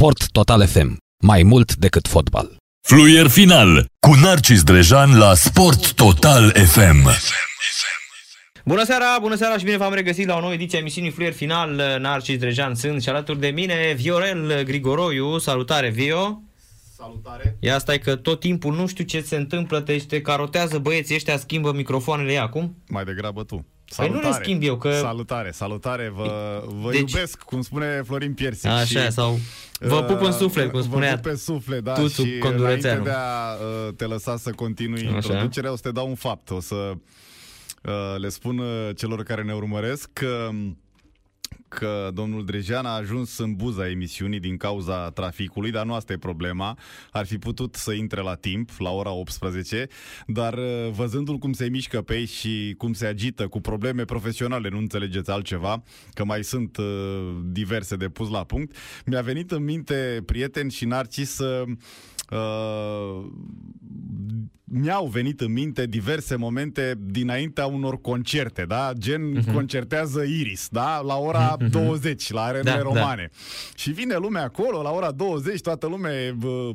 Sport Total FM. Mai mult decât fotbal. Fluier final cu Narcis Drejan la Sport Total FM. Bună seara, bună seara și bine v-am regăsit la o nouă ediție a emisiunii Fluier Final. Narcis Drejan sunt și alături de mine Viorel Grigoroiu. Salutare, Vio! Salutare! Ia stai că tot timpul nu știu ce se întâmplă, te, te carotează băieții ăștia, schimbă microfoanele acum. Mai degrabă tu. Salutare. Păi nu le schimb eu, că... Salutare, salutare, vă, vă deci... iubesc, cum spune Florin Piersi. Așa, și, sau vă pup în suflet, cum spunea Vă pup pe suflet, da, Tuțu și înainte de a uh, te lăsa să continui Așa. introducerea, o să te dau un fapt, o să uh, le spun uh, celor care ne urmăresc că că domnul Drejean a ajuns în buza emisiunii din cauza traficului, dar nu asta e problema. Ar fi putut să intre la timp, la ora 18, dar uh, văzându-l cum se mișcă pe ei și cum se agită cu probleme profesionale, nu înțelegeți altceva, că mai sunt uh, diverse de pus la punct, mi-a venit în minte, prieten și Narcis, să uh, mi-au venit în minte diverse momente dinaintea unor concerte, da? Gen uh-huh. concertează Iris, da? La ora uh-huh. 20, la arenele da, romane. Da. Și vine lumea acolo, la ora 20, toată lumea e bă,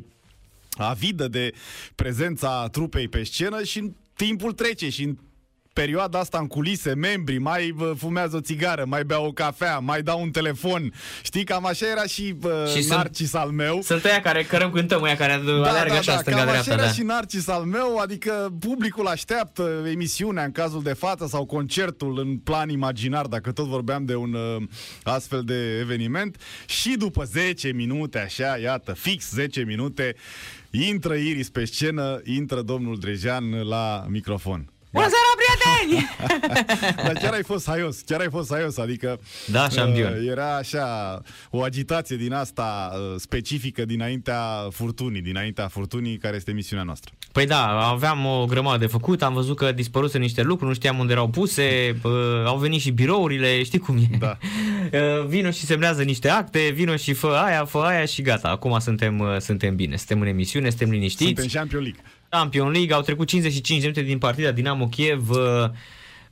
avidă de prezența trupei pe scenă și timpul trece și în perioada asta în culise, membrii mai fumează o țigară, mai beau o cafea, mai dau un telefon. Știi, cam așa era și, uh, și Narcis sunt, al meu. Sunt ăia care cărăm cântăm, ăia care da, alergă da, așa da, stânga cam dreapta. Așa era da. și Narcis al meu, adică publicul așteaptă emisiunea în cazul de față sau concertul în plan imaginar, dacă tot vorbeam de un uh, astfel de eveniment. Și după 10 minute, așa, iată, fix 10 minute, intră Iris pe scenă, intră domnul Drejean la microfon. Bună seara, prieteni! Dar chiar ai fost haios, chiar ai fost haios, adică... Da, șampion. Uh, era așa o agitație din asta uh, specifică dinaintea furtunii, dinaintea furtunii care este misiunea noastră. Păi da, aveam o grămadă de făcut, am văzut că dispăruse niște lucruri, nu știam unde erau puse, uh, au venit și birourile, știi cum e. Da. Uh, vino și semnează niște acte, vino și fă aia, fă aia și gata. Acum suntem, uh, suntem bine, suntem în emisiune, suntem liniștiți. Suntem Champion League. Champion League, au trecut 55 de minute din partida Dinamo Kiev uh,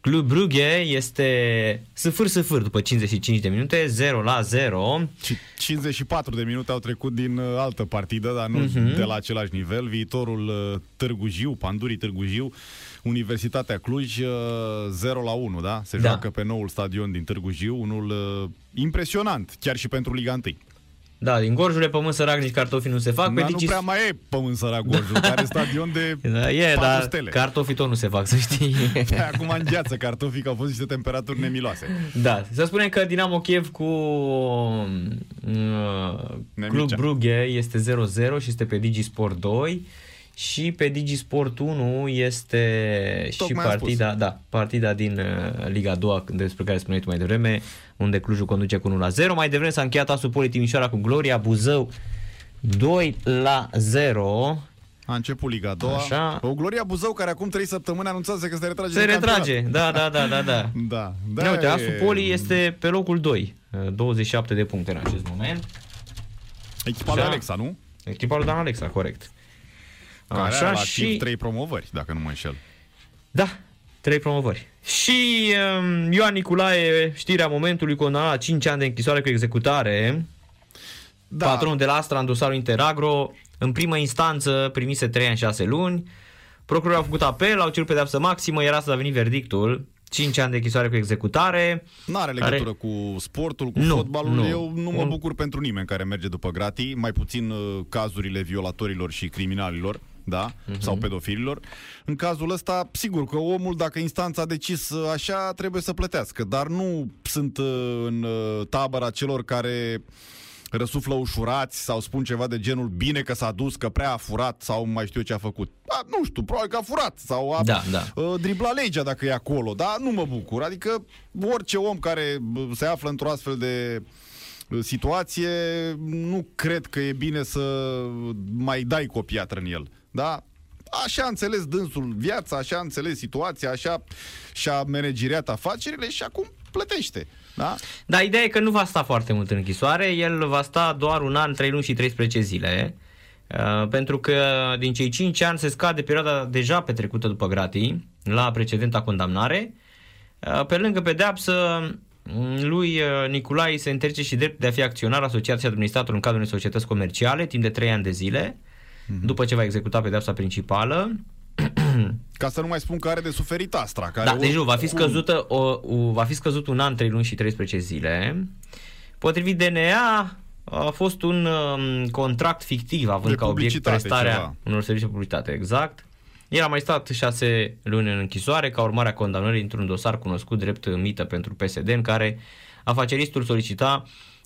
Club Brugge este săfâr-săfâr după 55 de minute, 0 la 0. Și 54 de minute au trecut din uh, altă partidă, dar nu uh-huh. de la același nivel. Viitorul uh, Târgu Jiu, Pandurii Târgu Jiu, Universitatea Cluj, 0 la 1, da? Se da. joacă pe noul stadion din Târgu Jiu, unul impresionant, chiar și pentru Liga 1. Da, din Gorjule pământ sărac nici cartofi nu se fac. Da, nu prea mai e pământ sărac Gorjul, care e stadion de da, e, dar stele. cartofii tot nu se fac, să știi. Da, acum în gheață cartofii, că au fost niște temperaturi nemiloase. Da, să spunem că Dinamo Kiev cu uh, Club Brugge este 0-0 și este pe Digisport 2 și pe Digisport 1 este Tocmai și partida, da, partida din uh, Liga 2 despre care spuneai tu mai devreme, unde Clujul conduce cu 1 la 0. Mai devreme s-a încheiat Asul Poli Timișoara cu Gloria Buzău 2 la 0. A început Liga 2. Așa. O Gloria Buzău care acum 3 săptămâni anunțează că se retrage Se retrage, da, da, da, da, da. da, da. Uite, Asul Poli este pe locul 2, 27 de puncte în acest moment. Echipa lui Alexa, nu? Echipa lui Dan Alexa, corect. Care Așa și... trei promovări, dacă nu mă înșel. Da, trei promovări. Și um, Ioan Niculae, știrea momentului, condamnat 5 ani de închisoare cu executare. Da. Patronul de la Astra în dosarul Interagro, în primă instanță primise 3 ani 6 luni. Procurorul a făcut apel, au cerut pedeapsă maximă, iar astăzi a venit verdictul. 5 ani de închisoare cu executare. Nu are legătură care... cu sportul, cu nu, fotbalul. Nu. Eu nu mă bucur pentru nimeni care merge după gratii, mai puțin uh, cazurile violatorilor și criminalilor da? Uh-huh. Sau pedofililor. În cazul ăsta, sigur că omul, dacă instanța a decis uh, așa, trebuie să plătească. Dar nu sunt uh, în uh, tabăra celor care răsuflă ușurați sau spun ceva de genul bine că s-a dus, că prea a furat sau mai știu ce a făcut. Da, nu știu, probabil că a furat sau a da, da. Uh, driblat legea dacă e acolo, dar nu mă bucur. Adică orice om care se află într-o astfel de situație, nu cred că e bine să mai dai cu o piatră în el. Da? Așa a înțeles dânsul viața, așa a înțeles situația, așa și-a manageriat afacerile și acum plătește. Da? Da, ideea e că nu va sta foarte mult în închisoare, el va sta doar un an, 3 luni și 13 zile. Uh, pentru că din cei 5 ani se scade perioada deja petrecută după gratii la precedenta condamnare. Uh, pe lângă pedeapsă lui uh, Nicolae se înterce și drept de a fi acționar asociat și administrator în cadrul unei societăți comerciale timp de 3 ani de zile, mm-hmm. după ce va executa pedeapsa principală. Ca să nu mai spun că are de suferit Astra. Care da, deci nu, va fi, scăzută, o, o, va fi scăzut un an, 3 luni și 13 zile. Potrivit DNA, a fost un um, contract fictiv, având de ca obiect prestarea ceva. unor servicii de publicitate, exact. El a mai stat șase luni în închisoare ca urmare a condamnării într-un dosar cunoscut drept mită pentru PSD, în care afaceristul solicita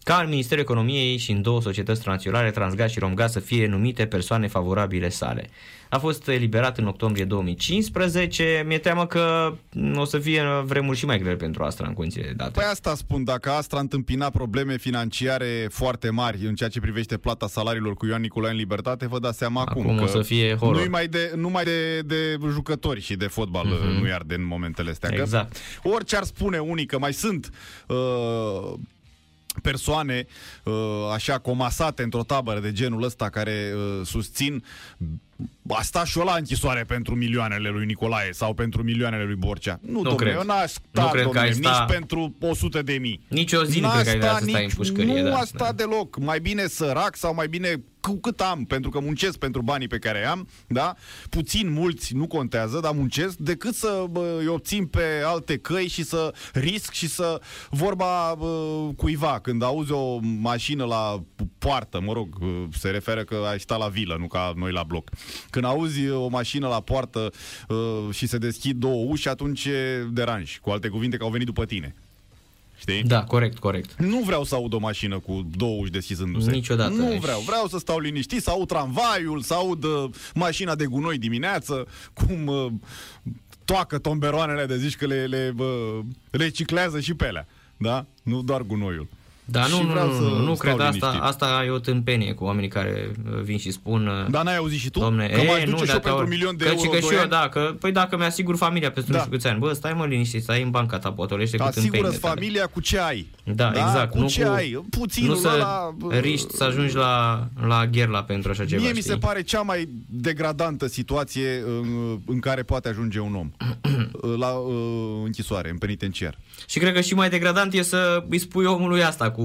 ca în Ministerul Economiei și în două societăți transnaționale, Transgaz și Romgaz, să fie numite persoane favorabile sale. A fost eliberat în octombrie 2015. Mi-e teamă că o să fie vremuri și mai grele pentru Astra în condițiile de date. Păi asta spun, dacă Astra întâmpina probleme financiare foarte mari în ceea ce privește plata salariilor cu Ioan Nicolae în libertate, vă dați seama acum, acum că o să fie horror. Nu mai de, numai de, de jucători și de fotbal mm-hmm. nu iar de în momentele astea. Exact. Că orice ar spune unii că mai sunt uh, persoane uh, așa comasate într-o tabără de genul ăsta care uh, susțin a stat și la închisoare pentru milioanele lui Nicolae sau pentru milioanele lui Borcea. Nu, nu domnule, cred. eu n-aș sta, nu cred domnule, că nici sta... pentru 100 de mii. Nici o zi nu cred că ai să stai în pușcărie. Nu da, a stat da. deloc. Mai bine sărac sau mai bine cu cât am, pentru că muncesc pentru banii pe care am, da? Puțin, mulți, nu contează, dar muncesc, decât să bă, îi obțin pe alte căi și să risc și să vorba bă, cuiva. Când auzi o mașină la poartă, mă rog, se referă că ai sta la vilă, nu ca noi la bloc. Când auzi o mașină la poartă uh, și se deschid două uși, atunci e deranj. Cu alte cuvinte, că au venit după tine. Știi? Da, corect, corect. Nu vreau să aud o mașină cu două uși deschizându-se. Niciodată. Nu vreau. Vreau să stau liniștit, să aud tramvaiul, să aud uh, mașina de gunoi dimineață, cum uh, toacă tomberoanele de zici că le, le uh, reciclează și pe alea. Da? Nu doar gunoiul. Da, nu, nu, nu, nu cred asta, asta e o tâmpenie cu oamenii care uh, vin și spun uh, Dar n-ai auzit și tu? Domne, că mai duce nu, și eu pentru un milion de că, euro că și eu, da, că, păi dacă mi-asigur familia peste da. nu știu câți ani, bă, stai mă liniștit, stai în banca ta, potolește cu Asigură familia cu ce ai. Da, da exact. Cu nu ce cu, ai, puțin Nu să la, riști să ajungi la, la gherla pentru așa ceva, Mie știi? mi se pare cea mai degradantă situație în, în care poate ajunge un om. la uh, închisoare, în penitenciar. Și cred că și mai degradant e să îi spui omului asta cu,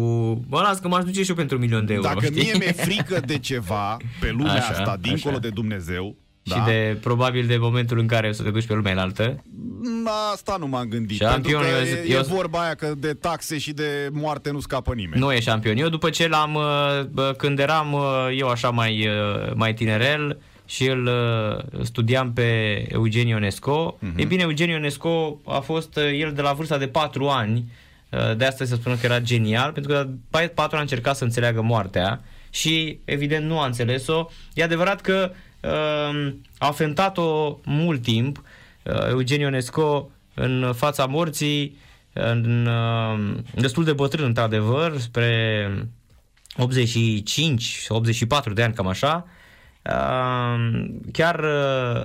bă, las că m-aș duce și eu pentru un milion de euro. Dacă știi? mie mi-e frică de ceva pe lumea așa, asta, dincolo așa. de Dumnezeu, și da? de probabil de momentul în care o să te duci pe lumea înaltă. Asta nu m-am gândit. Șampion, pentru că eu, e, eu, e vorba aia că de taxe și de moarte nu scapă nimeni. Nu e șampion. Eu după ce l-am, uh, când eram uh, eu așa mai, uh, mai tinerel, și îl studiam pe Eugen Ionesco. Uh-huh. E bine, Eugen Ionesco a fost el de la vârsta de 4 ani Uh, de asta se spune că era genial, pentru că patru ani a încercat să înțeleagă moartea și evident nu a înțeles-o. E adevărat că uh, a fentat-o mult timp uh, Eugen Ionesco în fața morții, în, uh, destul de bătrân într-adevăr, spre 85-84 de ani, cam așa. Uh, chiar uh,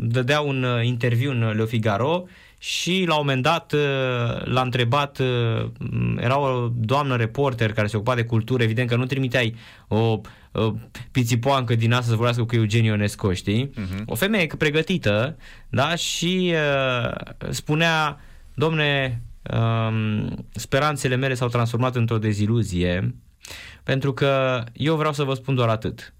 dădea un interviu în Le Figaro și la un moment dat uh, l-a întrebat, uh, era o doamnă reporter care se ocupa de cultură, evident că nu trimiteai o, o pițipoancă din asta să vorbească cu Eugen Ionesco, știi? Uh-huh. O femeie pregătită, da? Și uh, spunea, domne, uh, speranțele mele s-au transformat într-o deziluzie, pentru că eu vreau să vă spun doar atât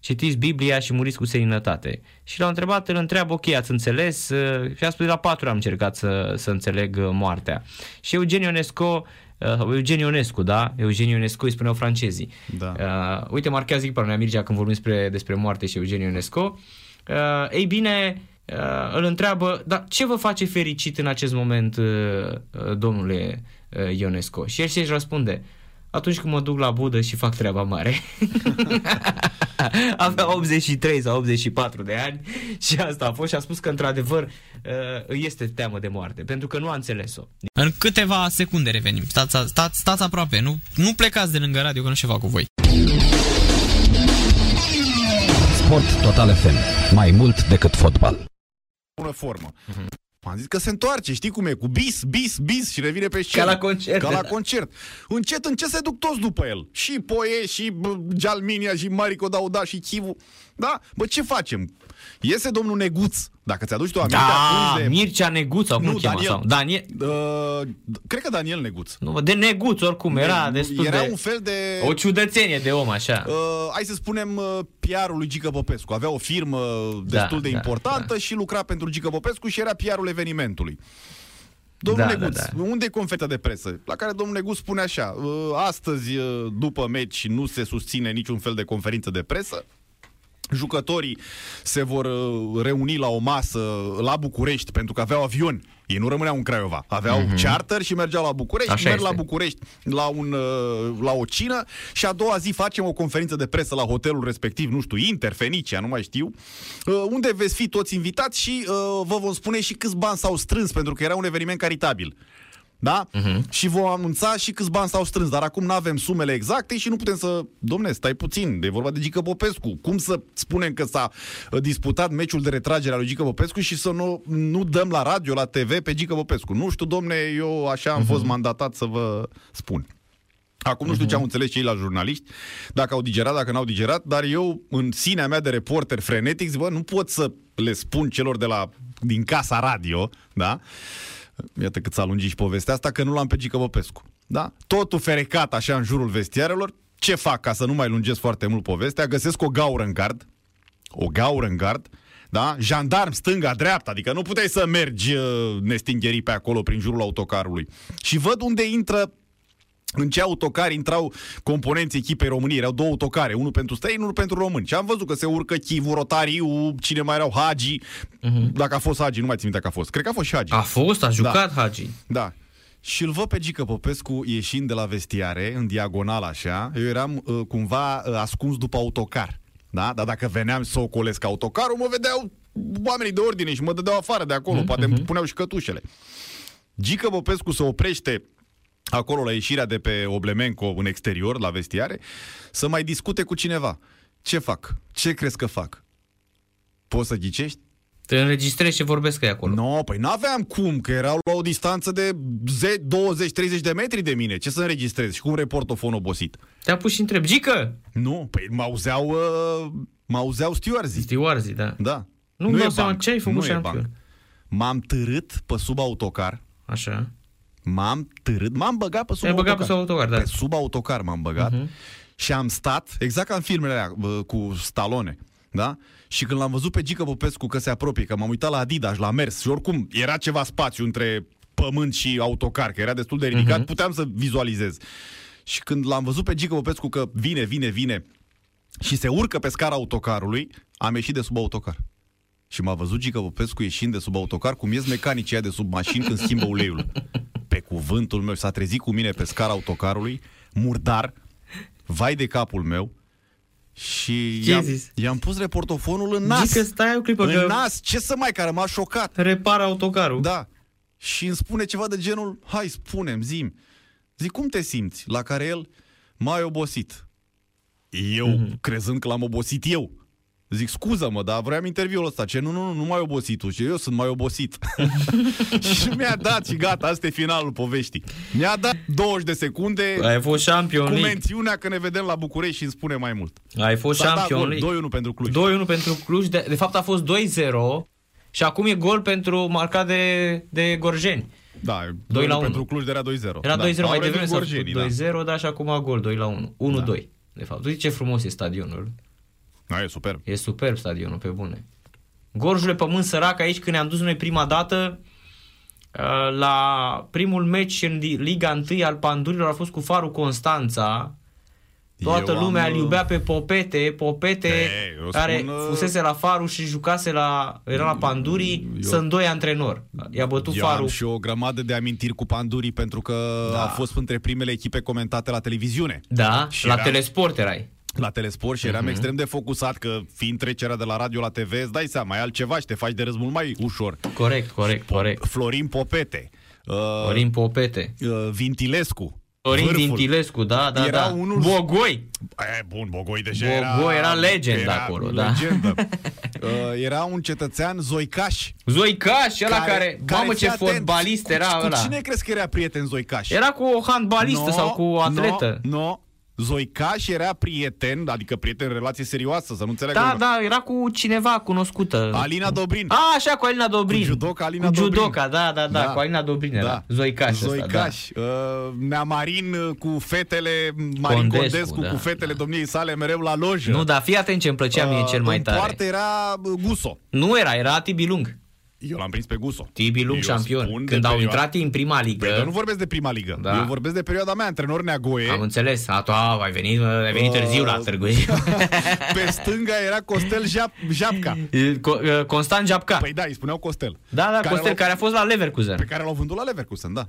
citiți Biblia și muriți cu seninătate. Și l-au întrebat, îl întreabă, ok, ați înțeles? Uh, și a spus, la patru am încercat să, să înțeleg uh, moartea. Și Eugen Ionesco, uh, Eugen Ionescu, da? Eugen Ionescu îi spuneau francezii. Da. Uh, uite, marchează pe noi Mircea când vorbim despre, despre moarte și Eugen Ionescu. Uh, ei bine, uh, îl întreabă, dar ce vă face fericit în acest moment, uh, domnule uh, Ionesco? Și el și răspunde, atunci când mă duc la Budă și fac treaba mare. Avea 83 sau 84 de ani și asta a fost și a spus că într-adevăr uh, este teamă de moarte, pentru că nu a înțeles-o. În câteva secunde revenim. Stați, stați, stați aproape, nu, nu plecați de lângă radio că nu ceva cu voi. Sport Total FM. Mai mult decât fotbal. Bună formă. Uh-huh. Am zis că se întoarce, știi cum e, cu bis, bis, bis și revine pe scenă. Ca la concert. Ca la da. concert. Încet, încet se duc toți după el. Și Poie, și bă, Jalminia, și Marico Dauda, și Chivu. Da? Bă, ce facem? Iese domnul Neguț, dacă ți-aduci tu aminte Da, atunci de... Mircea Neguț, sau cum Nu, îl chema? Daniel. Sau? Daniel. Uh, cred că Daniel Neguț. Nu, de Neguț oricum, era Ne- destul era de... un fel de... O ciudățenie de om, așa. Uh, hai să spunem uh, PR-ul lui Gică Popescu. Avea o firmă Da, destul de da, importantă da. și lucra pentru Gică Popescu și era PR-ul evenimentului. Domnul Da, Neguț, da, da. unde e confeta de presă? La care domnul Neguț spune așa, uh, astăzi, uh, după meci, nu se susține niciun fel de conferință de presă, jucătorii se vor uh, reuni la o masă la București pentru că aveau avion. Ei nu rămâneau în Craiova. Aveau mm-hmm. charter și mergeau la București, Așa merg este. la București la, un, uh, la o cină și a doua zi facem o conferință de presă la hotelul respectiv, nu știu, Inter, Fenicia, nu mai știu, uh, unde veți fi toți invitați și uh, vă vom spune și câți bani s-au strâns, pentru că era un eveniment caritabil. Da? Uh-huh. Și vom anunța și câți bani s-au strâns, dar acum nu avem sumele exacte și nu putem să... Domne, stai puțin, e vorba de Gică Popescu. Cum să spunem că s-a uh, disputat meciul de retragere a lui Gică Popescu și să nu, nu dăm la radio, la TV pe Gică Popescu? Nu știu, domne, eu așa am uh-huh. fost mandatat să vă spun. Acum nu știu ce au înțeles cei la jurnaliști, dacă au digerat, dacă n-au digerat, dar eu, în sinea mea de reporter frenetic, zic, bă, nu pot să le spun celor de la, din casa radio, da? Iată cât s-a lungit și povestea asta, că nu l-am pe Gică Popescu. Da? Totul ferecat așa în jurul vestiarelor. Ce fac ca să nu mai lungesc foarte mult povestea? Găsesc o gaură în gard. O gaură în gard. Da? Jandarm stânga-dreapta, adică nu puteai să mergi uh, nestingherii pe acolo prin jurul autocarului. Și văd unde intră în ce autocar intrau componenții echipei României. Erau două autocare, unul pentru străini, unul pentru români. Și am văzut că se urcă Chivu, Rotariu, cine mai erau, Hagi. Uh-huh. Dacă a fost Hagi, nu mai țin minte dacă a fost. Cred că a fost și Hagi. A fost, a jucat da. Hagi. Da. Și îl văd pe Gică Popescu ieșind de la vestiare, în diagonal așa. Eu eram uh, cumva uh, ascuns după autocar. Da? Dar dacă veneam să ocolesc autocarul, mă vedeau oamenii de ordine și mă dădeau afară de acolo. Mm-hmm. Poate îmi puneau și cătușele. Gică Popescu se oprește acolo la ieșirea de pe Oblemenco în exterior, la vestiare, să mai discute cu cineva. Ce fac? Ce crezi că fac? Poți să ghicești? Te înregistrezi ce vorbesc ei acolo. Nu, no, păi n-aveam cum, că erau la o distanță de 20-30 de metri de mine. Ce să înregistrez? Și cum reportofon obosit? Te-a pus și întreb, Gică! Nu, păi mă auzeau, uh, mă auzeau stewardii. Stewardii, da. Da. Nu-mi e dau seama banc, ce ai făcut nu e șampion. banc. M-am târât pe sub autocar, Așa. M-am târât, m-am băgat pe sub Te-ai autocar. băgat pe sub autocar, da. Pe sub autocar m-am băgat uh-huh. și am stat, exact ca în filmele alea bă, cu Stallone, da? Și când l-am văzut pe Gică Popescu că se apropie, că m-am uitat la Adidas, la mers și oricum era ceva spațiu între pământ și autocar, că era destul de ridicat, uh-huh. puteam să vizualizez. Și când l-am văzut pe Gică Popescu că vine, vine, vine și se urcă pe scara autocarului, am ieșit de sub autocar. Și m-a văzut Gică Popescu ieșind de sub autocar, cum ies mecanicii aia de sub mașini când schimbă uleiul. Pe cuvântul meu, s-a trezit cu mine pe scara autocarului, murdar, vai de capul meu, și Ce ai i-am, zis? i-am pus reportofonul în nas. Gică, stai o clipă, în că nas, ce să mai, care m-a șocat. repara autocarul. Da. Și îmi spune ceva de genul, hai, spune-mi, zim. Zic, cum te simți? La care el, mai obosit. Eu, Mhm. mm-hmm. crezând că l-am obosit eu. Zic, scuză-mă, dar vreau interviul ăsta. Ce, nu, nu, nu, nu mai obosit tu. Și eu sunt mai obosit. și mi-a dat și gata, asta e finalul poveștii. Mi-a dat 20 de secunde Ai fost Champion cu League. mențiunea că ne vedem la București și îmi spune mai mult. Ai fost S-a dat Champion gol, League. 2-1 pentru Cluj. 2-1 pentru Cluj. De, de fapt a fost 2-0 și acum e gol pentru marcat de, de Gorjeni. Da, 2 la 1. pentru Cluj era 2-0. Era da. 2-0 mai Au devreme, revenit s-a gorjenii, da. făcut 2-0, dar și acum gol 2 la 1. 1-2. De fapt, uite ce frumos e stadionul. Da, e superb. E superb stadionul, pe bune. Gorjule Pământ Sărac, aici când ne-am dus noi prima dată, uh, la primul meci în Di- Liga 1 al Pandurilor a fost cu Farul Constanța. Toată Eu lumea am, îl iubea pe Popete, Popete Ei, eu care spun, uh, fusese la Farul și jucase la, era la Pandurii, eu- sunt doi antrenori. I-a bătut Eu Farul. am și o grămadă de amintiri cu Pandurii pentru că Da. a fost între primele echipe comentate la televiziune. Da, Și la era- Telesport erai. La telesport și eram Mhm. extrem de focusat că fiind trecerea de la radio la TV, îți dai seama, e altceva și te faci de râs mult mai ușor. Corect, corect, corect. Florin Popete, uh, Florin Popete. uh, Vintilescu, Florin Dintilescu, da, da, era da. Unul... Bogoi. E, bun, Bogoi deja Bogoi era... era legend era acolo, da. legendă. uh, era un cetățean Zoicaș. Zoicaș, ăla care, care, care mamă ce fii atent, fotbalist cu, era cu ăla. cine crezi că era prieten Zoicaș? Era cu o handbalistă No, sau cu o atletă. Nu, no, no. Zoicaș era prieten, adică prieten în relație serioasă, să nu înțeleagă Da, lumea. da, era cu cineva cunoscută. Alina Dobrin. A, așa, cu Alina Dobrin. Cu judoca Alina cu Dobrin. judoca, da, da, da, Da. cu Alina Dobrin era. Da. Zoicaș ăsta, Zoicaș, uh, Neamarin uh, cu fetele, Marin Condescu, Condescu, da, cu fetele da. domniei sale mereu la lojă. Da. Nu, dar fii atent ce îmi plăcea mie cel mai în tare. poartă era uh, Guso. Nu era, era Tibi Lung. Eu l-am prins pe Guso. Tibi Lung Eu șampion. spun de Când au perioada- intrat ei în prima ligă. Păi, dar nu vorbesc de prima ligă. Da. Eu vorbesc de perioada mea, antrenor Neagoe. Am înțeles. A, tu, a, ai venit, ai venit târziu la Uh, Târgu Jiu. Pe stânga era Costel Jap- Japca. Co- Constant Japca. Păi da, îi spuneau Costel. Da, da, Costel, l-au- care a fost la Leverkusen. Pe care l-au vândut la Leverkusen, da.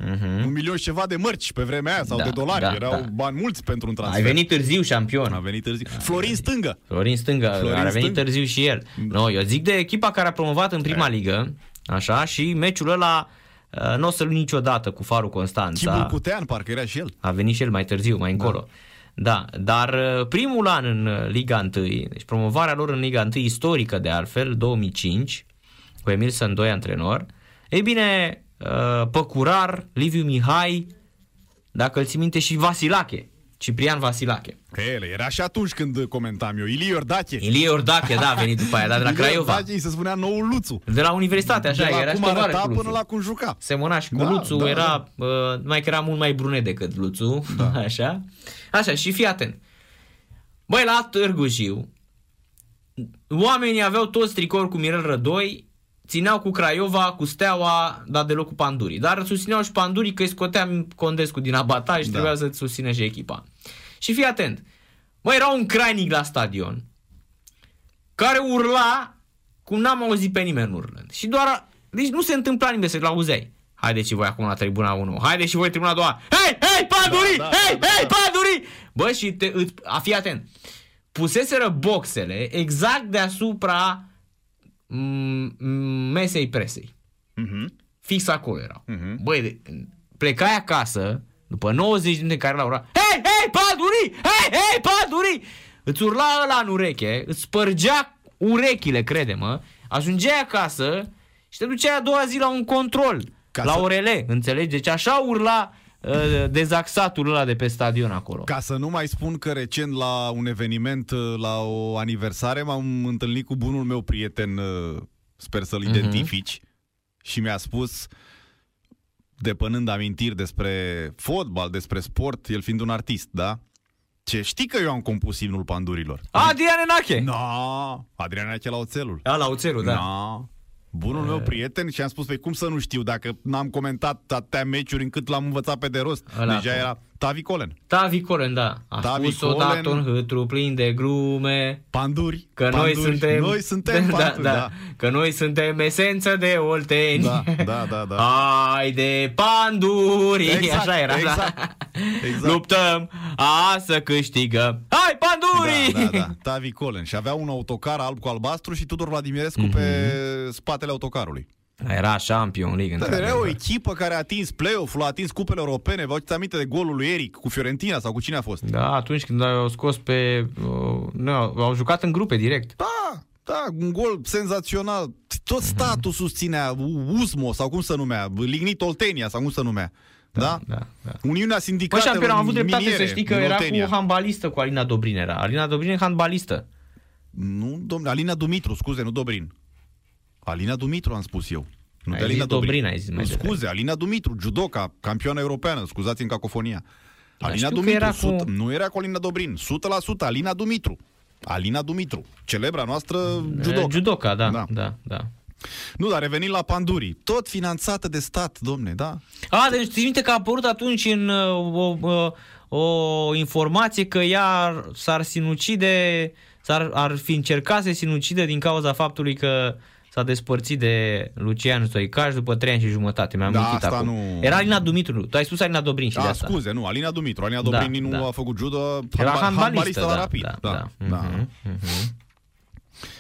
Un milion și ceva de mărci pe vremea aia sau Da, de dolari. da, Erau da. bani mulți pentru un transfer. Ai venit târziu șampion. A venit târziu. Florin Stângă. Florin Stânga, Florin Florin a venit Stânga. târziu și el. No, eu zic de echipa care a promovat în prima ligă, așa, și meciul ăla uh, nu o să-l uit niciodată cu Farul Chibul Constanța. Cutean, parcă era și el. A venit și el mai târziu, mai încolo. Da, dar uh, primul an în uh, Liga 1, deci promovarea lor în Liga 1 istorică de altfel, 2005, cu Emil Sândoi antrenor, ei bine, uh, Păcurar, Liviu Mihai, dacă îl ții minte și Vasilache, Ciprian Vasilache. Că el era și atunci când comentam eu. Ilie Iordache. Ilie Ordache, da, a venit după aia, dar de la Ilie Craiova. Iordache îi se spunea noul Luțu. De la universitate, așa, de la era și cum tovarăș arăta cu Luțu. până la cum juca. Semănaș și cu Da, Luțu, da, era, uh, numai că era mult mai brunet decât Luțu, da. așa. Așa, și fii atent. Băi, la Târgu Jiu, oamenii aveau toți tricouri cu Mirel Rădoi, țineau cu Craiova, cu Steaua, dar deloc cu Pandurii. Dar susțineau și Pandurii că îi scoteam Condescu din abataj și Da. trebuia să-ți susține și echipa. Și fii atent. Băi, era un crainic la stadion care urla cum n-am auzit pe nimeni urlând. Și doar, deci nu se întâmpla nimeni să-l auzeai. Haideți și voi acum la tribuna 1. Haideți și voi tribuna 2. Hei, hei, Pandurii! Da, da, hei, da, hei, da. Pandurii! Bă, și te, îți, a, fii atent. Puseseră boxele exact deasupra m- m- mesei presei. Mhm. Fix acolo erau. Mhm. Băi, de, plecai acasă, după 90 de minute care la ora, hei, hei, Pandurii! Hei, hei, Pandurii! Îți urla ăla în ureche, îți spărgea urechile, crede-mă, ajungeai acasă și te duceai a doua zi la un control, Ca la să- orele, înțelegi? Deci așa urla uh, dezaxatul ăla de pe stadion acolo. Ca să nu mai spun că recent la un eveniment, uh, la o aniversare, m-am întâlnit cu bunul meu prieten, uh, sper să-l Mhm. identifici, și mi-a spus, depănând amintiri despre fotbal, despre sport, el fiind un artist, da? Ce știi că eu am compus imnul pandurilor? Adrian Enache! No, Adrian Ache la oțelul. A, la oțelul, da. No. Bunul meu prieten și am spus, păi cum să nu știu, dacă n-am comentat atâtea meciuri încât l-am învățat pe de rost. Ăla Deja acolo. era Tavi Colen. Tavi Colen, da. A Tavi spus Colen. odată un hâtru plin de glume. Panduri. Că panduri. noi suntem... Noi suntem da, panduri, da, da. Că noi suntem esență de olteni. Da, da, da, da. Hai de panduri! Exact, Așa era, exact, da. exact. Luptăm, a să câștigăm. Hai panduri! Da, da, da. Tavi Colen. Și avea un autocar alb cu albastru și Tudor Vladimirescu Mhm. pe spatele autocarului. Era Champion League, Da, era o într-adevăr. echipă care a atins play-off-ul, a atins cupele europene. Vă aduceți aminte de golul lui Eric cu Fiorentina sau cu cine a fost? Da, atunci când au scos pe... Uh, nu, au jucat în grupe direct. Da, da, un gol senzațional. Tot statul susținea Usmo sau cum să numea, Lignit Oltenia sau cum să numea. Da? Da, da. Uniunea Bă, Sindicatelor șampion, am avut dreptate miniere să știi că din era Oltenia. cu handbalistă cu Alina Dobrin era. Alina Dobrin e handbalistă. Nu, domnule, Alina Dumitru, scuze, nu Dobrin. Alina Dumitru am spus eu. Nu Ai de Alina zis Dobrin, ai zis mai Scuze, devreme. Alina Dumitru, judoca, campioană europeană, scuzați în cacofonia. Dar Alina știu că Dumitru, era cu- 100, nu era cu Alina Dobrin, 100% Alina Dumitru. Alina Dumitru, celebra noastră judoca. Eh, Judoca, da, Da. da, da. da. Nu, dar revenind la Pandurii, tot finanțată de stat, domne, da? A, deci ții minte că a apărut atunci în uh, o, o, o informație că ea s-ar sinucide, s-ar ar fi încercat să se sinucide din cauza faptului că s-a despărțit de Lucian Stoicaș după 3 ani și jumătate. Mi-am Da, mintit asta acum. nu- Era Alina Dumitru. Tu ai spus Alina Dobrin și de A, asta. scuze, nu, Alina Dumitru. Alina Da, Dobrin nu da. a făcut judo, Era handba- handbalistă, la da, rapid. da, Da, da. da. Mhm, mhm.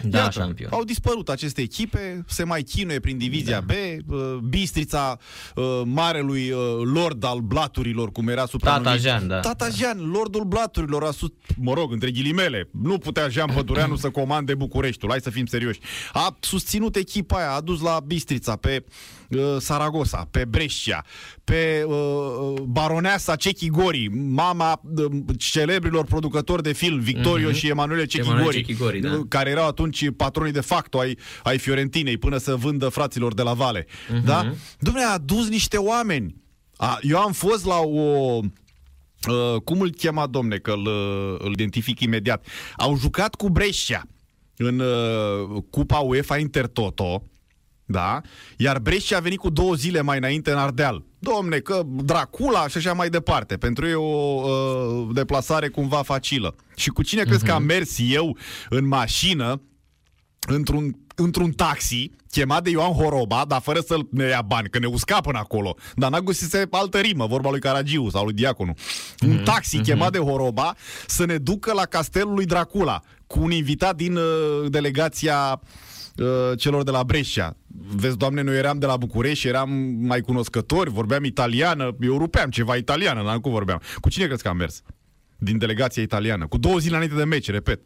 Da, Iată, șampion. Au dispărut aceste echipe, se mai chinuie prin divizia da. B, uh, Bistrița uh, marelui uh, lord al blaturilor, cum era supranumit. Tata Jean, da. Tata Jean, lordul blaturilor, a sus, mă rog, între ghilimele, nu putea Jean Pădureanu să comande Bucureștiul, hai să fim serioși. A susținut echipa aia, a dus la Bistrița pe uh, Saragossa, pe Brescia, pe uh, baroneasa Cechi Gori, mama uh, celebrilor producători de film, Victorio mm-hmm. și Emanuele Cechi Emanuele Gori, Cechigori, da. care erau atunci patronii de facto ai, ai Fiorentinei până să vândă fraților de la Vale. Mhm. Uh-huh. Da? Dumnezeu a adus niște oameni. A, eu am fost la o... Uh, cum îl chema, domne, că îl, uh, îl identific imediat. Au jucat cu Brescia în uh, Cupa UEFA Intertoto, da? Iar Brescia a venit cu două zile mai înainte în Ardeal. Domne, că Dracula și așa mai departe. Pentru ei o uh, deplasare cumva facilă. Și cu cine uh-huh. crezi că am mers eu în mașină într-un, într-un taxi chemat de Ioan Horoba, dar fără să ne ia bani, că ne usca până acolo. Dar n-a găsit altă rimă, vorba lui Caragiu sau lui Diaconu. Un taxi mm-hmm. chemat de Horoba să ne ducă la castelul lui Dracula cu un invitat din uh, delegația uh, celor de la Brescia. Vezi, doamne, noi eram de la București, eram mai cunoscători, vorbeam italiană, eu rupeam ceva italiană, dar cu vorbeam. Cu cine crezi că am mers? Din delegația italiană. Cu două zile înainte de meci, repet.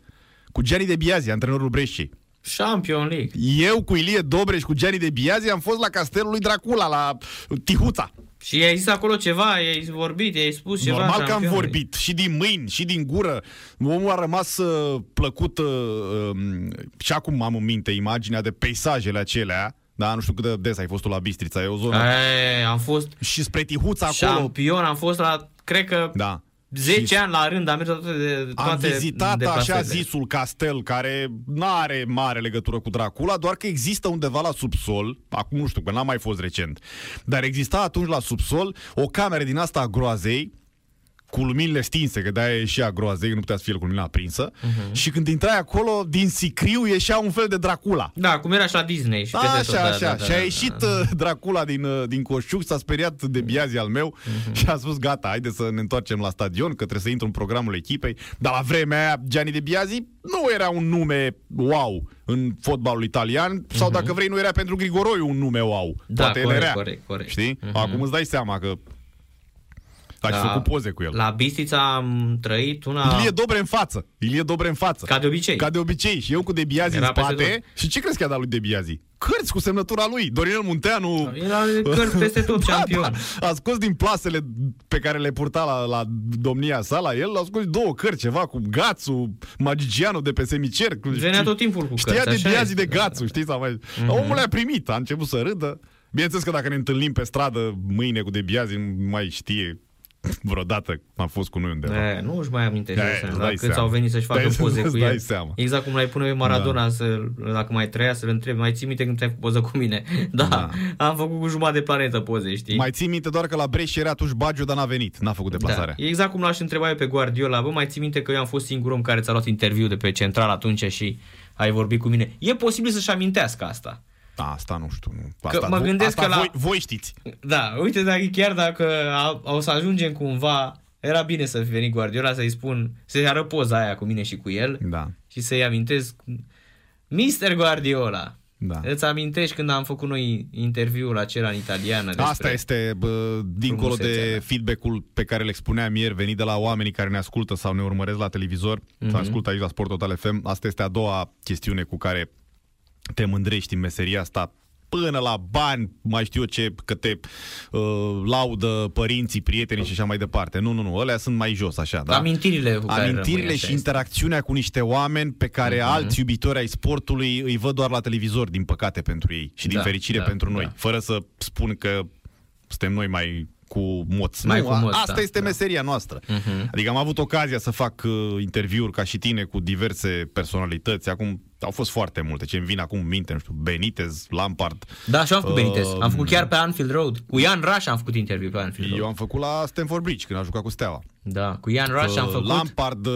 Cu Gianni de Biazi, antrenorul Bresciei. Champion League. Eu cu Ilie Dobreș, cu Gianni de Biazi, am fost la castelul lui Dracula, la Tihuța. Și ai zis acolo ceva, ai vorbit, ai spus ceva. Normal că am Champion League. vorbit și din mâini, și din gură. Omul a rămas uh, plăcut uh, um, și acum am în minte imaginea de peisajele acelea. Da, nu știu cât de des ai fost tu la Bistrița, e o zonă. Ei, am fost Și spre Tihuța acolo. șampion, am fost la, cred că, Da. 10 Și ani la rând, am mers la toate, de, Am toate vizitat deplasările. așa zisul castel care nu are mare legătură cu Dracula, doar că există undeva la subsol, acum nu știu, că n-am mai fost recent, dar exista atunci la subsol o cameră din asta a groazei, cu luminile stinse, că de-aia ieșea groazei, nu putea să fie cu lumina aprinsă, uh-huh. și când intrai acolo, din sicriu ieșea un fel de Dracula. Da, cum era și la Disney. Și peste Așa, tot, da, așa. da, da, și a da, ieșit da. uh, Dracula din, uh, din coșciuc, s-a speriat de biazi al meu Mhm. și a spus, gata, haide să ne întoarcem la stadion, că trebuie să intru în programul echipei. Dar la vremea aia, Gianni de Biazi nu era un nume wow în fotbalul italian, sau dacă vrei, nu era pentru Grigoroiu un nume wow. Mhm. Da, Poate el corect, era. corect, corect. Știi? Mhm. Acum îți dai seama că aș Da. făcut poze cu el. La Bistrița am trăit una... Ilie Dobre în față. Ilie Dobre în față. Ca de obicei. Ca de obicei. Și eu cu Debiazi Era în peste spate. Și ce crezi că a dat lui Debiazi? Cărți cu semnătura lui. Dorinel Munteanu. Era cărți peste tot, Da, șampion. da. A scos din plasele pe care le purta la, la domnia sa, la el, a scos două cărți, ceva cu Gațu, magicianul de pe semicerc. Venea tot timpul cu Știa cărți, de așa Biazi este, de da, Gațu, știi? Sau mai... Mm-hmm. Omul a primit, a început să râdă. Bineînțeles că dacă ne întâlnim pe stradă mâine cu de Biazi, nu mai știe vreodată am fost cu noi undeva. E, nu își mai amintește Da, de îți seama, dai da, câți seama. au venit să-și facă Dai- poze îți cu dai el. seama. Exact cum l-ai pune pe Maradona, să, dacă mai trăia, să-l întrebi, mai ții minte când te-ai făcut poză cu mine? Da, Da. am făcut cu jumătate de planetă poze, știi? Mai ții minte doar că la Brescia era atunci Baggio, dar n-a venit. N-a făcut deplasarea. Da. E exact cum l-aș întreba eu pe Guardiola. Bă, mai ții minte că eu am fost singurul om care ți-a luat interviu de pe central atunci și ai vorbit cu mine. E posibil să-și amintească asta. Da, asta nu știu. Nu. Asta, mă vo- gândesc asta că la- voi, voi știți. Da, uite, dacă chiar dacă a, o să ajungem cumva, era bine să fi venit Guardiola să-i spun, să-i arăt poza aia cu mine și cu el Da. și să-i amintesc Mister Guardiola. Da. Îți amintești când am făcut noi interviul acela în italiană despre... Asta este, bă, dincolo de frumusețea, da. feedback-ul pe care le expuneam ieri, venit de la oamenii care ne ascultă sau ne urmăresc la televizor, mm-hmm. sau ascultă aici la Sport Total FM. Asta este a doua chestiune cu care te mândrești în meseria asta până la bani, mai știu eu ce, că te uh, laudă părinții, prietenii și așa mai departe. Nu, nu, nu, alea sunt mai jos, așa, da? Amintirile cu care Amintirile rămâi, așa și este. interacțiunea cu niște oameni pe care Mhm. uh-huh. alți iubitori ai sportului îi văd doar la televizor, din păcate pentru ei și din Da, fericire da, pentru noi, da. fără să spun că suntem noi mai cu moți. Mai nu, cu a- moți, asta da, este da. meseria noastră. Mhm. Adică am avut ocazia să fac uh, interviuri ca și tine cu diverse personalități. Acum au fost foarte multe. Ce îmi vin acum în minte, nu știu, Benitez, Lampard. Da, și am făcut Benitez. Uh, Am făcut chiar pe Anfield Road. Cu Ian Rush am făcut interviu pe Anfield Road. Eu am făcut la Stanford Bridge când a jucat cu Steaua. Da, cu Ian Rush am Uh, făcut. Lampard, uh,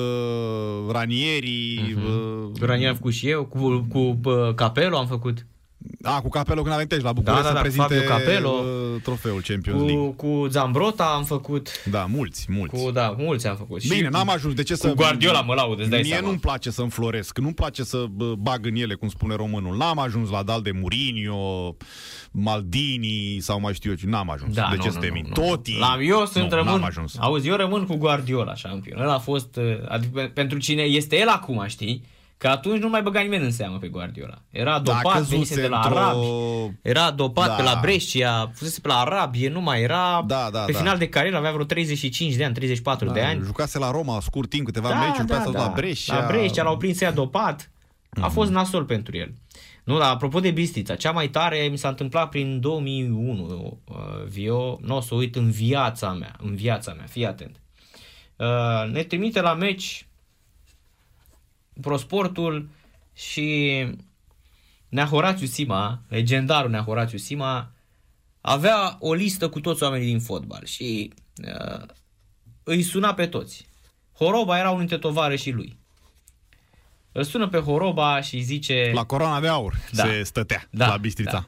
Ranieri, uh, Ranier am făcut și eu. Cu, cu uh, Capello am făcut. A, cu Capello când a venit aici la București Da, da, să da, cu prezinte Fabio Capello. uh, trofeul Champions League. Cu, cu Zambrota am făcut, Da, mulți, mulți. cu, da, mulți am făcut. Bine, și n-am ajuns. De ce să... Guardiola mă laud, îți dai Mie seama. nu-mi place să înfloresc, nu-mi place să bă, bag în ele, cum spune românul. N-am ajuns la dal de Mourinho, Maldini sau mai știu eu ce. N-am ajuns. Da, de nu, ce nu, să te nu, mint? nu. Totii. La, eu sunt nu, rămân, N-am ajuns. auzi, eu rămân cu Guardiola șampion. Ăla a fost, uh, adică pe- pentru cine este el acum, știi? Că atunci nu mai băga nimeni în seamă pe Guardiola. Era Da, dopat, căzuse venise de la într-o- arabi. Era dopat Da. pe la Brescia, fusese pe la Arabie, nu mai era. Da, da, pe da. final de carieră avea vreo 35 de ani, 34 de ani. Jucase la Roma scurt timp, câteva meciuri, pe asta la Brescia. La Brescia l-au prins ea dopat. A fost nasol pentru el. Nu, dar apropo de Bistrița, cea mai tare mi s-a întâmplat prin 2001, uh, Vio, nu o să uit în viața mea, în viața mea, fii atent. Uh, ne trimite la meci Prosportul și Nea Horațiu Sima, legendarul Nea Horațiu Sima, avea o listă cu toți oamenii din fotbal și uh, îi suna pe toți. Horoba era unul dintre tovarășii lui. Îl sună pe Horoba și îi zice... La coroana de aur Da. se stătea Da, la Bistrița. da.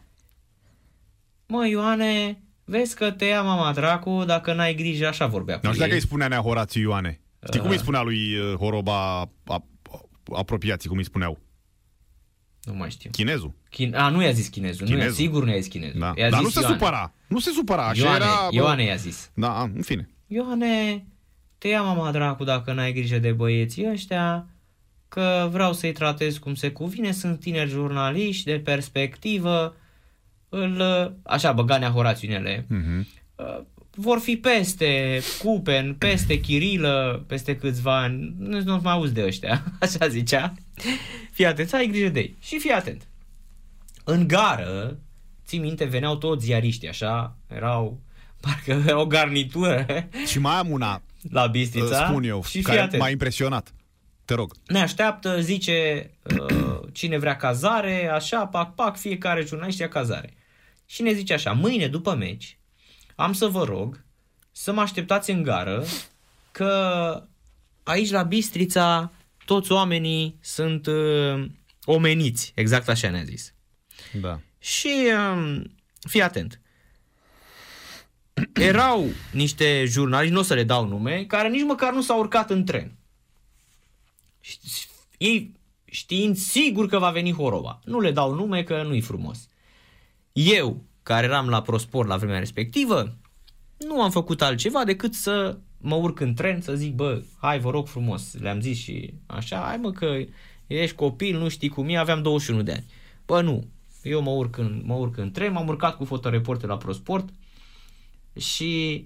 Mă, Ioane, vezi că te ia mama dracu dacă n-ai grijă, așa vorbea cu Nu știu dacă ei. îi spunea Nea Horațiu Ioane. Știi cum îi spunea lui uh, Horoba a, a, apropiații, cum îi spuneau? Nu mai știu. Chinezul. Chin... A, nu i-a zis chinezul. Nu i-a, Chinezul. sigur nu i-a zis chinezul. Da. I-a Dar zis nu se Ioane. supăra. Nu se supăra. Așa Ioane, era... bă. Ioane i-a zis. Da, a, în fine. Ioane, te ia mama dracu dacă n-ai grijă de băieții ăștia, că vreau să-i tratez cum se cuvine, sunt tineri jurnaliști de perspectivă, îl, așa băga Nea Horațiu în ele, Mhm. Uh, vor fi peste Cupen, peste Chirilă, peste câțiva ani, nu nu mai auzi de ăștia, așa zicea. Fii atent, să ai grijă de ei. Și fii atent. În gară, ții minte, veneau toți ziariștii, așa, erau, parcă era o garnitură Și mai am una, la Bistrița. spun eu, și fii care atent. m-a impresionat. Te rog. Ne așteaptă, zice uh, cine vrea cazare, așa, pac, pac, fiecare jurnalist ia cazare. Și ne zice așa, mâine după meci, am să vă rog să mă așteptați în gară, că aici la Bistrița toți oamenii sunt uh, omeniți, exact așa ne-a zis. Da. Și um, fii atent. Erau niște jurnaliști, nu o să le dau nume, care nici măcar nu s-au urcat în tren. Și- Ei știind sigur că va veni Horoba. Nu le dau nume că nu-i frumos. Eu, care eram la Prosport la vremea respectivă, nu am făcut altceva decât să mă urc în tren, să zic, bă, hai vă rog frumos, le-am zis și așa, hai mă că ești copil, nu știi cum e, aveam 21 de ani. Bă, nu, eu mă urc în, mă urc în tren, m-am urcat cu fotoreporter la Prosport și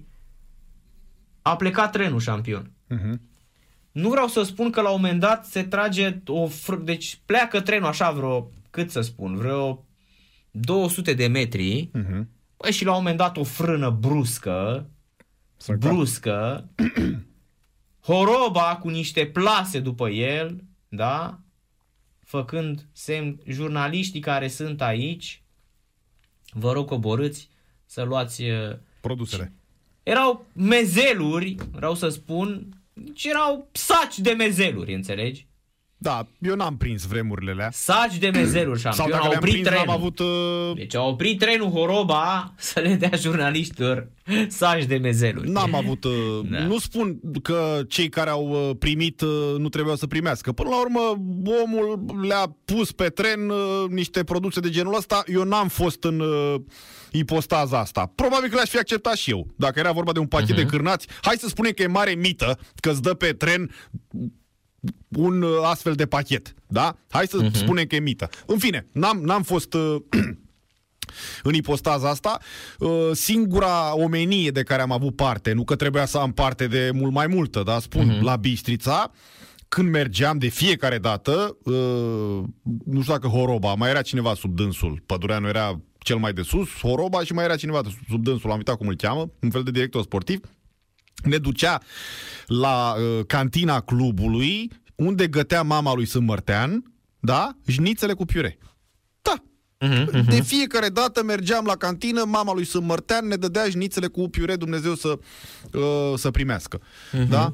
a plecat trenul șampion. Mhm. Nu vreau să spun că la un moment dat se trage o fr- deci pleacă trenul așa vreo, cât să spun, vreo 200 de metri Mhm. Bă, și la un moment dat o frână bruscă, Să bruscă, horoba cu niște plase după el, da? Făcând semn, jurnaliștii care sunt aici, vă rog coborâți să luați... uh, Produsele. Erau mezeluri, vreau să spun, deci erau saci de mezeluri, înțelegi? Da, eu n-am prins vremurile alea. Saci de mezeluri, Sau șampion, dacă au le-am oprit prins, trenul. n-am avut... Uh, Deci a oprit trenul Horoba să le dea jurnaliștilor saci de mezeluri. N-am avut... Uh, Da. Nu spun că cei care au uh, primit uh, nu trebuiau să primească. Până la urmă, omul le-a pus pe tren uh, niște produse de genul ăsta. Eu n-am fost în uh, ipostaza asta. Probabil că le-aș fi acceptat și eu. Dacă era vorba de un pachet de cârnați, hai să spunem că e mare mită că îți dă pe tren un uh, astfel de pachet. Da? Hai să spunem că e mită. În fine, n-am, n-am fost... Uh, în ipostaza asta, uh, singura omenie de care am avut parte, nu că trebuia să am parte de mult mai multă, dar spun, la Bistrița, când mergeam de fiecare dată, uh, nu știu dacă Horoba, mai era cineva sub dânsul, Pădureanu era cel mai de sus, Horoba și mai era cineva sub dânsul, am uitat cum îl cheamă, un fel de director sportiv, ne ducea la uh, cantina clubului, unde gătea mama lui Sâmbărtean, da, jnițele cu piure. Da, Mhm, de fiecare dată mergeam la cantină, mama lui Sâmbărtean ne dădea jnițele cu piure, Dumnezeu să, uh, să primească. Da?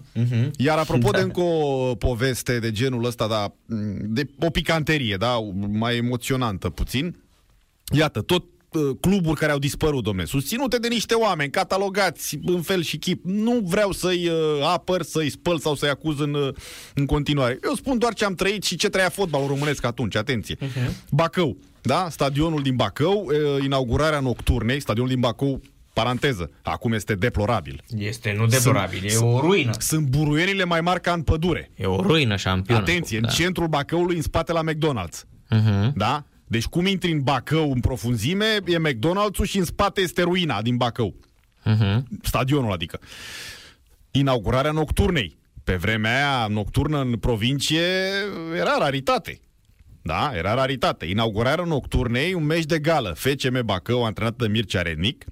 Iar apropo de încă o poveste de genul ăsta, da, de o picanterie, da, mai emoționantă puțin, Iată, tot uh, cluburi care au dispărut, domne, susținute de niște oameni, catalogați în fel și chip. Nu vreau să-i uh, apăr, să-i spăl sau să-i acuz în, uh, în continuare. Eu spun doar ce am trăit și ce trăia fotbalul românesc atunci, atenție. Uh-huh. Bacău, da? Stadionul din Bacău, uh, inaugurarea nocturnei, stadionul din Bacău paranteză, acum este deplorabil. Este nu deplorabil, sunt, e o ruină. Sunt buruienile mai mari ca în pădure. E o ruină șampionă. Atenție, da. în centrul Bacăului, în spate la McDonald's. Uh-huh. Da? Deci cum intri în Bacău în profunzime, e McDonald's-ul și în spate este ruina din Bacău. Uh-huh. Stadionul, adică. Inaugurarea nocturnei. Pe vremea aia, nocturnă în provincie era raritate. Da, era raritate. Inaugurarea nocturnei, un meci de gală. FCM Bacău, antrenat de Mircea Rednic,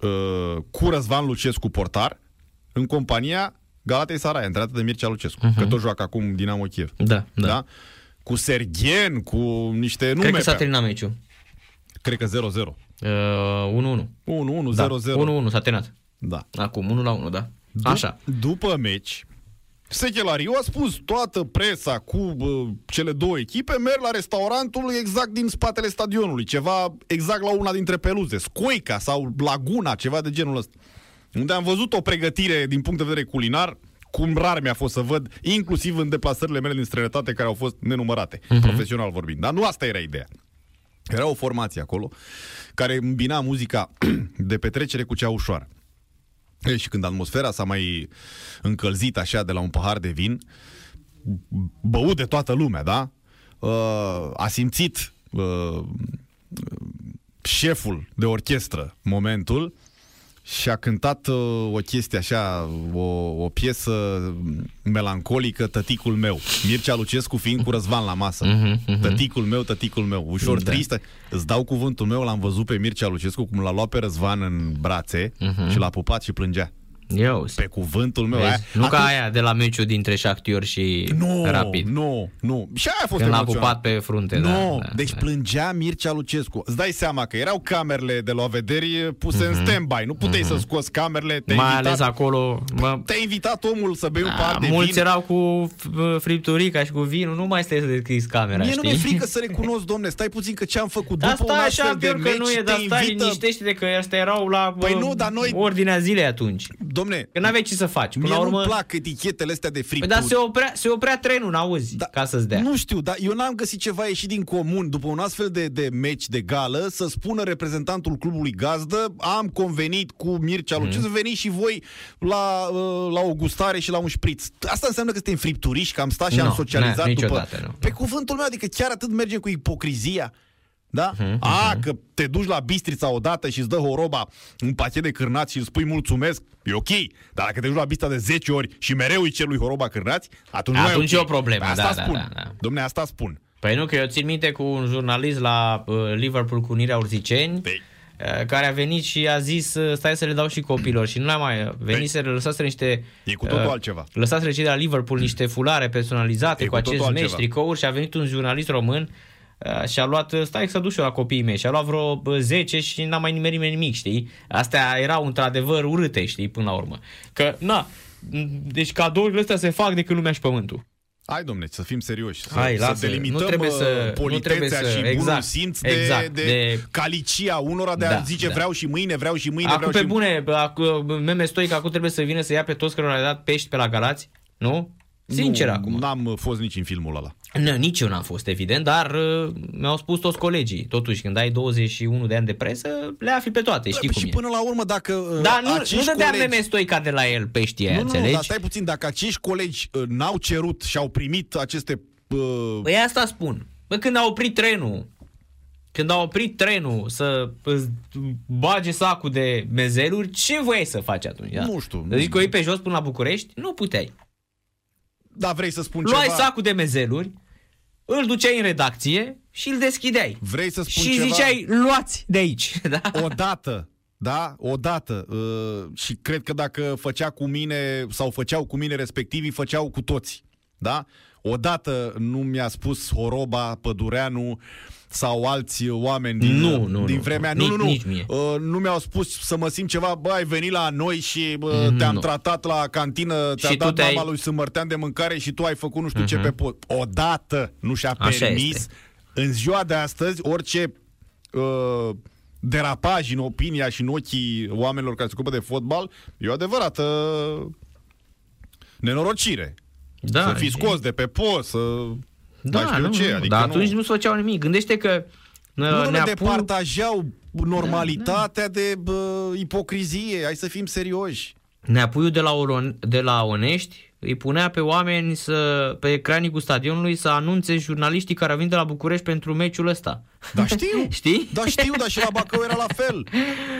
uh, cu Răzvan Lucescu portar, în compania Galatei Sarai, antrenată de Mircea Lucescu, uh-huh. că tot joacă acum Dinamo Kiev. Da, da. da? Cu Serghen, cu niște nume. Cred că s-a terminat meciul. Cred că 0-0. Uh, 1-1. 1-1, da. 0-0. 1-1, s-a terminat. Da. Acum, 1 la 1, da. Așa. După meci, Sechelariu a spus toată presa cu uh, cele două echipe merg la restaurantul exact din spatele stadionului, ceva exact la una dintre peluze, Scoica sau Laguna, ceva de genul ăsta. Unde am văzut o pregătire din punct de vedere culinar, cum rar mi-a fost să văd, inclusiv în deplasările mele din străinătate care au fost nenumărate, uh-huh. profesional vorbind. Dar nu asta era ideea. Era o formație acolo care îmbina muzica de petrecere cu cea ușoară. E, și când atmosfera s-a mai încălzit așa de la un pahar de vin, băut de toată lumea, da? Uh, a simțit uh, șeful de orchestră momentul și a cântat uh, o chestie așa, o, o piesă melancolică, Tăticul meu. Mircea Lucescu fiind cu Răzvan la masă. Uh-huh, uh-huh. Tăticul meu, tăticul meu. Ușor da. tristă. Îți dau cuvântul meu, l-am văzut pe Mircea Lucescu cum l-a luat pe Răzvan în brațe uh-huh. și l-a pupat și plângea. Eu, pe cuvântul meu. Vezi? Aia, nu atunci... ca aia de la meciul dintre Shakhtyor și nu, Rapid. Nu, nu. Și aia a fost Când l-a pupat pe frunte. Nu, da, da, deci da. plângea Mircea Lucescu. Îți dai seama că erau camerele de la vederi puse uh-huh. în Mhm. stand-by. Nu puteai uh-huh. să scoți camerele. Te-ai Mai invitat, ales acolo... Mă, te-a invitat omul să bei un a, pahar de mulți vin. erau cu f- fripturica și cu vinul, nu mai stai să deschizi camera, Mie știi? nu mi-e frică să recunosc, domne, stai puțin că ce am făcut Dar după un stai astfel așa, de Pior, că meci, nu e, te dar stai invită... liniștește-te că ăștia erau la Păi uh, nu, dar noi- ordinea zilei atunci. Domne, Că n-aveai ce să faci. Până mie la urmă... nu-mi plac etichetele astea de Păi fripturi. dar se oprea, se oprea trenul, n-auzi, Da, ca să-ți dea. Nu știu, dar eu n-am găsit ceva ieșit din comun după un astfel de, de meci de gală să spună reprezentantul clubului gazdă am convenit cu Mircea Lucescu Mhm. să veniți și voi la, uh, la o gustare și la un șpriț. Asta înseamnă că suntem fripturiși, că am stat și Nu, am socializat ne, după... niciodată nu. Pe cuvântul meu, adică chiar atât mergem cu ipocrizia. Da? Mhm, Uh-huh, A, că te duci la Bistrița odată și îți dă horoba un pachet de cârnați și îți spui mulțumesc, e ok. Dar dacă te duci la Bistrița de 10 ori și mereu îi cer lui horoba cârnați, atunci, nu Atunci e, e ok. o problemă, Pe Asta da, da, spun. da, da. Domne, asta spun. Păi nu, că eu țin minte cu un jurnalist la uh, Liverpool cu Unirea Urziceni, Păi. uh, care a venit și a zis uh, stai să le dau și copilor și nu le-a mai venit Păi. să le lăsați niște E cu totul uh, altceva. Lăsați cei de la Liverpool niște fulare personalizate E cu cu totul acest meci, altceva. tricouri și a venit un jurnalist român uh, și a luat, uh, stai să duc și eu la copiii mei și a luat vreo uh, 10 și n-a mai nimerit nimeni nimic, știi? Astea erau într-adevăr urâte, știi, până la urmă. Că, na, m- deci cadourile astea se fac de când lumea și pământul. Hai, domne, să fim serioși. Să, Hai, să lasă. delimităm Nu trebuie să- uh, nu trebuie politețea să- și bunul exact, simț de, exact, de, de- calicia unora de a Da, zice da. vreau și mâine, vreau și mâine, Acum vreau pe și... bune, acum, meme stoic, acum trebuie să vină să ia pe toți care le-a dat pești pe la Galați, nu? Sincer nu, acum. N-am uh, fost nici în filmul ăla. Nu, nici eu n-am fost, evident, dar uh, mi-au spus toți colegii. Totuși, când ai 21 de ani de presă, le afli pe toate, știi cum și e. până la urmă, dacă uh, Dar nu, acești nu dădea colegi... meme stoica de la el peștii aia, Nu, nu, nu, înțelegi? dar stai puțin, dacă acești colegi uh, n-au cerut și au primit aceste... Uh, Păi asta spun. Bă, când a oprit trenul, când a oprit trenul să îți bage sacul de mezeluri, ce voiai să faci atunci? Da? Nu știu. Să zici că o iei pe jos până la București? Nu puteai. Da, vrei să spun Luai ceva? sacul de mezeluri, îl duceai în redacție și îl deschideai. Vrei să spun și ceva? ziceai, luați de aici. Da? Odată, da, odată. Uh, și cred că dacă făcea cu mine sau făceau cu mine respectivii, făceau cu toți. Da? Odată nu mi-a spus Horoba, Pădureanu sau alți oameni din, Nu, nu, din nu, vremea. nu. Nu, nu, nu. Nici- nici mie. Uh, nu mi-au spus să mă simt ceva, bă, ai venit la noi și bă, te-am nu. tratat la cantină, ți-a Și tu dat te-ai- mama lui Sâmărtean de mâncare și tu ai făcut nu știu ce pe pot. Odată nu și-a Așa permis este. în ziua de astăzi orice uh, derapaj în opinia și în ochii oamenilor care se ocupă de fotbal, e o adevărată nenorocire. Da, să fii scos de pe post, să... Da, mai știu nu, ce, nu, adică dar atunci nu, nu se făceau nimic. Gândește că nu uh, ne ne-a departajau normalitatea de bă, ipocrizie, hai să fim serioși. Neapuiul de la, Oron, de la Onești îi punea pe oameni să, pe ecranicul stadionului să anunțe jurnaliștii care au venit de la București pentru meciul ăsta. Da, știu. Știi? Da, știu, dar și la Bacău era la fel.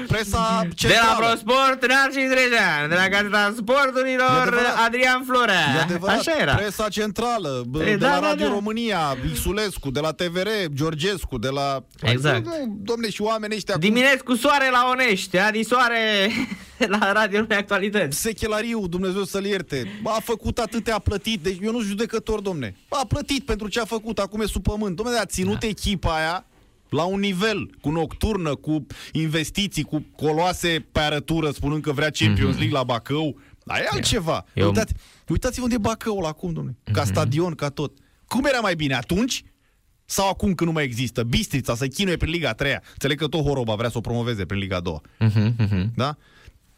Presa De la centrală. ProSport, Narcis Drejan, de la Gazeta E Sporturilor, adevărat. Adrian Florea. E adevărat, Așa era. presa centrală, bă, E, de da, la da, Radio da. România, Xulescu, de la TVR, Georgescu, de la... Exact. Nu, domne, și oamenii ăștia... Dimineți cu soare la Onești, Adi Soare la Radio Lumea Actualități. Sechelariu, Dumnezeu să-l ierte, a făcut atâtea, a plătit, deci eu nu sunt judecător, domne. A plătit pentru ce a făcut, acum e sub pământ. Domne, a ținut da. echipa aia la un nivel, cu nocturnă, cu investiții, cu coloase pe arătură, spunând că vrea Champions League la Bacău. Dar e altceva. Eu- Uitați, uitați-vă unde e Bacăul acum, domne. Ca stadion, ca tot. Cum era mai bine atunci? Sau acum când nu mai există? Bistrița să chinuie prin Liga 3 Înțeleg că tot Horoba vrea să o promoveze prin Liga 2 Mhm, mhm. da?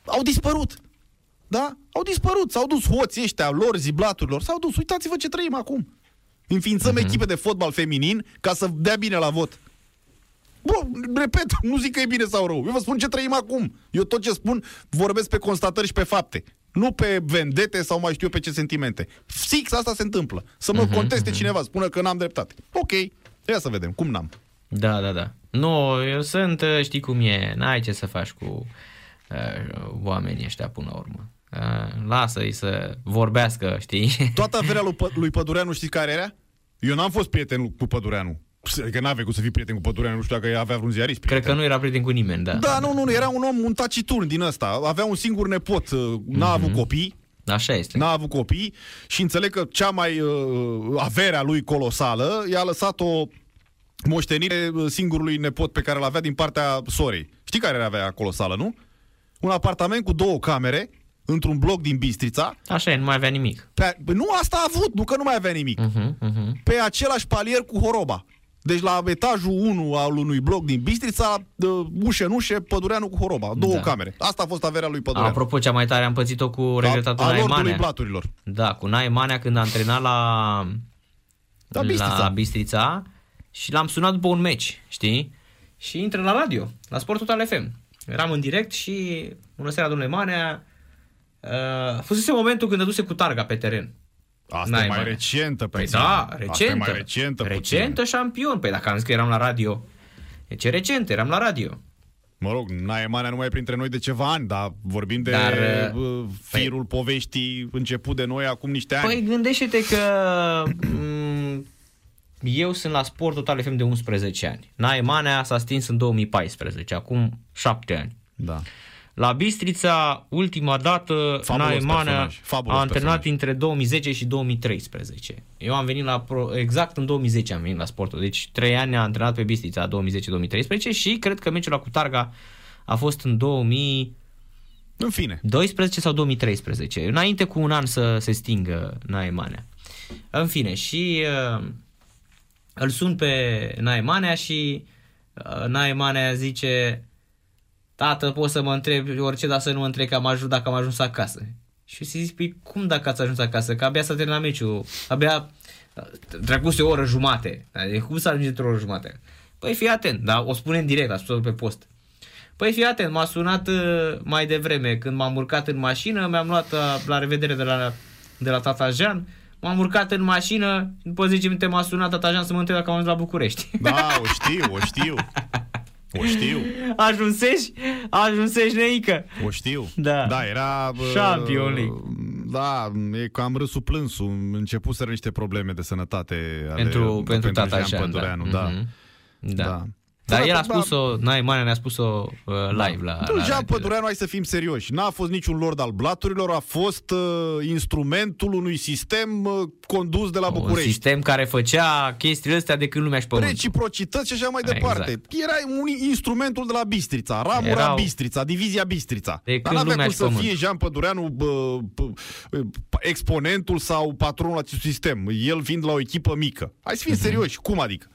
Au dispărut. Da? Au dispărut. S-au dus hoții ăștia, lor, ziblaturilor. S-au dus. Uitați-vă ce trăim acum. Înființăm uh-huh. echipe de fotbal feminin ca să dea bine la vot. Bă, repet, nu zic că e bine sau rău. Eu vă spun ce trăim acum. Eu tot ce spun vorbesc pe constatări și pe fapte. Nu pe vendete sau mai știu eu pe ce sentimente. Fix asta se întâmplă. Să mă uh-huh, conteste uh-huh. cineva, spună că n-am dreptate. Ok, ia să vedem. Cum n-am? Da, da, da. Nu, eu sunt, uh, știi cum e, n-ai ce să faci cu uh, oamenii ăștia până la urmă. Uh, lasă-i să vorbească, știi? Toată averea lui, Pă- lui Pădureanu știți care era? Eu n-am fost prieten cu Pădureanu. Că n-avea cum să fii prieten cu Pădureanu, nu știu dacă avea vreun ziarist Cred prieten. că nu era prieten cu nimeni, da. Da, nu, nu, nu, era un om, un taciturn din ăsta. Avea un singur nepot, uh, n-a Mhm. avut copii, Așa este. n-a avut copii și înțeleg că cea mai uh, averea lui colosală i-a lăsat o moștenire uh, singurului nepot pe care l avea din partea sorei. Știi care avea colosală, nu? Un apartament cu două camere, într-un bloc din Bistrița. Așa e, nu mai avea nimic. Pe, nu asta a avut, nu că nu mai avea nimic. Uh-huh, uh-huh. pe același palier cu Horoba. Deci la etajul 1 al unui bloc din Bistrița, de ușă în ușă, Pădureanu cu Horoba. Două Da. camere. Asta a fost averea lui Pădureanu. Apropo, cea mai tare am pățit-o cu a, regretatul a Nae lordului Manea. Blaturilor. Da, cu Nae Manea când a antrenat la, Da, Bistrița. la Bistrița și l-am sunat după un meci, știi? Și intră la radio, la Sport Total FM. Eram în direct și, bună seara, domnule Manea, uh, fusese momentul când dăduse cu targa pe teren. Asta N-ai e mai mai. recentă pe Păi zi. da, Asta e recentă. mai recentă. puțin. Recentă șampion. Păi dacă am zis că eram la radio. E ce recent, eram la radio. Mă rog, Naemania nu mai e printre noi de ceva ani, dar vorbim de Dar, uh, firul poveștii început de noi acum niște ani. Păi gândește-te că m, eu sunt la Sport Total FM de 11 ani. Nae Manea s-a stins în 2014, acum 7 ani. Da. La Bistrița, ultima dată, Fabulos Nae Manea personaj, fabulos a antrenat personaj. între 2010 și 2013. Eu am venit la, pro, exact în 2010 am venit la sportul, deci 3 ani a antrenat pe Bistrița, 2010-2013 și cred că meciul la Cutarga a fost în 2000... În fine. 12 sau 2013, înainte cu un an să se stingă Naemanea. În fine, și uh, îl sun pe Naemanea și uh, Naemanea zice Tată, poți să mă întrebi orice, dar să nu mă întrebi că am ajuns, dacă am ajuns acasă. Și să zic, păi cum dacă ați ajuns acasă? Că abia s-a terminat meciul, abia uh, trecuse o oră jumate. Adică cum să ajungi într-o oră jumate? Păi fii atent, dar o spune în direct, a spus pe post. Păi fii atent, m-a sunat uh, mai devreme când m-am urcat în mașină, mi-am luat uh, la revedere de la, de la tata Jean, m-am urcat în mașină, după 10 minute m-a sunat tata Jean să mă întreb dacă am ajuns la București. Da, o știu, o știu. O știu, Ajunsești? Ajunsești, neică. o știu. Da. Da, era... bă, Champion League. Da, e cam râsul plânsul. Începuseră niște probleme de sănătate ale, Pentru, pentru tata Jean Jean, Pădureanu, da. da. Mhm. Da. Da. Dar Da, el a da, spus-o, Nai Manea ne-a spus-o uh, live la, Nu, la Jean radio. Pădureanu, hai să fim serioși. N-a fost niciun lord al blaturilor, a fost uh, instrumentul unui sistem uh, condus de la Un București. sistem care făcea chestiile astea de când lumea și pământul. Reciprocități și așa mai Exact. departe. Era un instrumentul de la Bistrița, ramura Erau- Bistrița, divizia Bistrița. De Dar când n-avea lumea cum și să fie pământul. Jean Pădureanu bă, bă, bă, exponentul sau patronul acestui sistem. El fiind la o echipă mică. Hai să fim Mhm. serioși. Cum adică?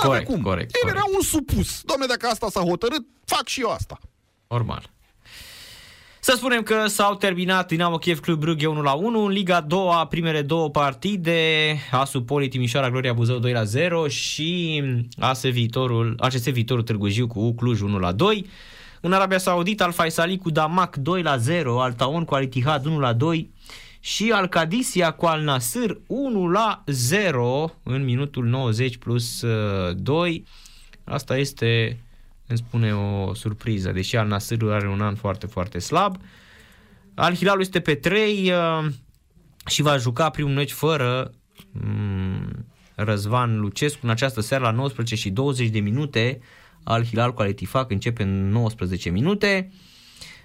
Corect, cum. corect. El corect. era un supus. Doamne, dacă asta s-a hotărât, fac și eu asta. Normal. Să spunem că s-au terminat Dinamo Kiev Club Brugge 1 la 1, în Liga 2 primele două partide, ASU Poli Timișoara Gloria Buzău 2 la 0 și AS Viitorul, ACS Viitorul Târgu Jiu cu Cluj 1 la 2. În Arabia Saudită, Al Faisali cu Damac 2 la 0, Al Taon cu Al Ittihad 1 la 2 și Al Qadisia cu Al Nasr 1 la 0 în minutul 90 plus 2. Uh, Asta este îmi spune o surpriză, deși Al Nasr are un an foarte, foarte slab. Al Hilal este pe 3 uh, și va juca primul meci fără um, Răzvan Lucescu în această seară la 19 și 20 de minute. Al Hilal cu Al Etifak începe în 19 minute.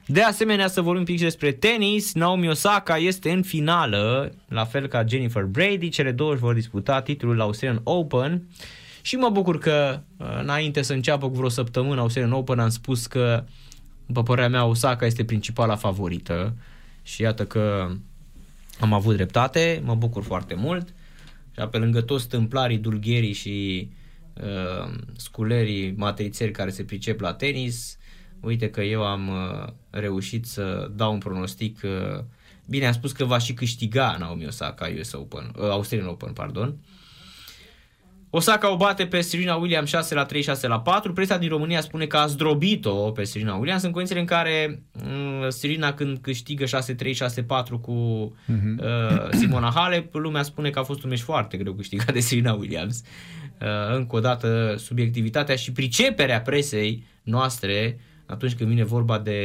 De asemenea, să vorbim un pic despre tenis, Naomi Osaka este în finală, la fel ca Jennifer Brady, cele două își vor disputa titlul Australian Open. Și mă bucur că uh, înainte să înceapă cu vreo săptămână Australian Open am spus că, după părerea mea, Osaka este principala favorită și iată că am avut dreptate, mă bucur foarte mult. Și pe lângă toți tâmplarii, dulgherii și uh, sculerii matrițeri care se pricep la tenis, uite că eu am uh, reușit să dau un pronostic uh, Bine, am spus că va și câștiga Naomi Osaka US Open, uh, Australian Open, pardon. Uh, Osaka o bate pe Serena Williams 6 la 3, 6 la 4. Presa din România spune că a zdrobit-o pe Serena Williams în condițiile în care uh, Serena când câștigă 6-3, 6-4 cu uh-huh. uh, Simona Halep, lumea spune că a fost un meci foarte greu câștigat de Serena Williams. Uh, încă o dată subiectivitatea și priceperea presei noastre atunci când vine vorba de,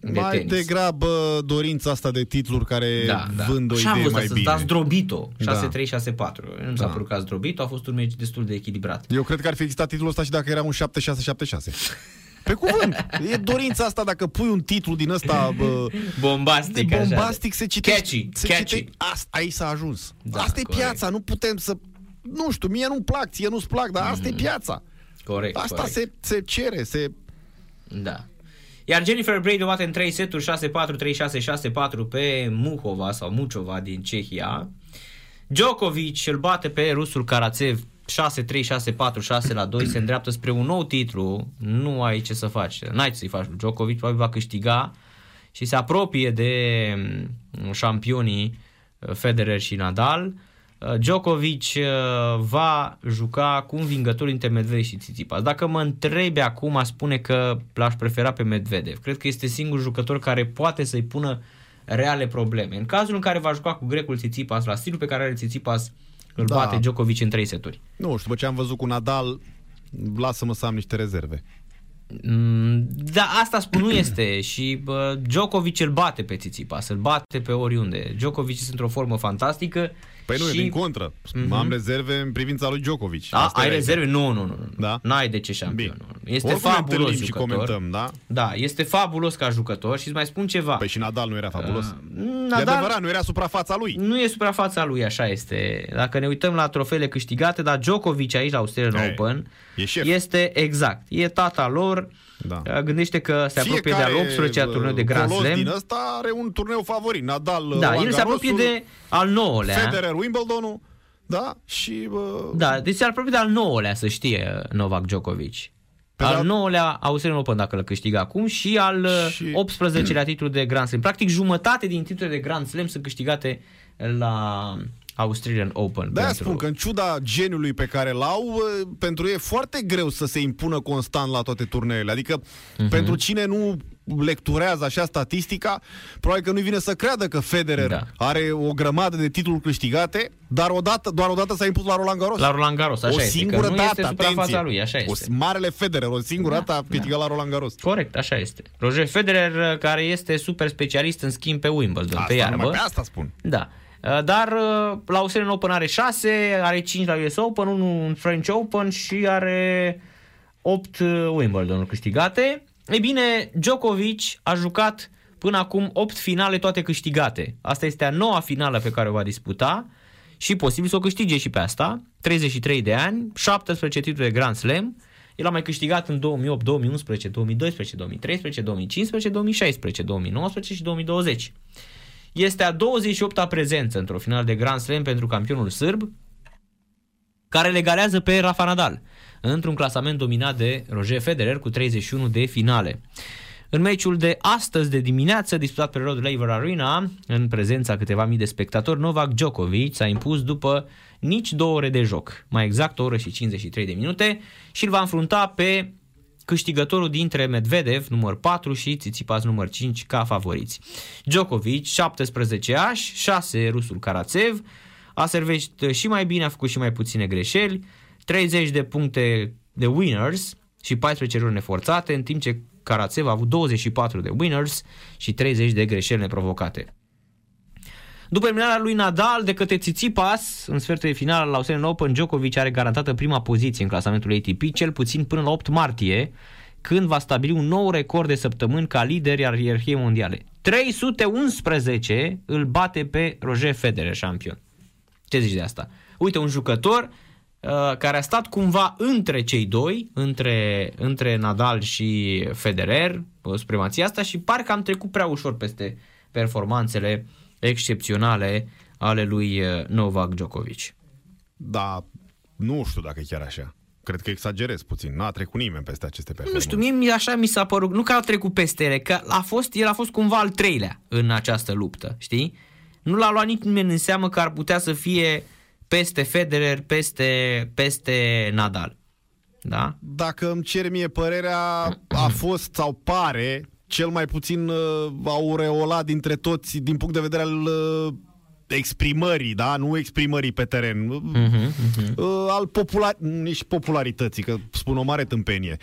de mai tenis. degrabă dorința asta de titluri care da, da. vând o idee mai bine. Și am zdrobit-o, 6-3, da. 6-4. Nu mi s-a da. părut că a zdrobit-o, a fost un meci destul de echilibrat. Eu cred că ar fi existat titlul ăsta și dacă era un 7-6-7-6. Pe cuvânt. E dorința asta dacă pui un titlu din ăsta bă, bombastic, de bombastic se citește. Catchy, se catchy. Citește, asta, aici s-a ajuns. Da, asta corect. e piața, nu putem să nu știu, mie nu-mi plac, ție nu-ți plac, dar asta mm-hmm. e mhm. piața. Corect. Asta corect. Se, se cere, se da. Iar Jennifer Brady o bate în 3 seturi 6-4, 3-6, 6-4 pe Muhova sau Mucova din Cehia. Djokovic îl bate pe rusul Karatsev 6-3, 6-4, 6 la 2, se îndreaptă spre un nou titlu, nu ai ce să faci, n-ai ce să-i faci lui Djokovic, probabil va câștiga și se apropie de mm, șampionii uh, Federer și Nadal. Uh, Djokovic uh, va juca cu un vingător între Medvedev și Tsitsipas. Dacă mă întrebi acum, a spune că l-aș prefera pe Medvedev. Cred că este singurul jucător care poate să-i pună reale probleme. În cazul în care va juca cu grecul Tsitsipas, la stilul pe care are Tsitsipas, îl da. bate Djokovic în trei seturi. Nu știu, după ce am văzut cu Nadal, lasă-mă să am niște rezerve. Mm, da, asta spun nu este și bă, Djokovic îl bate pe Tsitsipas, îl bate pe oriunde. Djokovic este într-o formă fantastică Păi nu, și... din contră. Mm-hmm. Am rezerve în privința lui Djokovic. Da, ai rezerve? Nu, nu, nu. Da? N-ai de ce șampion. Bine. Este Oricum fabulos jucător. Și comentăm, da? Da, este fabulos ca jucător și îți mai spun ceva. Păi și Nadal nu era fabulos? Uh, Nadal... E adevărat, nu era suprafața lui. Nu e suprafața lui, așa este. Dacă ne uităm la trofeele câștigate, dar Djokovic aici la Australian Ei, Open e șef. este exact. E tata lor. Da. Uh, gândește că se apropie de al 18-a turneu de Grand Slam. din ăsta are un turneu favorit. Nadal, Da, el se apropie de al 9-lea. Federer, Wimbledon da? Și... Uh... Da, deci se apropie de al 9-lea, să știe Novak Djokovic. Pe al da... 9-lea Australian Open dacă îl câștigă acum și al și... 18-lea titlu de Grand Slam. Practic jumătate din titlurile de Grand Slam sunt câștigate la Australian Open. Da, pentru... spun că în ciuda geniului pe care l-au, pentru ei e foarte greu să se impună constant la toate turneele. Adică uh-huh. pentru cine nu lecturează așa statistica, probabil că nu vine să creadă că Federer da. are o grămadă de titluri câștigate, dar odată, doar odată s-a impus la Roland Garros. La Roland Garros, așa o este. Singură nu dată, este fața lui, așa este. O, marele Federer, o singură da, dată a câștigat da. la Roland Garros. Corect, așa este. Roger Federer, care este super specialist în schimb pe Wimbledon, asta, pe iarbă. Pe asta spun. Da. Uh, dar uh, la Australian Open are 6, are 5 la US Open, 1 în French Open și are 8 uh, Wimbledon câștigate. Ei bine, Djokovic a jucat până acum 8 finale toate câștigate. Asta este a noua finală pe care o va disputa și posibil să o câștige și pe asta. 33 de ani, 17 titluri de Grand Slam. El a mai câștigat în 2008, 2011, 2012, 2013, 2015, 2016, 2019 și 2020. Este a 28-a prezență într-o final de Grand Slam pentru campionul sârb. care legalează pe Rafa Nadal într-un clasament dominat de Roger Federer cu 31 de finale. În meciul de astăzi de dimineață, disputat pe Rod Laver Arena, în prezența câteva mii de spectatori, Novak Djokovic s-a impus după nici două ore de joc, mai exact o oră și 53 de minute, și îl va înfrunta pe câștigătorul dintre Medvedev, număr 4, și Tsitsipas, număr 5, ca favoriți. Djokovic, 17 ași, 6 rusul Karatsev, a servit și mai bine, a făcut și mai puține greșeli, 30 de puncte de winners și 14 ruri neforțate, în timp ce Karatsev a avut 24 de winners și 30 de greșeli neprovocate. După eliminarea lui Nadal de către Tsitsipas, în sfertul de final la Australian Open, Djokovic are garantată prima poziție în clasamentul ATP, cel puțin până la 8 martie, când va stabili un nou record de săptămâni ca lider al ierarhiei mondiale. 311 îl bate pe Roger Federer, șampion. Ce zici de asta? Uite, un jucător uh, care a stat cumva între cei doi, între, între Nadal și Federer, supremația asta și parcă am trecut prea ușor peste performanțele excepționale ale lui uh, Novak Djokovic. Da, nu știu dacă e chiar așa. Cred că exagerez puțin. N-a trecut nimeni peste aceste performanțe. Nu știu, mie așa mi s-a părut, nu că a trecut peste ele, că a fost, el a fost cumva al treilea în această luptă, știi? Nu l-a luat nimeni în seamă că ar putea să fie peste Federer, peste, peste Nadal. Da? Dacă îmi cer mie părerea, a fost sau pare cel mai puțin uh, aureolat dintre toți din punct de vedere al uh, exprimării, da? Nu exprimării pe teren. Uh-huh, uh-huh. Uh, al popular... nici popularității, că spun o mare tâmpenie.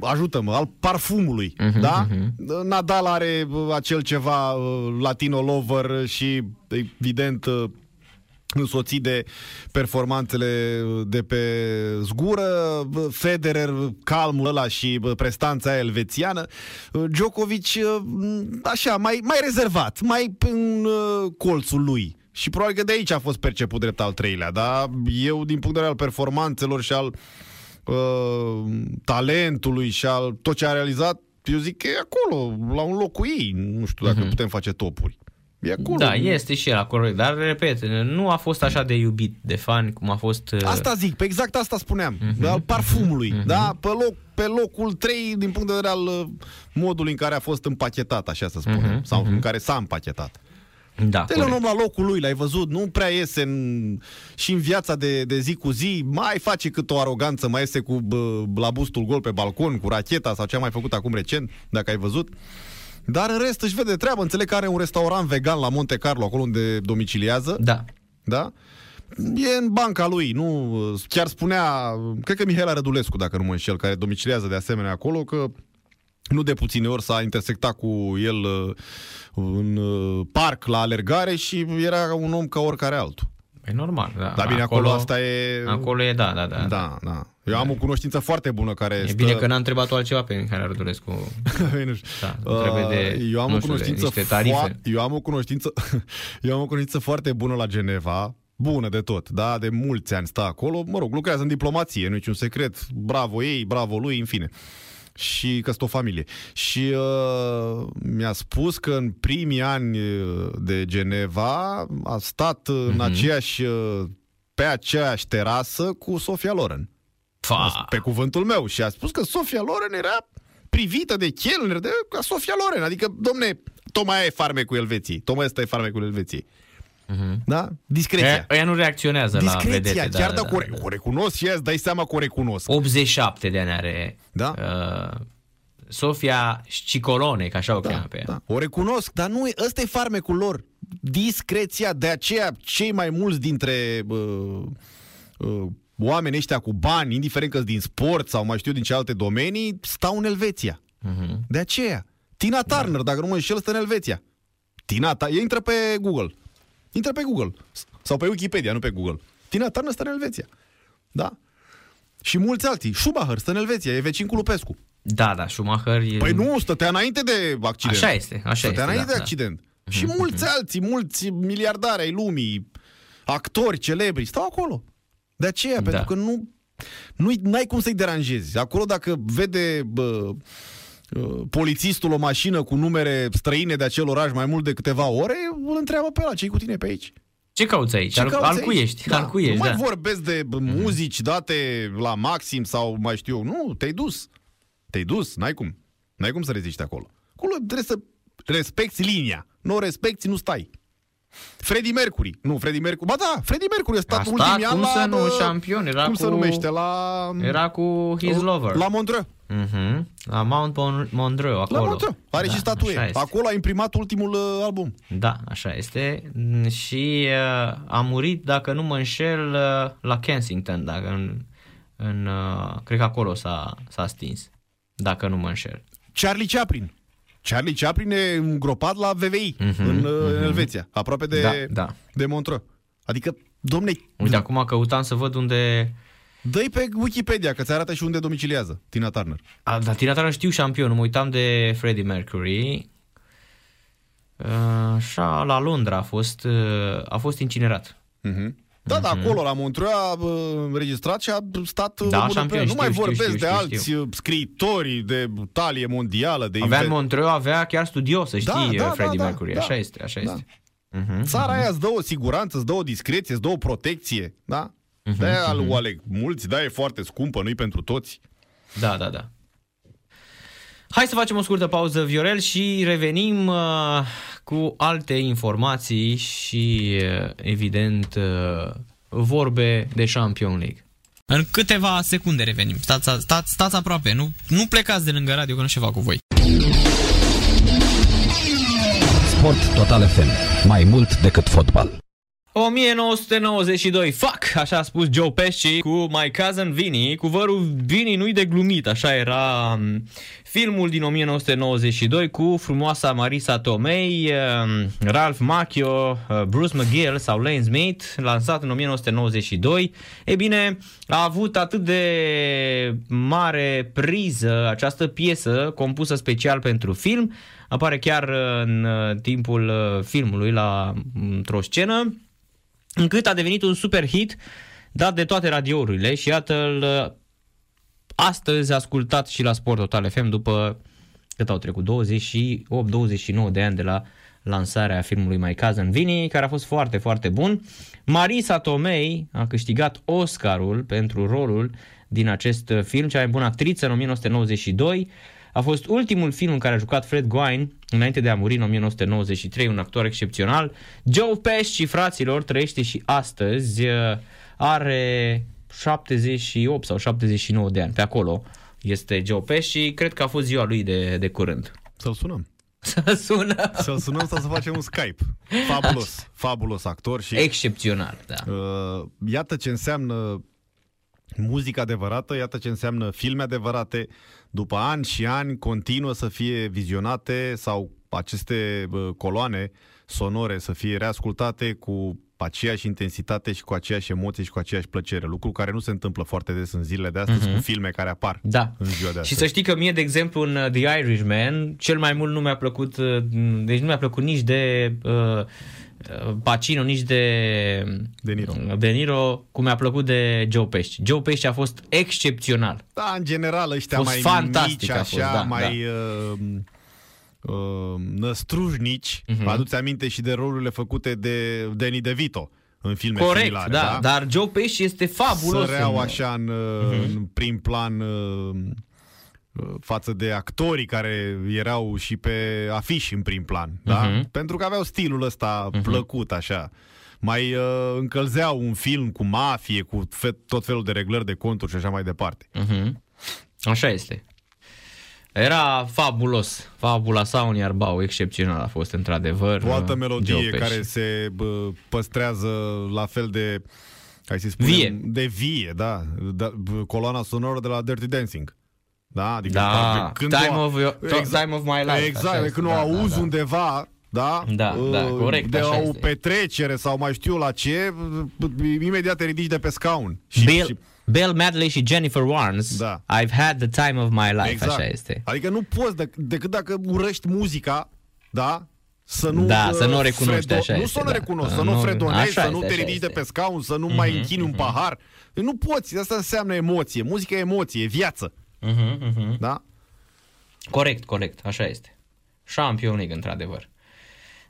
Ajută-mă, al parfumului, uh-huh, da? Uh-huh. Nadal are uh, acel ceva uh, latino lover și evident uh, însoțit de performanțele de pe zgură, Federer calmul ăla și prestanța aia elvețiană, Djokovic așa, mai, mai rezervat, mai în uh, colțul lui. Și probabil că de aici a fost perceput drept al treilea, dar eu din punct de vedere al performanțelor și al uh, talentului și al tot ce a realizat, eu zic că e acolo, la un loc cu ei. Nu știu dacă uh-huh. putem face topuri. E acolo. Da, este și el acolo, dar repet, nu a fost așa de iubit de fani cum a fost... Uh... Asta zic, pe exact asta spuneam, uh-huh. al parfumului, uh-huh. da? Pe, loc, pe locul 3 din punct de vedere al uh, modului în care a fost împachetat, așa să spunem, uh-huh. sau uh-huh. în care s-a împachetat. Da, Te un om la locul lui, l-ai văzut, nu prea iese în, și în viața de, de zi cu zi, mai face cât o aroganță, mai iese cu bă, la bustul gol pe balcon, cu racheta sau ce a mai făcut acum recent, dacă ai văzut. Dar în rest își vede treabă. Înțeleg că are un restaurant vegan la Monte Carlo, acolo unde domiciliază. Da. Da? E în banca lui, nu? Chiar spunea, cred că Mihaela Rădulescu, dacă nu mă înșel, care domiciliază de asemenea acolo, că nu de puține ori s-a intersectat cu el uh, în uh, parc la alergare și era un om ca oricare altul. E normal, da. Dar bine, acolo, acolo asta e... Acolo e, da, da, da. Da, da. Eu am o cunoștință foarte bună care E stă... bine că n-a întrebat altceva pe Mihai Ardulescu. nu știu. Da, nu trebuie de, Uh, eu am nu o știu, de cunoștință niște tarife. foa- eu am o cunoștință eu am o cunoștință foarte bună la Geneva, bună de tot, da, de mulți ani stă acolo, mă rog, lucrează în diplomație, nu niciun secret, bravo ei, bravo lui, în fine. Și că sunt o familie. Și uh, mi-a spus că în primii ani uh, de Geneva a stat uh, în aceeași, uh, pe aceeași terasă cu Sofia Loren. Fa. Pe cuvântul meu. Și a spus că Sofia Loren era privită de chelner de ca Sofia Loren. Adică, domne, tocmai aia e farmecul Elveției. Tocmai ăsta e farmecul Elveției. Da? Discreția. Ea, ăia nu reacționează la Discreția, vedete. chiar da, dacă o, re- o recunosc și aia îți dai seama că o recunosc. 87 de ani are Da? uh, Sofia Scicolone, ca așa o cheamă pe ea. Da, o recunosc, dar nu, e- ăsta e farmecul lor. Discreția, de aceea cei mai mulți dintre uh, uh, oamenii ăștia cu bani, indiferent că din sport sau mai știu din ce alte domenii, stau în Elveția. Mhm. De aceea. Tina Turner, dacă nu mă înșel, stă în Elveția. Tina Ta- intră pe Google. Intră pe Google. S- Sau pe Wikipedia, nu pe Google. Tina Turner stă în Elveția. Da? Și mulți alții. Schumacher stă în Elveția, e vecin cu Lupescu. Da, da, Schumacher e... Păi nu, stătea înainte de accident. Așa este, așa Stătea este, înainte da, de da. accident. Și mulți alții, mulți miliardari ai lumii, actori celebri, stau acolo. De aceea, Da. pentru că nu nu n-ai cum să-i deranjezi. Acolo dacă vede bă, uh, polițistul o mașină cu numere străine de acel oraș mai mult de câteva ore, îl întreabă pe ăla, ce cu tine pe aici? Ce cauți aici? Ce Al, cauți alcuiești. Aici? Da. alcuiești, nu da. mai vorbesc de muzici date la maxim sau mai știu eu. Nu, te-ai dus. Te-ai dus, n-ai cum. N-ai cum să reziști acolo. Acolo trebuie să respecti linia. Nu o respecti, nu stai. Freddie Mercury. Nu, Freddie Mercury. Ba da, Freddie Mercury a stat, a stat ultimii cum ani să la... nu, șampion. Era cum cu... se numește? La... Era cu His Lover. La Montreux. Uh-huh. La Mount Montreux, acolo. La Montreux. Are da, și statuie. Acolo a imprimat ultimul uh, album. Da, așa este. Și uh, a murit, dacă nu mă înșel, uh, la Kensington, dacă în, în uh, cred că acolo s-a, s-a stins, dacă nu mă înșel. Charlie Chaplin. Charlie Chaplin e îngropat la VVI uh-huh, în, uh-huh. în Elveția, aproape de, da, da. de Montreux. Adică, domne... Uite, acum căutam să văd unde... Dă-i pe Wikipedia, că ți arată și unde domiciliază Tina Turner. A, da, Tina Turner știu șampion, mă uitam de Freddie Mercury. Așa, la Londra a fost, uh, a fost incinerat. Uh-huh. Da, da, acolo, la Montreux a înregistrat și a stat da, șampion, Nu mai știu, vorbesc știu, știu, de știu, alți știu. scriitori de talie mondială. De avea inven... în Montreux, avea chiar studio, să știi, da, da, Freddie da, Mercury. Da, așa este, așa da. este. Uh-huh, Țara uh-huh. aia îți dă o siguranță, îți dă o discreție, îți dă o protecție, da? Uh-huh, de-aia uh-huh. o aleg mulți, da, e foarte scumpă, nu-i pentru toți. Da, da, da. Hai să facem o scurtă pauză, Viorel, și revenim uh, cu alte informații și, uh, evident, uh, vorbe de Champions League. În câteva secunde revenim. Stați, stați, stați aproape, nu, nu plecați de lângă radio că nu ceva cu voi. Sport Total FM. Mai mult decât fotbal. 1992, fuck, așa a spus Joe Pesci cu My Cousin Vinny, cu vărul Vinny nu-i de glumit, așa era um, filmul din 1992 cu frumoasa Marisa Tomei, um, Ralph Macchio, uh, Bruce McGill sau Lane Smith, lansat în 1992. E bine, a avut atât de mare priză această piesă compusă special pentru film, apare chiar în uh, timpul uh, filmului la într-o scenă încât a devenit un super hit dat de toate radiourile și iată-l astăzi ascultat și la Sport Total FM după cât au trecut 28-29 de ani de la lansarea filmului My Cousin Vinny, care a fost foarte, foarte bun. Marisa Tomei a câștigat Oscarul pentru rolul din acest film, cea mai bună actriță în 1992. A fost ultimul film în care a jucat Fred Gwynne înainte de a muri în 1993, un actor excepțional. Joe Pesci, fraților, trăiește și astăzi, are 78 sau 79 de ani, pe acolo este Joe Pesci, cred că a fost ziua lui de, de curând. Să-l sunăm. Să sună. Să-l sunăm sau să facem un Skype. Fabulos, fabulos actor și... Excepțional, da. Uh, iată ce înseamnă muzică adevărată, iată ce înseamnă filme adevărate, după ani și ani continuă să fie vizionate sau aceste coloane sonore să fie reascultate cu aceeași intensitate și cu aceeași emoție și cu aceeași plăcere. Lucru care nu se întâmplă foarte des în zilele de astăzi uh-huh. cu filme care apar da. în ziua de astăzi. Și să știi că mie, de exemplu, în uh, The Irishman, cel mai mult nu mi-a plăcut, uh, deci nu mi-a plăcut nici de uh, Pacino, nici de De Niro. De Niro, cum mi-a plăcut de Joe Pesci. Joe Pesci a fost excepțional. Da, în general ăștia fost mai fantastic mici, a așa, fost, da, mai da. Uh, uh, năstrușnici. Uh-huh. Aduți aminte și de rolurile făcute de Danny DeVito în filme Corect, similare. da, da, dar Joe Pesci este fabulos. Săreau așa în, uh-huh. în prim plan uh, față de actorii care erau și pe afiș în prim plan, uh-huh. da? Pentru că aveau stilul ăsta uh-huh. plăcut așa. Mai uh, încălzeau un film cu mafie, cu fe- tot felul de reglări de conturi și așa mai departe. Uh-huh. Așa este. Era fabulos. Fabula sa un iarbau excepțional a fost într-adevăr. O altă melodie care se bă, păstrează la fel de hai să spunem, vie. de vie, da, da, coloana sonoră de la Dirty Dancing. Da, adică da. când time, o, of your, exact, time of my life. Exact, când da, o auzi da, da. undeva, da? Da, da, corect, De așa o este. petrecere sau mai știu la ce, imediat te ridici de pe scaun. Și, Bill, și, Bill Medley și Jennifer Warnes, Da. I've had the time of my life, exact. așa este. Adică nu poți, dec- decât dacă urăști muzica, da? Să nu, Da, să nu o uh, recunoști, așa Nu este, să nu da. recunoști, Da, să nu nu- fredonezi, așa să nu este, te așa ridici de este. pe scaun, să nu mai Mhm, închini un pahar. Deci Nu poți, asta înseamnă emoție. Muzica e emoție, e viață. Uh-huh, uh-huh. Da? Corect, corect, așa este. Champion League, într-adevăr.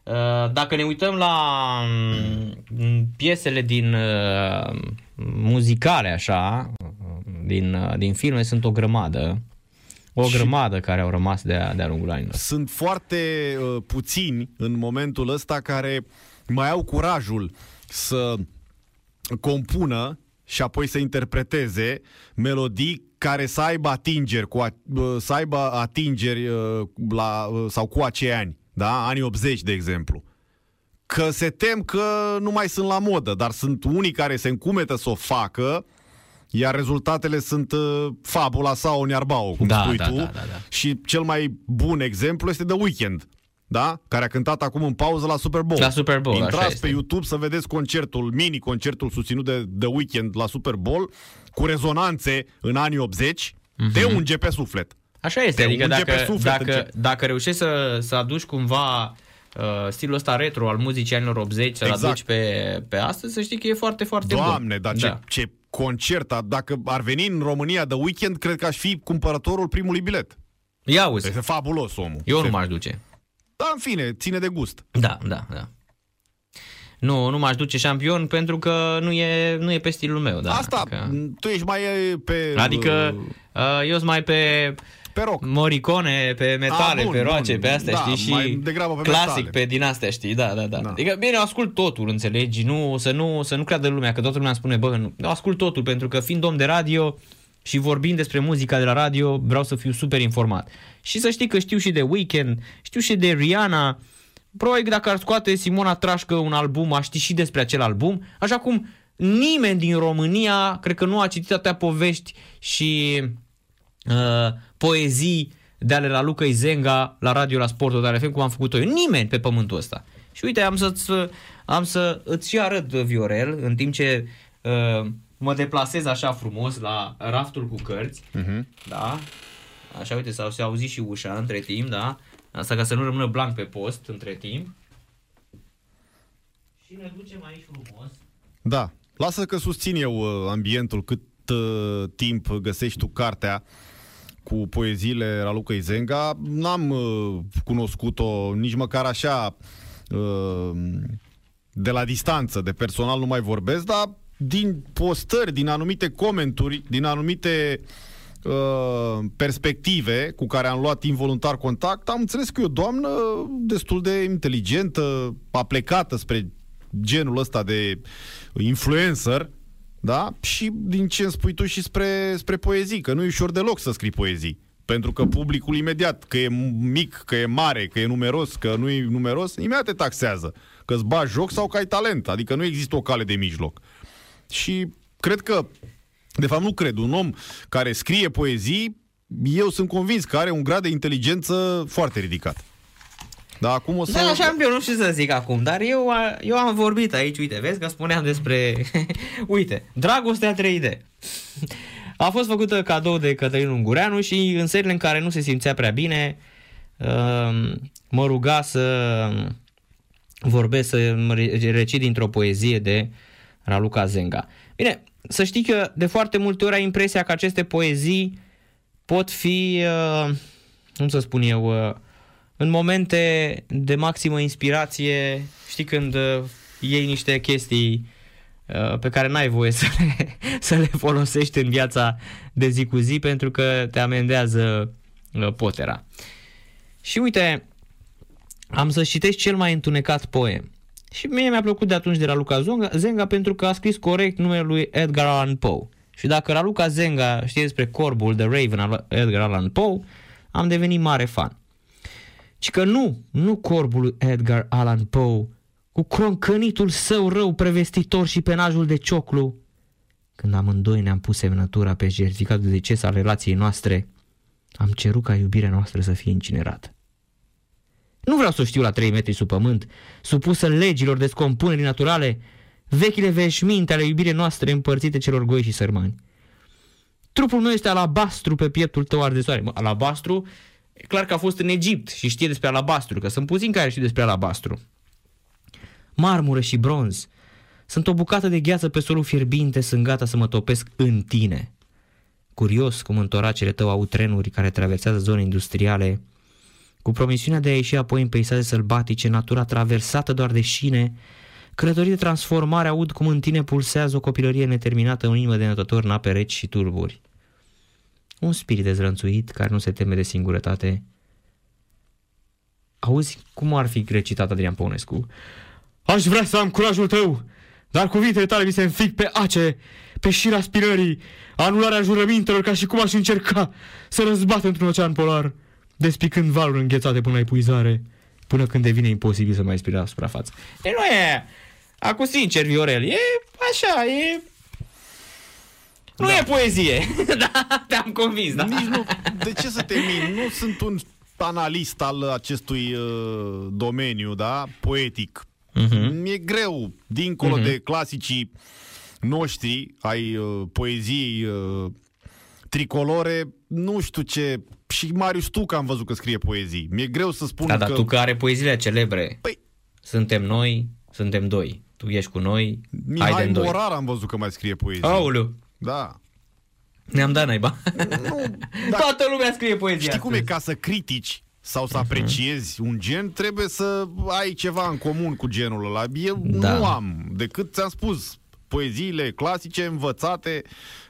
Uh, dacă ne uităm la mm, piesele din uh, muzicale, așa, din, uh, din filme, sunt o grămadă. O grămadă care au rămas de-a, de-a lungul anilor. Sunt foarte uh, puțini în momentul ăsta care mai au curajul să compună și apoi să interpreteze melodii care să aibă atingeri, cu a, să aibă atingeri la, sau cu acei ani da? anii 80, de exemplu, că se tem că nu mai sunt la modă, dar sunt unii care se încumetă să o facă, iar rezultatele sunt uh, fabula sau Niarbau, cum da, spui da, tu. Da, da, da. Și cel mai bun exemplu este The Weeknd, da? care a cântat acum în pauză la Super Bowl. La Super Bowl, Intrați pe YouTube să vedeți concertul, mini-concertul susținut de The Weeknd la Super Bowl, cu rezonanțe în anii 80, mm-hmm. te unge pe suflet. Așa este, Te adică dacă, suflet dacă, dacă reușești să, să aduci cumva uh, stilul ăsta retro al muzicii anilor 80, să-l Exact. aduci pe, pe astăzi, să știi că e foarte, foarte bun. Doamne, dar ce, Da. ce concert, a- dacă ar veni în România de weekend, cred că aș fi cumpărătorul primului bilet. Ia uzi, Este fabulos omul. eu nu Se- m-aș duce. Da, în fine, ține de gust. Da, da, da. Nu, nu m-aș duce șampion pentru că nu e, nu e pe stilul meu. Da, Asta, Adică, tu ești mai e, pe... adică uh, uh, eu sunt mai pe Pe rock. Moricone, pe metale, Ah, bun, pe roace, bun. pe astea, Da, știi? Și mai degrabă pe clasic, metale. pe din astea, știi? Da, da, da, Da. Adică, bine, eu ascult totul, înțelegi? Nu, să, nu, să nu creadă lumea că toată lumea spune, bă, nu. Eu ascult totul, pentru că fiind om de radio și vorbind despre muzica de la radio, vreau să fiu super informat. Și să știi că știu și de Weekend, știu și de Rihanna, Probabil că dacă ar scoate Simona Trașcă un album, aș ști și despre acel album, așa cum nimeni din România, cred că nu a citit atâtea povești și uh, poezii de ale la Luca Izenga la radio la Sport Total FM, cum am făcut-o eu. Nimeni pe pământul ăsta. Și uite, am, să-ți, am să îți și arăt, Viorel, în timp ce uh, mă deplasez așa frumos la raftul cu cărți, Uh-huh. da? Așa, uite, s-au se auzit și ușa între timp, da? Asta ca să nu rămână blank pe post între timp. Și ne ducem aici frumos. Da. Lasă că susțin eu uh, ambientul cât uh, timp găsești tu cartea cu poeziile Raluca Izenga. N-am uh, cunoscut-o nici măcar așa uh, de la distanță, de personal nu mai vorbesc, dar din postări, din anumite comenturi, din anumite uh, perspective cu care am luat involuntar contact, am înțeles că e o doamnă destul de inteligentă, aplecată spre genul ăsta de influencer, da? Și din ce îmi spui tu și spre, spre poezii, că nu e ușor deloc să scrii poezii. Pentru că publicul imediat, că e mic, că e mare, că e numeros, că nu e numeros, imediat te taxează. Că îți bagi joc sau că ai talent. Adică nu există o cale de mijloc. Și cred că, de fapt nu cred, un om care scrie poezii, eu sunt convins că are un grad de inteligență foarte ridicat. Dar acum o să... Da, așa eu nu știu să zic acum, dar eu, a- eu am vorbit aici, uite, vezi că spuneam despre... uite, Dragostea 3D. A fost făcută cadou de Cătălin Ungureanu și în serile în care nu se simțea prea bine, um, mă ruga să vorbesc, să mă re- recit dintr-o poezie de Raluca Zenga. Bine, să știi că de foarte multe ori ai impresia că aceste poezii pot fi, uh, cum să spun eu, uh, în momente de maximă inspirație, știi când uh, iei niște chestii uh, pe care n-ai voie să le, să le folosești în viața de zi cu zi pentru că te amendează uh, potera. Și uite, am să citesc cel mai întunecat poem. Și mie mi-a plăcut de atunci de Raluca Zenga, Zenga pentru că a scris corect numele lui Edgar Allan Poe. Și dacă Raluca Zenga știe despre corbul The Raven al Edgar Allan Poe, am devenit mare fan. Și că nu, nu corbul lui Edgar Allan Poe, cu croncănitul său rău prevestitor și penajul de cioclu, când amândoi ne-am pus semnătura pe certificatul de deces al relației noastre, am cerut ca iubirea noastră să fie incinerată. Nu vreau să o știu la 3 metri sub pământ, supusă legilor descompunerii naturale, vechile veșminte ale iubirii noastre împărțite celor goi și sărmani. Trupul meu este alabastru pe pieptul tău ardesoare. Mă, alabastru, e clar că a fost în Egipt și știe despre alabastru, că sunt puțini care știu despre alabastru. Marmură și bronz. Sunt o bucată de gheață pe solul fierbinte, sunt gata să mă topesc în tine. Curios cum în toracele tău au trenuri care traversează zone industriale, cu promisiunea de a ieși apoi în peisaje sălbatice, natura traversată doar de șine, călătorii de transformare aud cum în tine pulsează o copilărie neterminată în inimă de nătător în ape reci și turburi. Un spirit dezrănțuit care nu se teme de singurătate. Auzi cum ar fi recitat Adrian Păunescu? Aș vrea să am curajul tău, dar cuvintele tale mi se înfig pe ace, pe șira spinării, anularea jurămintelor ca și cum aș încerca să răzbat într-un ocean polar, despicând valuri înghețate până la epuizare, până când devine imposibil să mai spire la suprafață. E, nu e... Acum, sincer, Viorel, e așa, e... Nu da. e poezie, da, te-am convins, da? Nici nu, de ce să te min? Nu sunt un analist al acestui uh, domeniu, da, poetic. Uh-huh. Mi-e greu, dincolo uh-huh. de clasicii noștri ai uh, poeziei uh, tricolore, nu știu ce... Și Marius Tuca am văzut că scrie poezii. Mi-e greu să spun da, că... Da, Tuca are poeziile celebre. Păi... Suntem noi, suntem doi. Tu ești cu noi, Mihai Morar am văzut că mai scrie poezii. Aoleu! Da. Ne-am dat naiba. Nu, dar Toată lumea scrie poezia Știi astăzi. cum e ca să critici sau să mhm. apreciezi uh-huh. un gen, trebuie să ai ceva în comun cu genul ăla. Eu da. nu am, decât ți-am spus, poeziile clasice învățate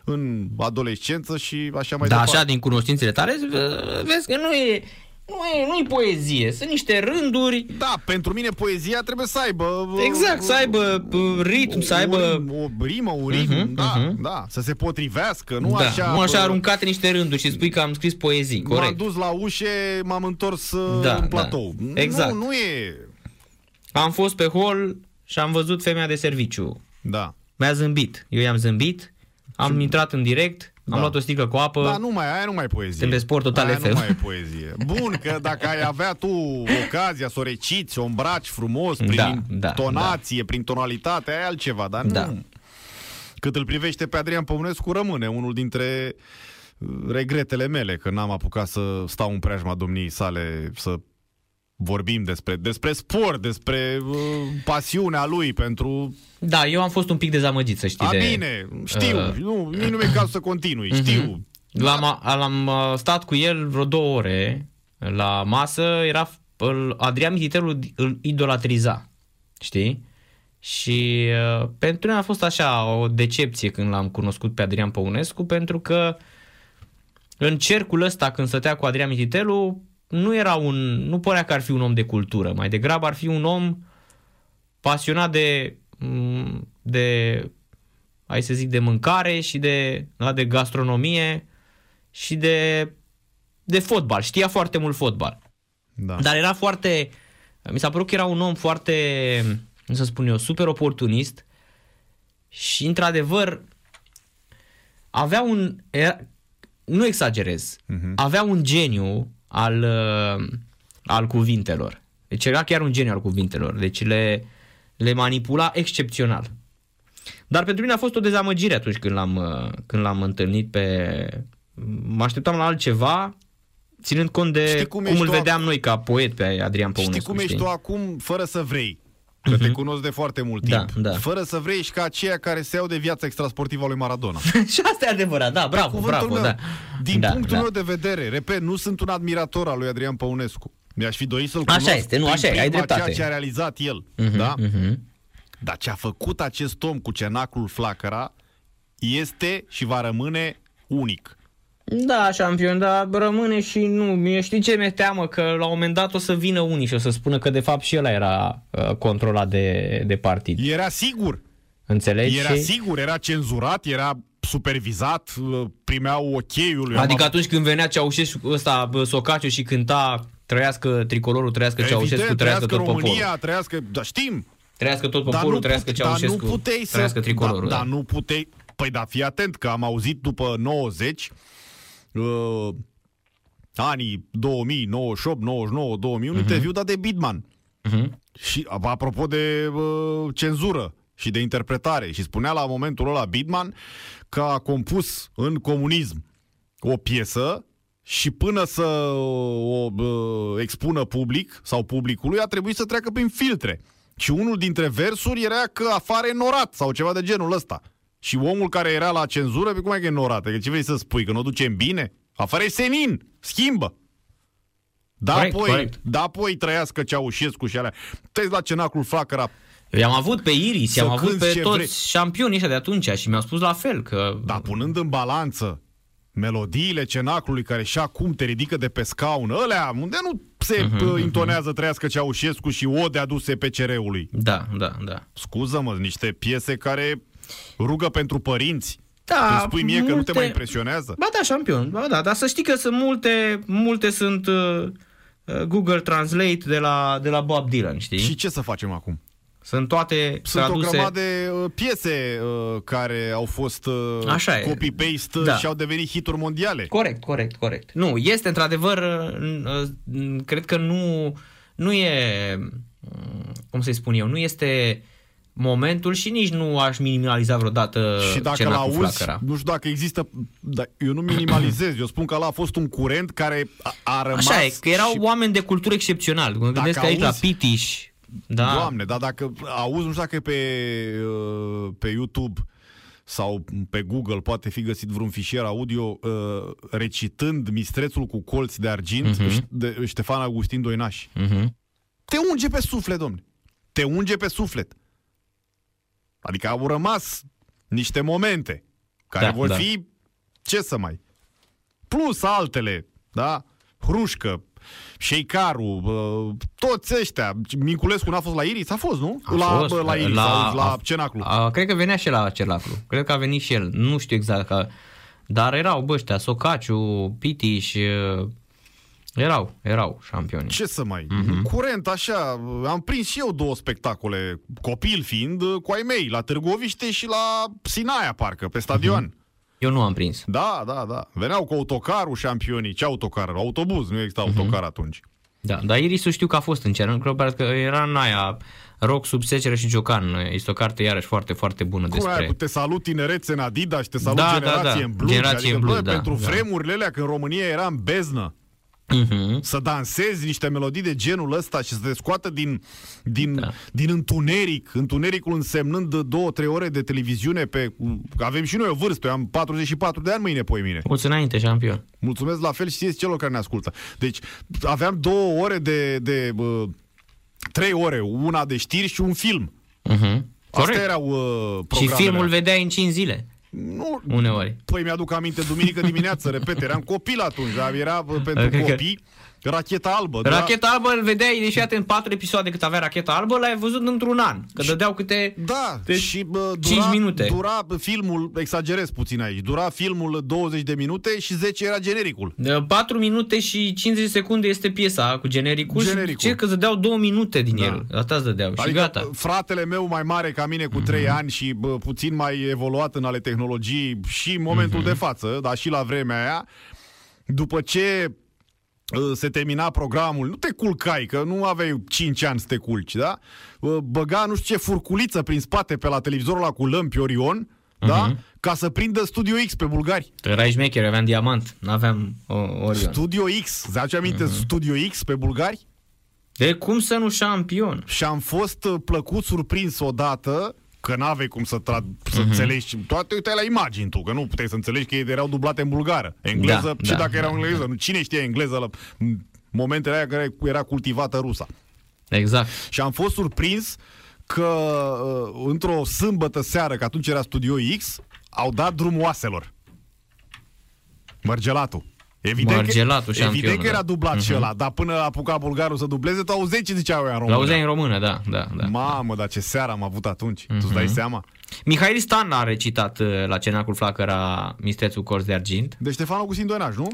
în adolescență și așa mai da, departe. Da, așa din cunoștințele tale, vezi că nu e nu e, nu e poezie, sunt niște rânduri. Da, pentru mine poezia trebuie să aibă... Exact, să aibă ritm, să aibă... O, o rimă, un ritm, uh-huh, da, uh-huh. da, să se potrivească, nu da, așa... Nu așa aruncate niște rânduri și spui că am scris poezii, corect. M-am dus la ușe, m-am întors uh, da, în da. platou. Da. Exact. Nu, nu e... Am fost pe hol și am văzut femeia de serviciu. Da. Mi-a zâmbit, eu i-am zâmbit, am și... intrat în direct, am da. luat o sticlă cu apă. Da, nu mai, aia nu mai e poezie. Suntem pe sport total aia FM. nu mai e poezie. Bun, că dacă ai avea tu ocazia să o reciți, o îmbraci frumos, prin da, da, tonație, da. prin tonalitate, aia e altceva, dar da. nu. Cât îl privește pe Adrian Pămânescu, rămâne unul dintre uh, regretele mele, că n-am apucat să stau în preajma domniei sale, să vorbim despre, despre sport, despre uh, pasiunea lui pentru... Da, eu am fost un pic dezamăgit, să știi. A, de, bine, știu, uh, nu, nu e caz să continui, uh-huh. știu. L-am, l-am uh, stat cu el vreo două ore la masă, era, Adrian Mititelu îl idolatriza, știi? Și uh, pentru mine a fost așa o decepție când l-am cunoscut pe Adrian Păunescu, pentru că în cercul ăsta când stătea cu Adrian Mititelu, nu era un, nu părea că ar fi un om de cultură, mai degrabă ar fi un om pasionat de, mm, de hai să zic, de mâncare și de, da, de gastronomie și de, de fotbal. Știa foarte mult fotbal. Da. Dar era foarte, mi s-a părut că era un om foarte, cum să spun eu, super oportunist și într-adevăr avea un, era, nu exagerez, uh-huh. avea un geniu al, uh, al cuvintelor. Deci era chiar un geniu al cuvintelor. Deci le, le manipula excepțional. Dar pentru mine a fost o dezamăgire atunci când l-am, uh, când l-am întâlnit pe... Mă așteptam la altceva, ținând cont de cum, cum îl vedeam noi ca poet pe Adrian Păunescu. Știi cum ești tu acum, fără să vrei. Că uh-huh. te mhm. cunosc de foarte mult da, timp. Da, da. Fără să vrei, ești ca aceia care se iau de viața extrasportivă a lui Maradona. și asta e adevărat, da, bravo, bravo. Meu, da. Din da, punctul da. meu de vedere, repet, nu sunt un admirator al lui Adrian Păunescu. Mi-aș fi dorit să-l cunosc Așa este, nu, așa e, ai dreptate. ceea ce a realizat el, uh-huh, da? Uh-huh. Dar ce a făcut acest om cu cenaclul Flacăra este și va rămâne unic. Da, șampion, dar rămâne și nu. Mie știi ce mi-e teamă? Că la un moment dat o să vină unii și o să spună că de fapt și el era uh, controlat de, de partid. Era sigur. Înțelegi? Era sigur, era cenzurat, era supervizat, uh, primeau ok-ul. Adică am... atunci când venea Ceaușescu ăsta, Socaciu și cânta trăiască tricolorul, trăiască Evident, Ceaușescu, trăiască, tot România, poporul. trăiască, da, știm. Trăiască tot poporul, trăiască Ceaușescu, dar nu puteai trăiască să, tricolorul. Da, da. Dar nu puteai, păi da, fii atent că am auzit după 90 uh, anii 2000, 98, 99, 2000, un uh-huh. interviu dat de Bidman. Uh-huh. Și apropo de uh, cenzură și de interpretare. Și spunea la momentul ăla Bidman că a compus în comunism o piesă și până să o uh, expună public sau publicului a trebuit să treacă prin filtre. Și unul dintre versuri era că afară e norat sau ceva de genul ăsta. Și omul care era la cenzură, pe cum e că e norat? Că ce vrei să spui? Că nu o ducem bine? Afară e senin! Schimbă! Da, corect, apoi, corect. da, apoi trăiască Ceaușescu și alea. Te la cenacul Flacăra, I-am avut pe Iris, i-am avut pe toți vrei. șampionii ăștia de atunci și mi-au spus la fel că... Da, punând în balanță melodiile cenaclului care și acum te ridică de pe scaun, ălea unde nu se uh-huh, intonează uh-huh. trăiască Ceaușescu și ode aduse pe cereului. Da, da, da. Scuză-mă, niște piese care rugă pentru părinți. Da, Îmi spui mie multe... că nu te mai impresionează? Ba da, șampion, ba da, dar să știi că sunt multe, multe sunt uh, uh, Google Translate de la, de la Bob Dylan, știi? Și ce să facem acum? Sunt toate Sunt traduse... o grămadă de uh, piese uh, care au fost uh, Așa copy-paste da. și au devenit hituri mondiale. Corect, corect, corect. Nu, este într-adevăr, uh, uh, cred că nu, nu e, uh, cum să-i spun eu, nu este momentul și nici nu aș minimaliza vreodată Și dacă la auzi, flacăra. nu știu dacă există, dar eu nu minimalizez, eu spun că ăla a fost un curent care a, a rămas... Așa e, că erau și... oameni de cultură excepțional. Mă gândesc aici la Pitiș, da. Doamne, dar dacă auzi, nu știu dacă e pe, uh, pe YouTube sau pe Google poate fi găsit vreun fișier audio uh, recitând Mistrețul cu colți de argint uh-huh. de Ștefan Augustin Doinaș. Uh-huh. Te unge pe suflet, domne. Te unge pe suflet. Adică au rămas niște momente care da, vor da. fi ce să mai. Plus altele, da? Hrușcă, Șeicaru, toți ăștia. Minculescu n-a fost la Iris? A fost, nu? A la, fost, la Iris, la, la a, Cenaclu. A, cred că venea și la Cenaclu. Cred că a venit și el. Nu știu exact. Că, dar erau băștia, Socaciu, Pitiș, erau, erau șampioni. Ce să mai... Uh-huh. Curent, așa, am prins și eu două spectacole, copil fiind, cu ai mei, la Târgoviște și la Sinaia, parcă, pe stadion. Uh-huh. Eu nu am prins. Da, da, da. Veneau cu autocarul șampionii. Ce autocar? Autobuz, nu exista uh-huh. autocar atunci. Da, dar Irisul știu că a fost în cer. Cred că era în aia Rock sub seceră și Giocan. Este o carte iarăși foarte, foarte bună Cum despre... Aia, te salut tinerețe în Adidas și te salut da, generație da, da. în blues. Generație adică, în blues, bă, da, pentru da. vremurile alea când România era în beznă. Uh-huh. Să dansezi niște melodii de genul ăsta și să te scoată din, din, da. din întuneric, întunericul însemnând două, trei ore de televiziune pe... Avem și noi o vârstă, eu am 44 de ani mâine, poi mine. Mulțumesc înainte, șampion. Mulțumesc la fel și celor care ne ascultă. Deci, aveam două ore de... de uh, trei ore, una de știri și un film. Uh-huh. Astea erau uh, Și filmul vedeai în 5 zile. Nu, Uneori. Păi mi-aduc aminte, duminică dimineață, repet, eram copil atunci, dar era pentru okay, copii. Racheta albă. Racheta da? albă îl vedeai ieșit în patru episoade cât avea racheta albă, l-ai văzut într-un an. Că și, dădeau câte da, și, bă, dura, 5 minute. Dura filmul, exagerez puțin aici, dura filmul 20 de minute și 10 era genericul. 4 minute și 50 secunde este piesa cu genericul, genericul. și ce că dădeau 2 minute din da. el. Asta îți dădeau adică, și gata. Fratele meu mai mare ca mine cu 3 mm-hmm. ani și bă, puțin mai evoluat în ale tehnologiei și în momentul mm-hmm. de față, dar și la vremea aia, după ce se termina programul, nu te culcai, că nu aveai 5 ani să te culci, da? Băga nu știu ce furculiță prin spate pe la televizorul ăla cu lămpi Orion, uh-huh. da? Mhm. Ca să prindă Studio X pe bulgari. Erai șmecher, aveam diamant, nu aveam Orion. Studio X, ți aminte uh-huh. Studio X pe bulgari? De cum să nu șampion? Și am fost uh, plăcut surprins odată că n-aveai cum să, tra- să uh-huh. înțelegi, toate uitai la imagini tu, că nu puteai să înțelegi că ei erau dublate în bulgară. Engleză, da, și da, dacă erau da, engleză, da. cine știa engleză la momentele aia care era cultivată rusa. Exact. Și am fost surprins că uh, într-o sâmbătă seară, că atunci era Studio X, au dat drumul oaselor. Mărgelatul. Evident Margelatul că, evident că era da. dublat uh-huh. și mhm. ăla, dar până a apucat bulgarul să dubleze, tu auzeai ce ziceau în română. L-auzeai în română, da, da, da. Mamă, dar ce seară am avut atunci, uh-huh. tu-ți dai mhm. seama? Mihail Stan a recitat uh, la Cenacul Flacăra Mistrețul Corz de Argint. De Ștefan Augustin Doinaș, nu?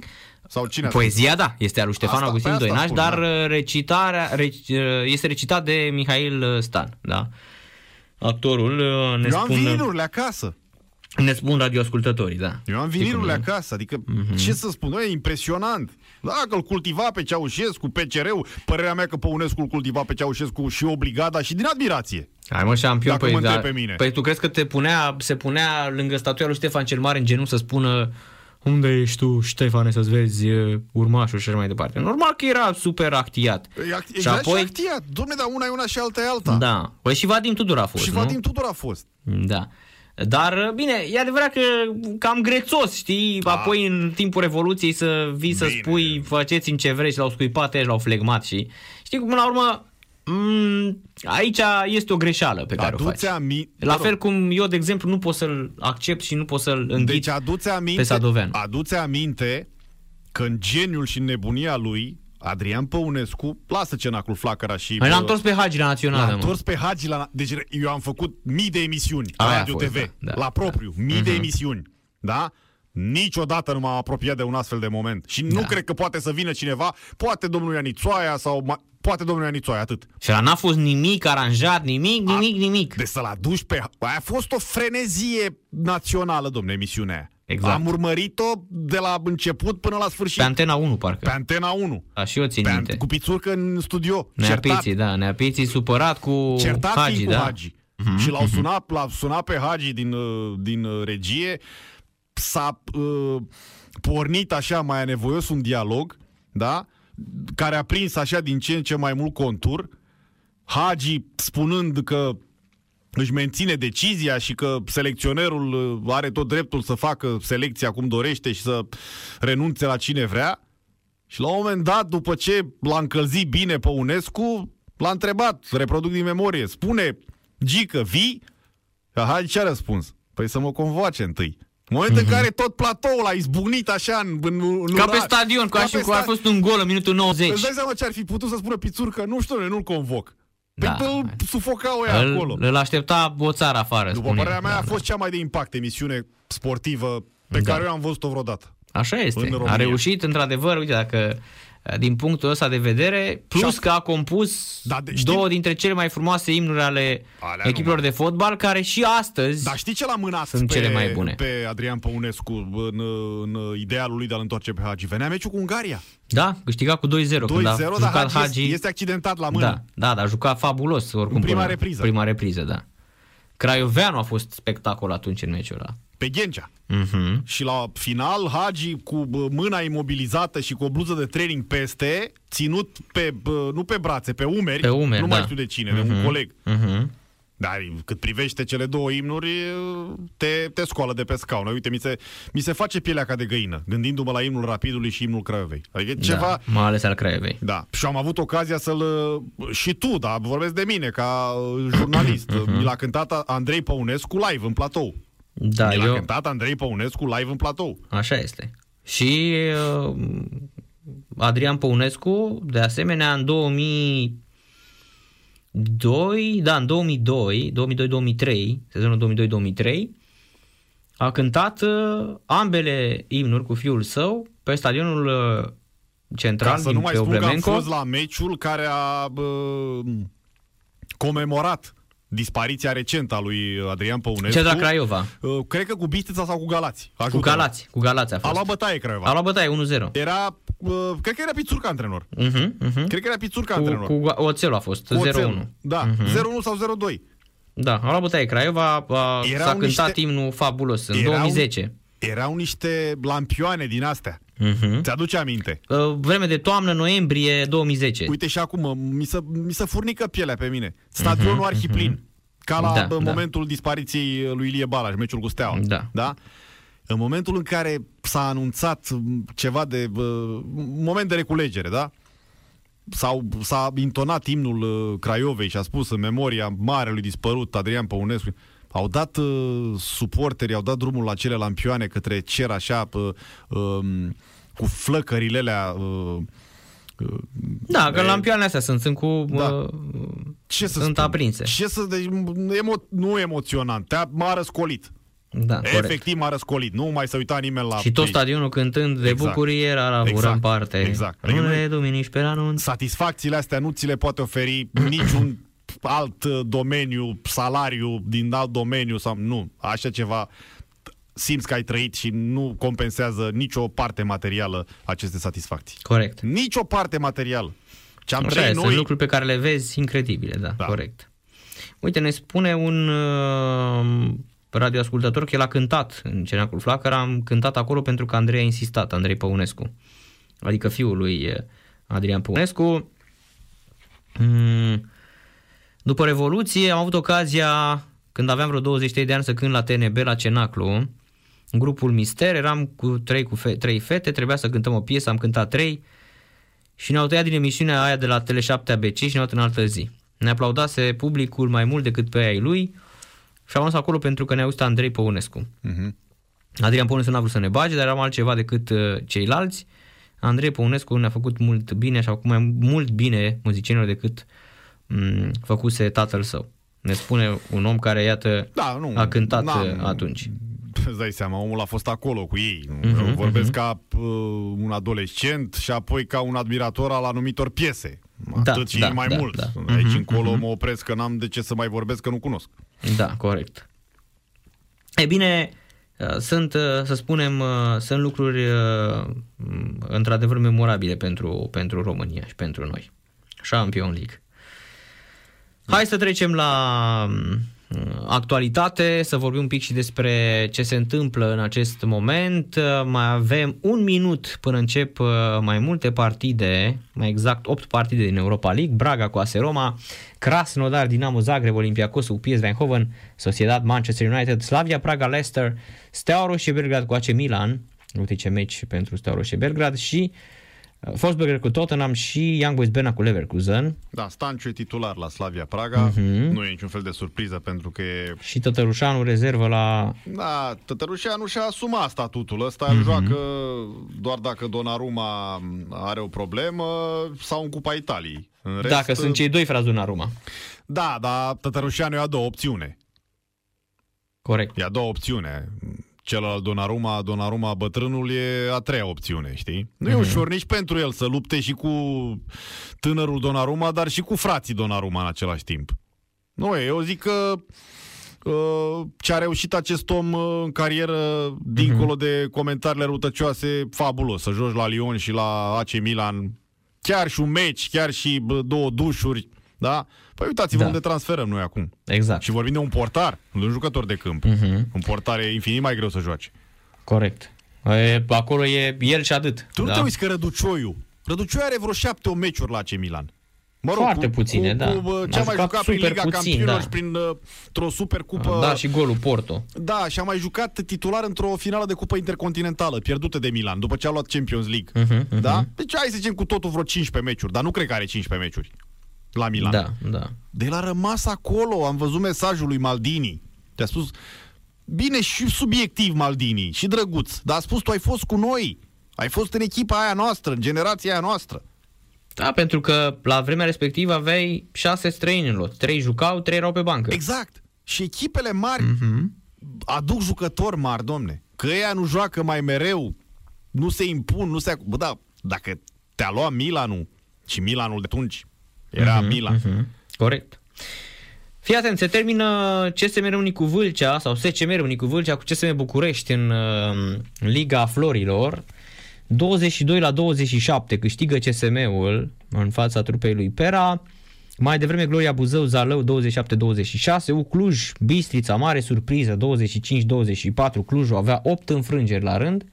Sau cine Poezia, da, este al lui Ștefan asta, Augustin Doinaș, spun, dar da. Uh, recitarea rec, uh, este recitat de Mihail Stan, da. Actorul ne Eu spun... am vinurile acasă. Ne spun radioascultătorii, da. Eu am vinilurile acasă, adică uh-huh. ce să spun, e impresionant. Dacă îl cultiva pe Ceaușescu, pe CRU, părerea mea că Păunescu îl cultiva pe Ceaușescu și obligat, dar și din admirație. Hai mă, șampion, păi, da, pe mine. păi tu crezi că te punea, se punea lângă statuia lui Ștefan cel Mare în genunchi să spună unde ești tu, Ștefane, să-ți vezi urmașul și așa mai departe. Normal că era super actiat. Exact și, apoi... și actiat. Dom'le, dar una e una și alta e alta. Da. Păi și Vadim Tudor a fost, Și nu? Vadim Tudor a fost. Da. Dar, bine, e adevărat că cam grețos, știi? Da. Apoi, în timpul Revoluției, să vii să bine. spui, faceți în ce vrei și l-au scuipat și l-au flegmat și... Știi, până la urmă, Mm, aici este o greșeală pe care aduți o faci. Ami... La fel cum eu, de exemplu, nu pot să-l accept și nu pot să-l înghit deci aduți aminte, pe Sadovean. Aduți aminte că în geniul și nebunia lui Adrian Păunescu, lasă cenacul flacăra și... Mai l-am întors pe Hagi la Națională, L-am întors pe Hagi la... Deci eu am făcut mii de emisiuni la Radio fost, TV, da, da, la propriu, da. mii uh-huh. de mhm. emisiuni, da? Niciodată nu m-am apropiat de un astfel de moment. Și da. nu cred că poate să vină cineva, poate domnul Ianițoaia sau poate domnul Ianițoaia, atât. Și n-a fost nimic aranjat, nimic, nimic, A, nimic. De să-l aduci pe... A fost o frenezie națională, domnule, emisiunea aia. Exact. Am urmărit-o de la început până la sfârșit. Pe Antena 1, parcă. Pe Antena 1. A, și eu țin Pe minte. Cu pițurcă în studio. Neapiții, da. Neapiții supărat cu certat Hagi, da? cu Hagi. Mm-hmm. Și l-au sunat, l-au sunat pe Hagi din, uh, din uh, regie. S-a uh, pornit așa mai anevoios un dialog, da? Care a prins așa din ce în ce mai mult contur. Hagi spunând că își menține decizia și că selecționerul uh, are tot dreptul să facă selecția cum dorește și să renunțe la cine vrea. Și la un moment dat, după ce l-a încălzit bine pe UNESCO, l-a întrebat, reproduc din memorie, spune, Gică, vii? Aha, ce a răspuns? Păi să mă convoace întâi. În momentul mm-hmm. în mhm. care tot platoul a izbucnit așa în, în, în Ca pe stadion, ca, ca și cum a fost un gol în minutul 90. Îți dai seama ce ar fi putut să spună Pițurcă? Nu știu, nu-l convoc. Da. Păi îl sufocau ea îl, acolo. Îl aștepta o țară afară. După spune. părerea mea, da, a fost da. cea mai de impact emisiune sportivă pe da. care eu am văzut-o vreodată. Așa este. A reușit, într-adevăr, uite, dacă din punctul ăsta de vedere, plus că a compus da, de, știi, două dintre cele mai frumoase imnuri ale Alea echipelor numai. de fotbal, care și astăzi Dar știi ce l-a mânat sunt pe, cele mai bune. pe Adrian Păunescu în, în idealul lui de a-l întoarce pe Hagi? Venea meciul cu Ungaria. Da, câștiga cu 2-0. 2-0, când a dar Hagi, Hagi este accidentat la mână. Da, da, dar a jucat fabulos oricum. În prima repriză. Prima repriză, da. Craioveanu a fost spectacol atunci în meciul ăla pe Ghencea. Uh-huh. Și la final, Hagi cu mâna imobilizată și cu o bluză de training peste, ținut pe, nu pe brațe, pe umeri, pe umeri nu da. mai știu de cine, uh-huh. de un mhm. coleg. Uh-huh. Dar cât privește cele două imnuri, te, te scoală de pe scaun. Uite, mi se, mi se face pielea ca de găină, gândindu-mă la imnul Rapidului și imnul Craiovei. Adică da, ceva... mai ales al Craiovei. Da. Și am avut ocazia să-l... Și tu, da, vorbesc de mine, ca jurnalist. Uh-huh. Mi l-a cântat Andrei Păunescu live în platou. Da, Mi l-a eu... cântat Andrei Păunescu live în platou. Așa este. Și uh, Adrian Păunescu, de asemenea, în 2002, da, în 2002, 2002-2003, sezonul 2002-2003, a cântat uh, ambele imnuri cu fiul său pe stadionul uh, central Ca să din nu mai spun că am fost la meciul care a uh, comemorat dispariția recentă a lui Adrian Păunescu. Ce la Craiova? Uh, cred că cu Bistița sau cu Galați. Ajută cu Galați, cu Galați a fost. A luat bătaie Craiova. A luat bătaie 1-0. Era, uh, cred că era Pițurca antrenor. Uh-huh, uh-huh. Cred că era Pițurca cu, antrenor. Cu Oțelul a fost, 0-1. Da, uh-huh. 0-1 sau 0-2. Da, a luat bătaie Craiova, a, s-a cântat niște... imnul fabulos în erau, 2010. Erau niște lampioane din astea. Uh-huh. Ți-aduce aminte? Uh, vreme de toamnă, noiembrie 2010. Uite și acum, mi se, mi se furnică pielea pe mine. Stadionul uh-huh, arhiplin. Uh-huh. Ca la da, da. momentul da. dispariției lui Ilie Balaș, meciul cu Steaua. Da. da? În momentul în care s-a anunțat ceva de... Uh, moment de reculegere, da? sau s-a intonat imnul uh, Craiovei și a spus în memoria marelui dispărut Adrian Păunescu, au dat uh, suporterii, au dat drumul la cele lampioane către cer așa uh, uh, cu flăcările alea uh, da, că lampioanele astea sunt, sunt cu... Da. Uh, ce să sunt spun? aprinse. Ce să... Deci, emo, nu emoționant, te m-a răscolit. Da, Efectiv m-a răscolit, nu mai să uita nimeni la... Și tot stadionul cântând de exact. bucurie era la exact. în parte. Exact. Runele duminici pe anunț. Satisfacțiile astea nu ți le poate oferi niciun alt domeniu, salariu din alt domeniu sau nu. Așa ceva simți că ai trăit și nu compensează nicio parte materială aceste satisfacții. Corect. Nicio parte materială. Ce am trăit noi... Sunt lucruri pe care le vezi incredibile, da, da. corect. Uite, ne spune un uh, radioascultător că el a cântat în Cenacul Flacăra, am cântat acolo pentru că Andrei a insistat, Andrei Păunescu, adică fiul lui uh, Adrian Păunescu. Mm, după Revoluție am avut ocazia când aveam vreo 23 de ani să cânt la TNB la Cenaclu, în grupul Mister, eram cu trei, cu fe- trei fete, trebuia să cântăm o piesă, am cântat trei și ne-au tăiat din emisiunea aia de la Tele7 ABC și ne-au în altă zi. Ne aplaudase publicul mai mult decât pe ai lui și am ajuns acolo pentru că ne-a auzit Andrei Păunescu. Uh-huh. Adrian Păunescu n-a vrut să ne bage, dar eram altceva decât uh, ceilalți. Andrei Păunescu ne-a făcut mult bine și a făcut mai mult bine muzicienilor decât m- făcuse tatăl său. Ne spune un om care, iată, da, nu, a cântat atunci îți dai seama, omul a fost acolo cu ei. Uh-huh, Vorbesc uh-huh. ca uh, un adolescent și apoi ca un admirator al anumitor piese. Da, Atât și da, mai da, mult. Da. Aici uh-huh, încolo uh-huh. mă opresc că n-am de ce să mai vorbesc că nu cunosc. Da, corect. E bine, uh, sunt, uh, să spunem, uh, sunt lucruri într-adevăr memorabile pentru, pentru România și pentru noi. Champion League. Hai să trecem la actualitate, să vorbim un pic și despre ce se întâmplă în acest moment. Mai avem un minut până încep uh, mai multe partide, mai exact 8 partide din Europa League, Braga cu AS Roma, Krasnodar, Dinamo Zagreb, Olympiacos cu PS Eindhoven, Sociedad Manchester United, Slavia Praga, Leicester, Steaua Roșie Belgrad cu AC Milan, uite ce meci pentru Steaua Roșie Belgrad și Forsberger cu Tottenham și Young Boys Berna cu Leverkusen. Da, Stanciu e titular la Slavia Praga. Uh-huh. Nu e niciun fel de surpriză pentru că e... Și Tătărușanu rezervă la... Da, Tătărușanu și-a asumat statutul ăsta. Uh-huh. Joacă doar dacă Donnarumma are o problemă sau în Cupa Italiei. În rest... Dacă sunt cei doi frați Donnarumma. Da, dar Tătărușanu i-a două opțiune. Corect. I-a două opțiune celălalt Donnarumma, Donnarumma bătrânul e a treia opțiune, știi? Nu mm-hmm. e mhm. ușor nici pentru el să lupte și cu tânărul Donnarumma, dar și cu frații Donnarumma în același timp. Nu, eu zic că uh, ce a reușit acest om uh, în carieră, dincolo mm-hmm. de comentariile răutăcioase, fabulos. Să joci la Lyon și la AC Milan, chiar și un meci, chiar și bă, două dușuri, da? Păi uitați-vă da. unde transferăm noi acum. Exact. Și vorbim de un portar, nu de un jucător de câmp. Uh-huh. Un portar e infinit mai greu să joace. Corect. E, acolo e el și atât. Tu da? nu te uiți că Răducioiu, Răducioiu are vreo șapte meciuri la AC Milan. Mă rog, Foarte cu, puține, cu, da. Cu, ce a mai jucat prin Liga puțin, Campionilor da. și prin uh, o supercupă. Da, și golul Porto. Da, și a mai jucat titular într-o finală de cupă intercontinentală, pierdută de Milan, după ce a luat Champions League. Uh-huh, uh-huh. Da? Deci hai să zicem cu totul vreo 15 meciuri, dar nu cred că are 15 meciuri la Milan. Da, da. De el a rămas acolo, am văzut mesajul lui Maldini. Te-a spus, bine și subiectiv Maldini, și drăguț, dar a spus, tu ai fost cu noi, ai fost în echipa aia noastră, în generația aia noastră. Da, pentru că la vremea respectivă aveai șase străini în lot. Trei jucau, trei erau pe bancă. Exact. Și echipele mari uh-huh. aduc jucători mari, domne. Că ea nu joacă mai mereu, nu se impun, nu se... Bă, da, dacă te-a luat Milanul și Milanul de atunci era uh-huh, Milan. Uh-huh. Corect. Fii atent, se termină CSM Râmnicu Vâlcea sau SCM Râmnicu Vâlcea cu CSM București în uh, Liga Florilor. 22 la 27 câștigă CSM-ul în fața trupei lui Pera. Mai devreme Gloria Buzău, Zalău 27-26, U Cluj, Bistrița, mare surpriză 25-24, Clujul avea 8 înfrângeri la rând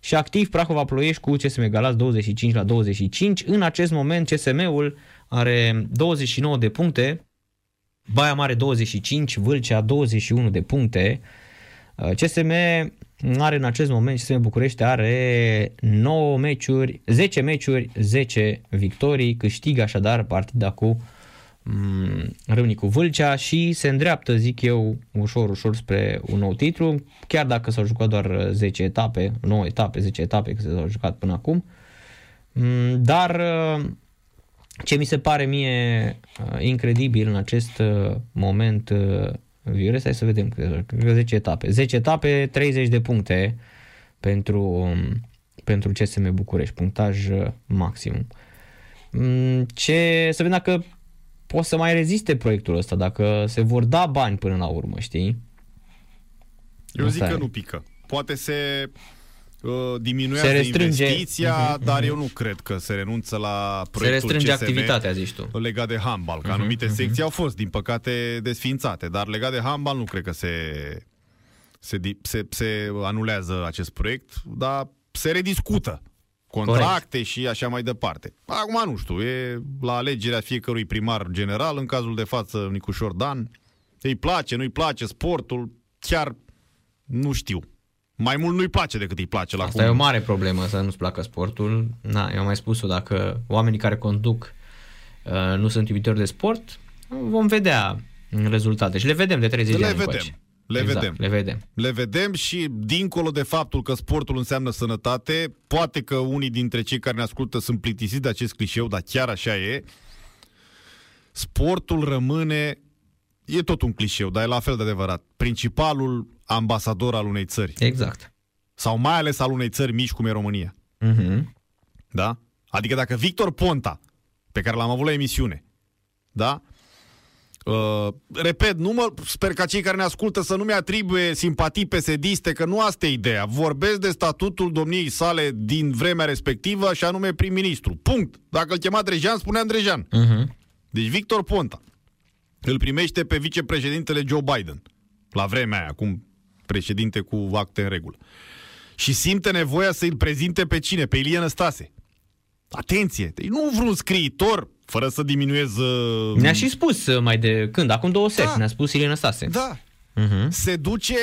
și activ Prahova Ploiești cu CSM Galați 25 la 25. În acest moment CSM-ul are 29 de puncte, Baia Mare 25, Vâlcea 21 de puncte. Uh, CSM are în acest moment, CSM București are 9 meciuri, 10 meciuri, 10 victorii, câștigă așadar partida cu mm, Râmnicu Vâlcea și se îndreaptă, zic eu, ușor, ușor spre un nou titlu, chiar dacă s-au jucat doar 10 etape, 9 etape, 10 etape, că s-au jucat până acum. Mm, dar uh, ce mi se pare mie uh, incredibil în acest uh, moment, uh, Viore, hai să vedem, 10 etape. 10 etape, 30 de puncte pentru, um, pentru CSM București, punctaj uh, maxim. Mm, ce, să vedem dacă poate să mai reziste proiectul ăsta, dacă se vor da bani până la urmă, știi? Eu Asta zic e. că nu pică. Poate se Uh, diminuează se restrânge. investiția, uh-huh, dar uh-huh. eu nu cred că se renunță la proiectul Se restrânge CSM activitatea, zici tu. Legat de handbal, că uh-huh, anumite uh-huh. secții au fost, din păcate, desfințate, dar legat de handbal nu cred că se, se, se, se anulează acest proiect, dar se rediscută contracte Corect. și așa mai departe. Acum nu știu, e la alegerea fiecărui primar general, în cazul de față Nicușor Dan, Îi place, nu-i place sportul, chiar nu știu. Mai mult nu-i place decât îi place la Asta cum. e o mare problemă, să nu-ți placă sportul. Na, eu am mai spus-o, dacă oamenii care conduc uh, nu sunt iubitori de sport, vom vedea rezultate. Și le vedem de 30 le de ani vedem. Le exact, vedem. Le vedem. Le vedem și dincolo de faptul că sportul înseamnă sănătate, poate că unii dintre cei care ne ascultă sunt plictisiți de acest clișeu, dar chiar așa e. Sportul rămâne, e tot un clișeu, dar e la fel de adevărat, principalul ambasador al unei țări. Exact. Sau mai ales al unei țări mici cum e România. Uh-huh. Da? Adică dacă Victor Ponta, pe care l-am avut la emisiune, da? Uh, repet, nu mă, sper ca cei care ne ascultă să nu-mi atribuie simpatii pesediste, că nu asta e ideea. Vorbesc de statutul domniei sale din vremea respectivă și anume prim-ministru. Punct. Dacă îl chema Drejan, spunea Drejan. Uh-huh. Deci Victor Ponta îl primește pe vicepreședintele Joe Biden. La vremea aia, acum președinte cu acte în regulă. Și simte nevoia să îl prezinte pe cine? Pe Ilie Năstase. Atenție! Deci nu vreun scriitor fără să diminuez... Uh... Ne-a și spus uh, mai de când, acum două seri, da. ne-a spus Ilie Stase. Da. Uh-huh. Se duce...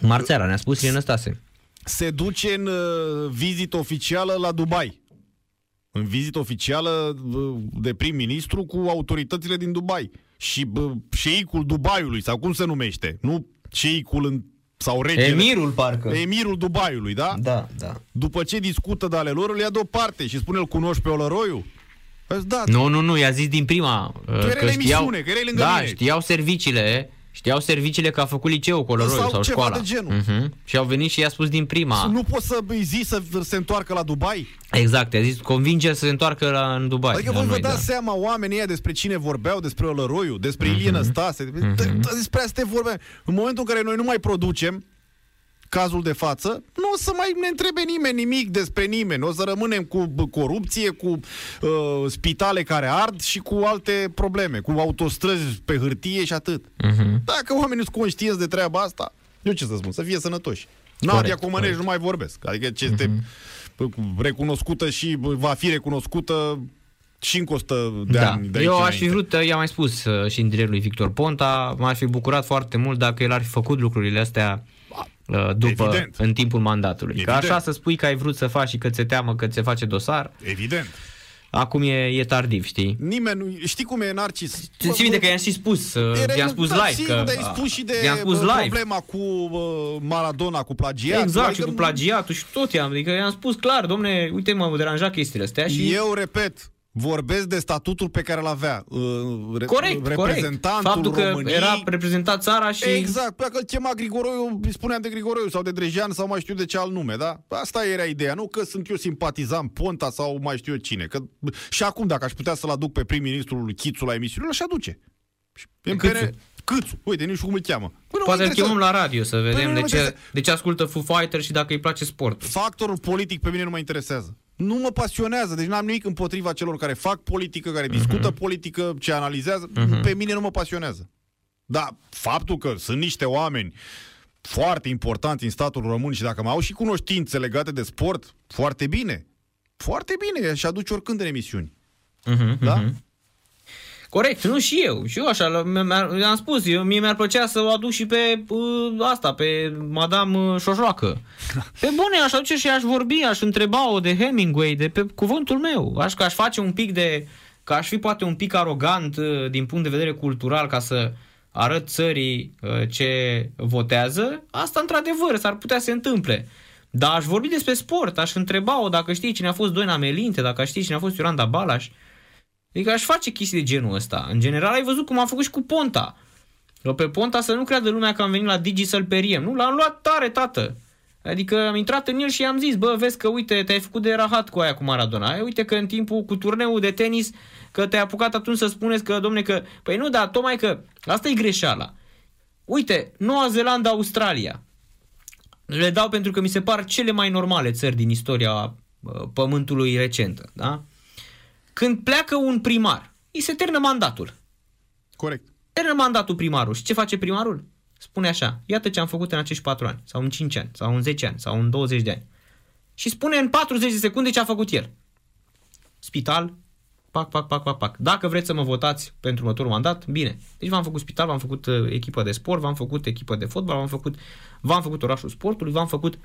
Marțeara, ne-a spus Ilie Stase. Se duce în uh, vizită oficială la Dubai. În vizită oficială uh, de prim-ministru cu autoritățile din Dubai. Și uh, șeicul Dubaiului, sau cum se numește? Nu șeicul în sau regele. Emirul, parcă. Emirul Dubaiului, da? Da, da. După ce discută de ale lor, îl ia deoparte și spune, îl cunoști pe Olăroiu? Da, nu, nu, nu, i-a zis din prima. Tu uh, că știau, că erai lângă da, mine. știau serviciile, știau serviciile că a făcut liceu Coloroi sau, sau ceva școala. de genul. Uh-huh. Și au venit și i-a spus din prima. Nu poți să îi zi să se întoarcă la Dubai? Exact, i-a zis convinge să se întoarcă la, în Dubai. Adică voi vă dați da. seama oamenii ăia despre cine vorbeau, despre Olăroiu, despre uh-huh. Ilie Năstase, uh-huh. despre astea vorbe. În momentul în care noi nu mai producem, cazul de față, nu o să mai ne întrebe nimeni nimic despre nimeni. O să rămânem cu corupție, cu uh, spitale care ard și cu alte probleme, cu autostrăzi pe hârtie și atât. Uh-huh. Dacă oamenii sunt conștienți de treaba asta, eu ce să spun, să fie sănătoși. Nadia Comănești nu mai vorbesc. Adică ce este uh-huh. recunoscută și va fi recunoscută și încă 100 de da. ani de Eu aș fi vrut, i-am mai spus uh, și în lui Victor Ponta, m-ar fi bucurat foarte mult dacă el ar fi făcut lucrurile astea Uh, după, Evident. în timpul mandatului. Evident. Că așa să spui că ai vrut să faci și că ți teamă că ți se face dosar. Evident. Acum e, e tardiv, știi? Nimeni nu... Știi cum e Narcis? Ți minte că i-am și spus, uh, i-am spus live. Sigur, că, ai spus și de i-am spus live. problema cu uh, Maradona, cu plagiatul. Exact, adică... și cu plagiatul și tot i-am. Adică i-am spus clar, domne, uite, m-au deranjat chestiile astea. Și... Eu repet, vorbesc de statutul pe care îl avea. Uh, corect, reprezentantul corect. Faptul că României. era reprezentat țara și... Exact, pe că îl chema Grigoroiu, îi spuneam de Grigoroiu sau de Drejan sau mai știu de ce alt nume, da? Asta era ideea, nu că sunt eu simpatizant Ponta sau mai știu eu cine. Că... Și acum, dacă aș putea să-l aduc pe prim-ministrul Chițu la emisiune, l-aș aduce. Câțu. Câțu, uite, nu știu cum îl cheamă. Păi Poate îl chemăm la radio să vedem păi de, ce, de ce ascultă Foo Fighter și dacă îi place sportul. Factorul politic pe mine nu mă interesează nu mă pasionează, deci n-am nimic împotriva celor care fac politică, care uh-huh. discută politică, ce analizează, uh-huh. pe mine nu mă pasionează. Dar faptul că sunt niște oameni foarte importanți în statul român și dacă mai au și cunoștințe legate de sport, foarte bine. Foarte bine, și aduce oricând în emisiuni. Uh-huh, da? Uh-huh. Corect, nu și eu. Și eu așa, am spus, eu, mie mi-ar plăcea să o aduc și pe uh, asta, pe Madame uh, Șoșoacă. Pe bune, aș aduce și aș vorbi, aș întreba-o de Hemingway, de pe cuvântul meu. Aș că aș face un pic de, că aș fi poate un pic arogant uh, din punct de vedere cultural ca să arăt țării uh, ce votează. Asta într-adevăr s-ar putea să se întâmple. Dar aș vorbi despre sport, aș întreba-o dacă știi cine a fost Doina Melinte, dacă știi cine a fost Ioranda Balaș. Adică aș face chestii de genul ăsta. În general ai văzut cum am făcut și cu Ponta. Pe Ponta să nu creadă lumea că am venit la Digi să-l periem. Nu, l-am luat tare, tată. Adică am intrat în el și i-am zis, bă, vezi că uite, te-ai făcut de rahat cu aia cu Maradona. Uite că în timpul cu turneul de tenis, că te-ai apucat atunci să spuneți că, domne, că... Păi nu, dar tocmai că asta e greșeala. Uite, Noua Zeelandă, Australia. Le dau pentru că mi se par cele mai normale țări din istoria uh, pământului recentă, da? Când pleacă un primar, îi se termină mandatul. Corect. Termină mandatul primarul. Și ce face primarul? Spune așa, iată ce am făcut în acești 4 ani, sau în 5 ani, sau în 10 ani, sau în 20 de ani. Și spune în 40 de secunde ce a făcut el. Spital, Pac, pac, pac, pac, pac. Dacă vreți să mă votați pentru următorul mandat, bine. Deci v-am făcut spital, v-am făcut uh, echipă de sport, v-am făcut echipă de fotbal, v-am făcut, v-am făcut orașul sportului, v-am făcut...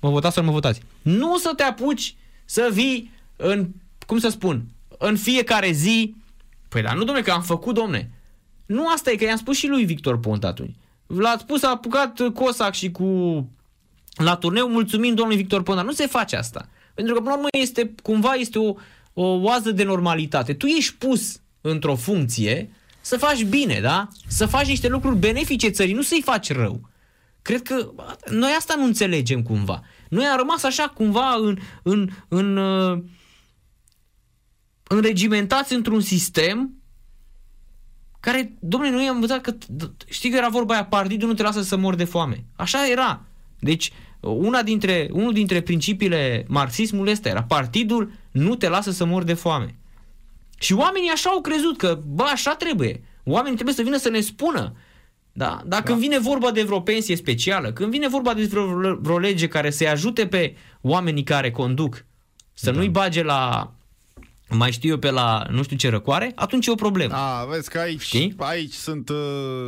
Mă votați sau nu mă votați? Nu să te apuci să vii în, cum să spun, în fiecare zi... Păi dar nu, domne, că am făcut, domne. Nu asta e, că i-am spus și lui Victor Pont atunci. L-ați spus, a apucat Cosac și cu... La turneu, mulțumim domnului Victor Pont, dar nu se face asta. Pentru că, până la urmă, este, cumva este o, o oază de normalitate. Tu ești pus într-o funcție să faci bine, da? Să faci niște lucruri benefice țării, nu să-i faci rău. Cred că noi asta nu înțelegem cumva. Noi am rămas așa cumva în, în, în, uh, înregimentați într-un sistem care, domnule, noi am învățat că, știi că era vorba aia, partidul nu te lasă să mor de foame. Așa era. Deci, una dintre, unul dintre principiile marxismului este era partidul nu te lasă să mor de foame. Și oamenii așa au crezut că, bă, așa trebuie. Oamenii trebuie să vină să ne spună. Da? Dar da. când vine vorba de vreo pensie specială, când vine vorba de vreo, vreo lege care să-i ajute pe oamenii care conduc, să da. nu-i bage la mai știu eu pe la nu știu ce răcoare, atunci e o problemă. A, vezi că aici, Știi? aici sunt uh,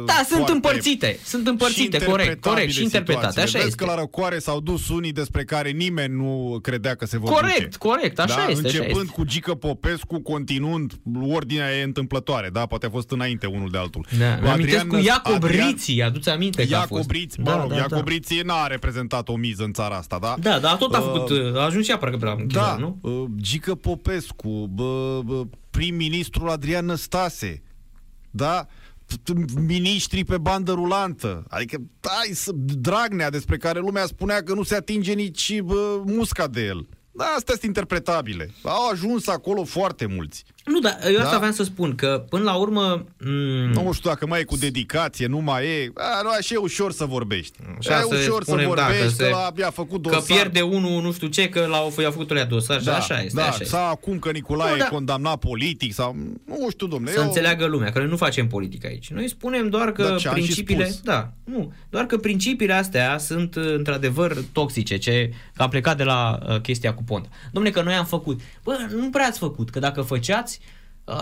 Da, sunt împărțite, sunt împărțite, corect, corect, și interpretate, așa vezi este. că la răcoare s-au dus unii despre care nimeni nu credea că se vor Corect, duce. corect, așa da? este. Începând așa este. cu Gică Popescu, continuând, ordinea e întâmplătoare, da? Poate a fost înainte unul de altul. Da, Adrian, amintesc cu Iacob Adrian, Riții, aduți aminte că Iacob a fost. Riții, mă da, rog, da, Iacob da. Riții n-a reprezentat o miză în țara asta, da? Da, da, tot a făcut, uh, a ajuns și apără că da, nu? Uh, Gică Popescu, bă, bă, prim-ministrul Adrian Năstase, da? miniștri pe bandă rulantă. Adică, dai, Dragnea, despre care lumea spunea că nu se atinge nici bă, musca de el. Da, astea sunt interpretabile. Au ajuns acolo foarte mulți. Nu, dar eu asta da? aveam să spun, că până la urmă... M- nu știu dacă mai e cu dedicație, nu mai e... A, nu, așa e ușor să vorbești. Așa e ușor să vorbești, da, că, se, că la, a făcut dosar. Că pierde unul nu știu ce, că l-au a făcut alea dosar. Da, așa este. Da, așa sau acum că Nicolae nu, da. e condamnat politic, sau... Nu știu, domnule. Să eu... înțeleagă lumea, că noi nu facem politică aici. Noi spunem doar că da, principiile... Da, nu. Doar că principiile astea sunt într-adevăr toxice, ce că am plecat de la uh, chestia cu Ponta. Domnule, că noi am făcut. Bă, nu prea ați făcut, că dacă făceați,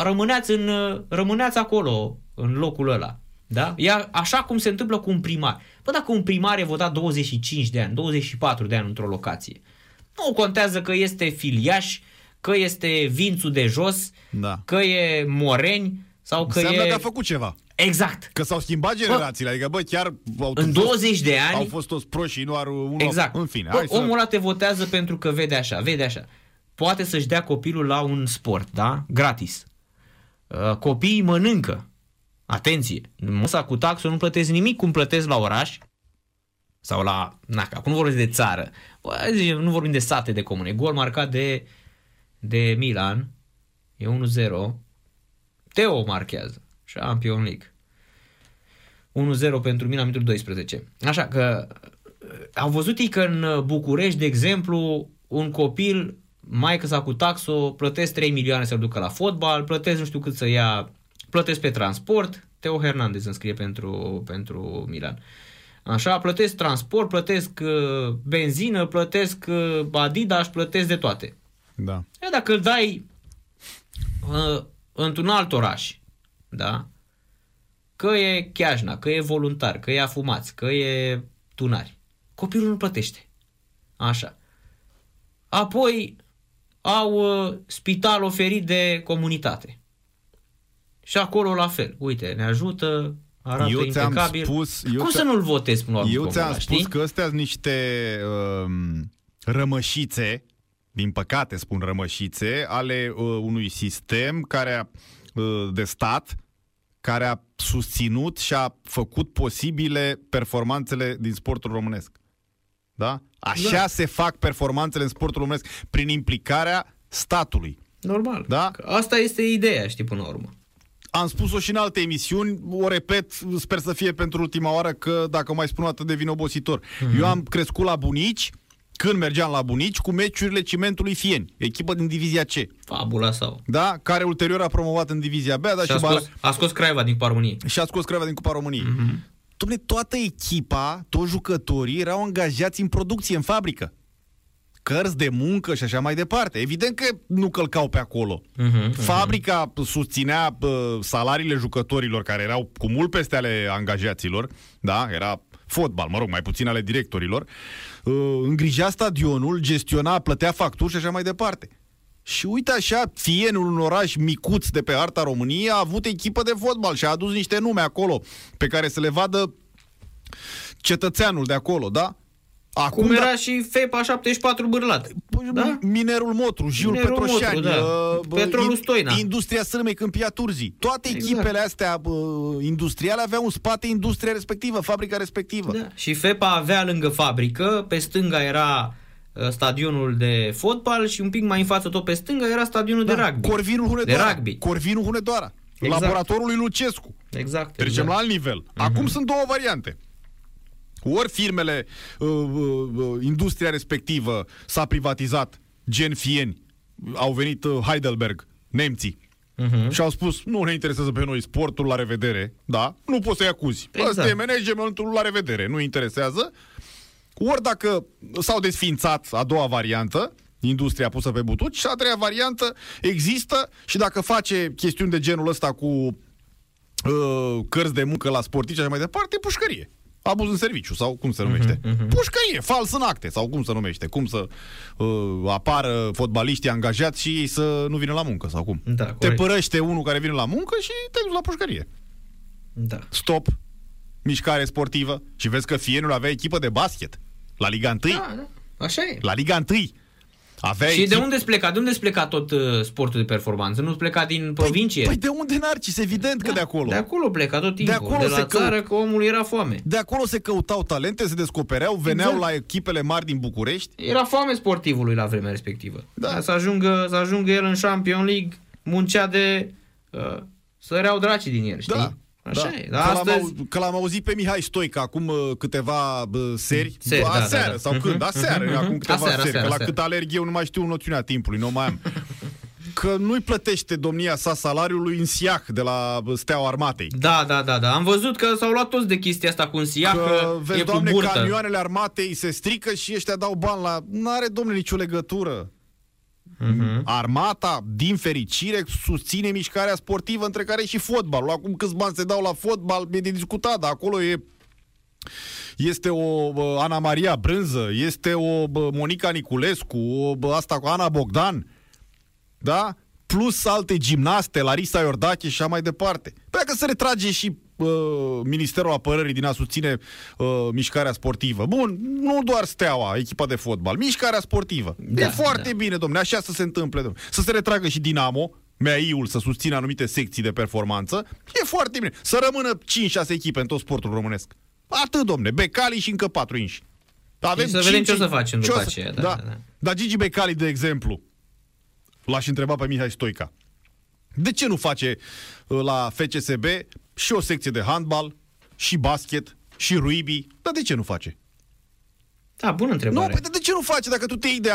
rămâneați, în, rămâneați acolo, în locul ăla. Da? Ia, așa cum se întâmplă cu un primar. Bă, dacă un primar e votat 25 de ani, 24 de ani într-o locație, nu contează că este filiaș, că este vințul de jos, da. că e moreni sau că Înseamnă e... că a făcut ceva. Exact. Că s-au schimbat generațiile, bă, adică bă, chiar au în 20 fost, de ani au fost toți proști și nu ar unul, exact. în fine. Bă, hai omul ăla să... te votează pentru că vede așa, vede așa. Poate să-și dea copilul la un sport, da? Gratis. Uh, copiii mănâncă. Atenție, măsa cu taxul nu plătesc nimic cum plătesc la oraș sau la, na, acum nu vorbesc de țară, Bă, nu vorbim de sate de comune. Gol marcat de, de Milan, e 1-0, Teo marchează, Champion League. 1-0 pentru Milan, minutul 12. Așa că uh, au văzut ei că în București, de exemplu, un copil mai sa cu taxo, plătesc 3 milioane să-l ducă la fotbal, plătesc nu știu cât să ia, plătesc pe transport, Teo Hernandez înscrie pentru, pentru Milan. Așa, plătesc transport, plătesc uh, benzină, plătesc uh, Adidas, plătesc de toate. Da. E, dacă îl dai uh, într-un alt oraș, da? Că e cheajna, că e voluntar, că e afumați, că e tunari. Copilul nu plătește. Așa. Apoi au uh, spital oferit de comunitate. Și acolo la fel. Uite, ne ajută, arată eu impecabil. Spus, eu Cum să nu-l votez până Eu ți-am spus știi? că astea sunt niște um, rămășițe, din păcate spun rămășițe, ale uh, unui sistem care a, uh, de stat care a susținut și a făcut posibile performanțele din sportul românesc. Da? Așa da. se fac performanțele în sportul românesc, prin implicarea statului. Normal. Da? Că asta este ideea, știi, până la urmă. Am spus-o și în alte emisiuni, o repet, sper să fie pentru ultima oară, că dacă mai spun atât devin obositor. Mm-hmm. Eu am crescut la bunici, când mergeam la bunici, cu meciurile Cimentului Fieni, echipă din divizia C. Fabula sau. Da, care ulterior a promovat în divizia B, dar și, și a, scos, a scos Craiova din Cupa României. Și a scos Craiova din Cupa României. Mm-hmm. Dom'le, toată echipa, toți jucătorii erau angajați în producție, în fabrică. cărți de muncă și așa mai departe. Evident că nu călcau pe acolo. Uh-huh, Fabrica uh-huh. susținea uh, salariile jucătorilor care erau cu mult peste ale angajaților, da, era fotbal, mă rog, mai puțin ale directorilor, uh, îngrija stadionul, gestiona, plătea facturi și așa mai departe. Și uite așa, Fienul, un oraș micuț de pe harta României, a avut echipă de fotbal și a adus niște nume acolo pe care să le vadă cetățeanul de acolo, da? Acum Cum era da... și FEPA 74 Bârlat. Păi, da? Minerul Motru, Jul Minerul Petroșani, Motru, da. uh, Petrolul Stoina. Industria Sârmei Câmpia Turzii. Toate exact. echipele astea uh, industriale aveau în spate industria respectivă, fabrica respectivă. Da. Și FEPA avea lângă fabrică, pe stânga era uh, stadionul de fotbal și un pic mai în față tot pe stânga era stadionul da. de rugby. Corvinul Hunedoara. De rugby. Corvinul Hunedoara. Exact. Laboratorul lui Lucescu. Exact. Trecem exact. la alt nivel. Uh-huh. Acum sunt două variante. Ori firmele, uh, uh, uh, industria respectivă s-a privatizat, gen fieni, au venit uh, Heidelberg, nemții, uh-huh. și au spus, nu ne interesează pe noi sportul, la revedere, da? Nu poți să-i acuzi. Exact. Asta e managementul, la revedere, nu interesează. Ori dacă s-au desfințat a doua variantă, industria pusă pe butuci, și a treia variantă există și dacă face chestiuni de genul ăsta cu uh, cărți de muncă la sportivi și așa mai departe, pușcărie abuz în serviciu sau cum se numește. Uh-huh, uh-huh. Pușcărie, fals în acte sau cum se numește. Cum să uh, apară fotbaliștii angajați și ei să nu vină la muncă sau cum. Da, te părăște unul care vine la muncă și te duci la pușcărie. Da. Stop. Mișcare sportivă. Și vezi că Fienul avea echipă de basket. La Liga 1. Da, da. Așa e. La Liga 1. Avea și echip... de unde pleca? De unde pleca tot uh, sportul de performanță? Nu pleca din păi, provincie? Păi de unde, Narcis? Evident da, că de acolo. De acolo pleca tot timpul. De, acolo de la se țară că omul era foame. De acolo se căutau talente, se descopereau, veneau exact. la echipele mari din București. Era foame sportivului la vremea respectivă. Da. Să ajungă, să ajungă el în Champion League, muncea de... Uh, săreau dracii din el, știi? Da. Așa da. e. Dar că, astăzi... l-am, că l-am auzit pe Mihai Stoica acum uh, câteva uh, seri, seri da, aseară da, da. sau când, mhm. aseară, uh-huh. acum câteva aseară, seri, aseară, că la aseară. cât alerg eu nu mai știu noțiunea timpului, nu mai am. că nu-i plătește domnia sa salariul lui Insiac de la Steaua Armatei. Da, da, da, da. Am văzut că s-au luat toți de chestia asta cu Insiac, că, că vezi, e doamne, cu burtă. camioanele armatei se strică și ăștia dau bani la... N-are, domnule, nicio legătură. Uh-huh. Armata, din fericire, susține mișcarea sportivă, între care și fotbalul. Acum câți bani se dau la fotbal, e de discutat, dar acolo e este o Ana Maria Brânză, este o Monica Niculescu, o, asta cu Ana Bogdan, da? Plus alte gimnaste, Larisa Iordache și așa mai departe. Păi dacă se retrage și uh, Ministerul Apărării din a susține uh, mișcarea sportivă. Bun, nu doar Steaua, echipa de fotbal, mișcarea sportivă. Da, e foarte da. bine, domne, așa să se întâmple. Domne. Să se retragă și Dinamo, MEI-ul să susțină anumite secții de performanță, e foarte bine. Să rămână 5-6 echipe în tot sportul românesc. Atât, domne, Becali și încă 4 inși. Avem și să vedem ce o să facem după aceea. Da, da. Da, da. Dar Gigi Becali, de exemplu, l-aș întreba pe Mihai Stoica. De ce nu face uh, la FCSB și o secție de handbal, și basket, și rugby? Dar de ce nu face? Da, bună întrebare. Nu, păi de ce nu face dacă tu te iei de,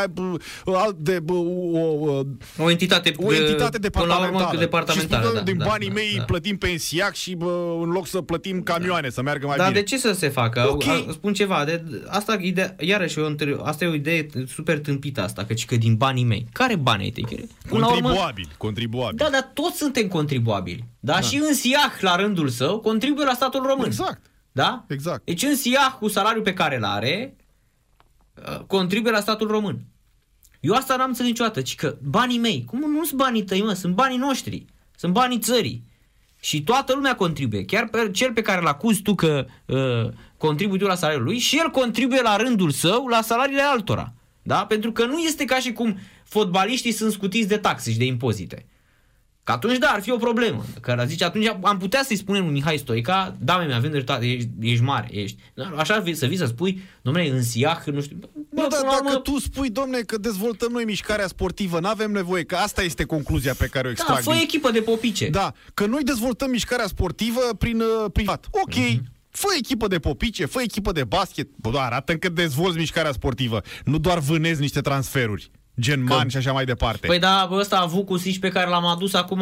de, de o, o entitate, o entitate departamentală, departamentală și spun, da, din da, banii da, mei da. plătim pensiac și bă, în loc să plătim camioane da. să meargă mai Dar bine. de ce să se facă? Okay. Spun ceva, de, asta ide, iarăși o, asta e o idee super tâmpită asta, căci că din banii mei. Care bani ai tăi? Contribuabili, contribuabili. Da, dar toți suntem contribuabili. Da? da. Și în SIAH, la rândul său, contribuie la statul român. Exact. Da? Exact. Deci în SIAH, cu salariul pe care îl are, Uh, contribuie la statul român. Eu asta n-am înțeles niciodată, ci că banii mei, cum nu sunt banii tăi, mă, sunt banii noștri, sunt banii țării. Și toată lumea contribuie. Chiar pe cel pe care îl acuzi tu că uh, contribuie tu la salariul lui și el contribuie la rândul său la salariile altora. Da? Pentru că nu este ca și cum fotbaliștii sunt scutiți de taxe și de impozite. Că atunci, da, ar fi o problemă. Că zice, atunci am putea să-i spunem lui Mihai Stoica, da, mi avem dreptate, ești, ești mare, ești. Așa să vii să spui, domnule, în Siah, nu știu. Bă, da, dacă urmă... tu spui, domne, că dezvoltăm noi mișcarea sportivă, nu avem nevoie, că asta este concluzia pe care o extrag. Da, fă din... echipă de popice. Da, că noi dezvoltăm mișcarea sportivă prin uh, privat. Ok, uh-huh. Fă echipă de popice, fă echipă de basket. Bă, da, arată că dezvolți mișcarea sportivă. Nu doar vânezi niște transferuri. Gen Man și așa mai departe. Păi da, ăsta a avut cu Sici pe care l-am adus, acum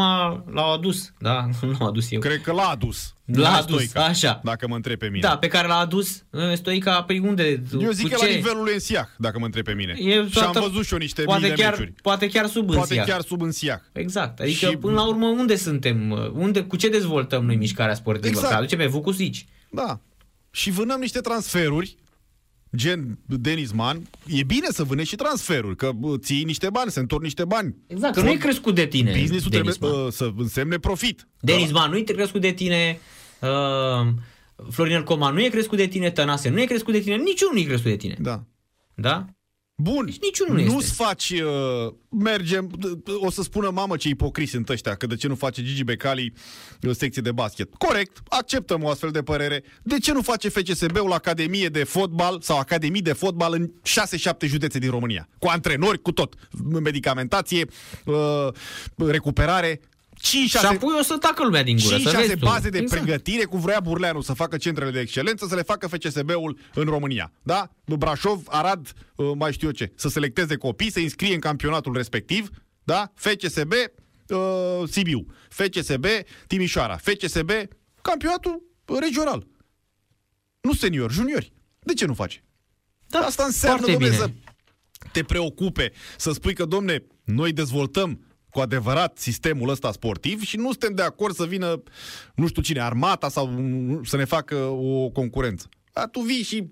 l-au adus. Da, nu l-am adus eu. Cred că l-a adus. L-a adus, Stoica, așa. Dacă mă întreb pe mine. Da, pe care l-a adus Stoica, pe unde? Eu zic că ce? la nivelul lui Însiach, dacă mă întreb pe mine. E și am văzut și eu niște poate mii chiar, de meciuri. Poate chiar sub Poate Însiach. chiar sub Însiach. Exact. Adică, și... până la urmă, unde suntem? Unde, cu ce dezvoltăm noi mișcarea sportivă? Exact. Că aduce pe Vucusici. Da. Și vânăm niște transferuri gen Denis Man, e bine să vânezi și transferuri, că ții niște bani, se întorc niște bani. Exact, că nu e crescut de tine. Business-ul Denis trebuie uh, să însemne profit. Denis da. Man nu e crescut de tine, uh, Florinel Coman nu e crescut de tine, Tănase nu e crescut de tine, niciunul nu e crescut de tine. Da. Da? Bun. Deci niciunul nu Nu-ți faci, uh, mergem, o să spună mamă ce ipocrisi sunt ăștia, că de ce nu face Gigi Becali uh, secție de basket. Corect, acceptăm o astfel de părere. De ce nu face FCSB-ul la Academie de fotbal sau Academii de fotbal în 6-7 județe din România? Cu antrenori, cu tot. Medicamentație, uh, recuperare, 5 6 Și apoi o să tacă lumea din gură. 5 6 baze de exact. pregătire cu vrea Burleanu să facă centrele de excelență, să le facă FCSB-ul în România. Da? Brașov, Arad, uh, mai știu eu ce. Să selecteze copii, să înscrie în campionatul respectiv. Da? FCSB, uh, Sibiu. FCSB, Timișoara. FCSB, campionatul regional. Nu senior, juniori. De ce nu face? Da, Asta înseamnă, domnule, să te preocupe, să spui că, domne, noi dezvoltăm cu adevărat sistemul ăsta sportiv și nu suntem de acord să vină, nu știu cine, armata sau să ne facă o concurență. Dar tu vii și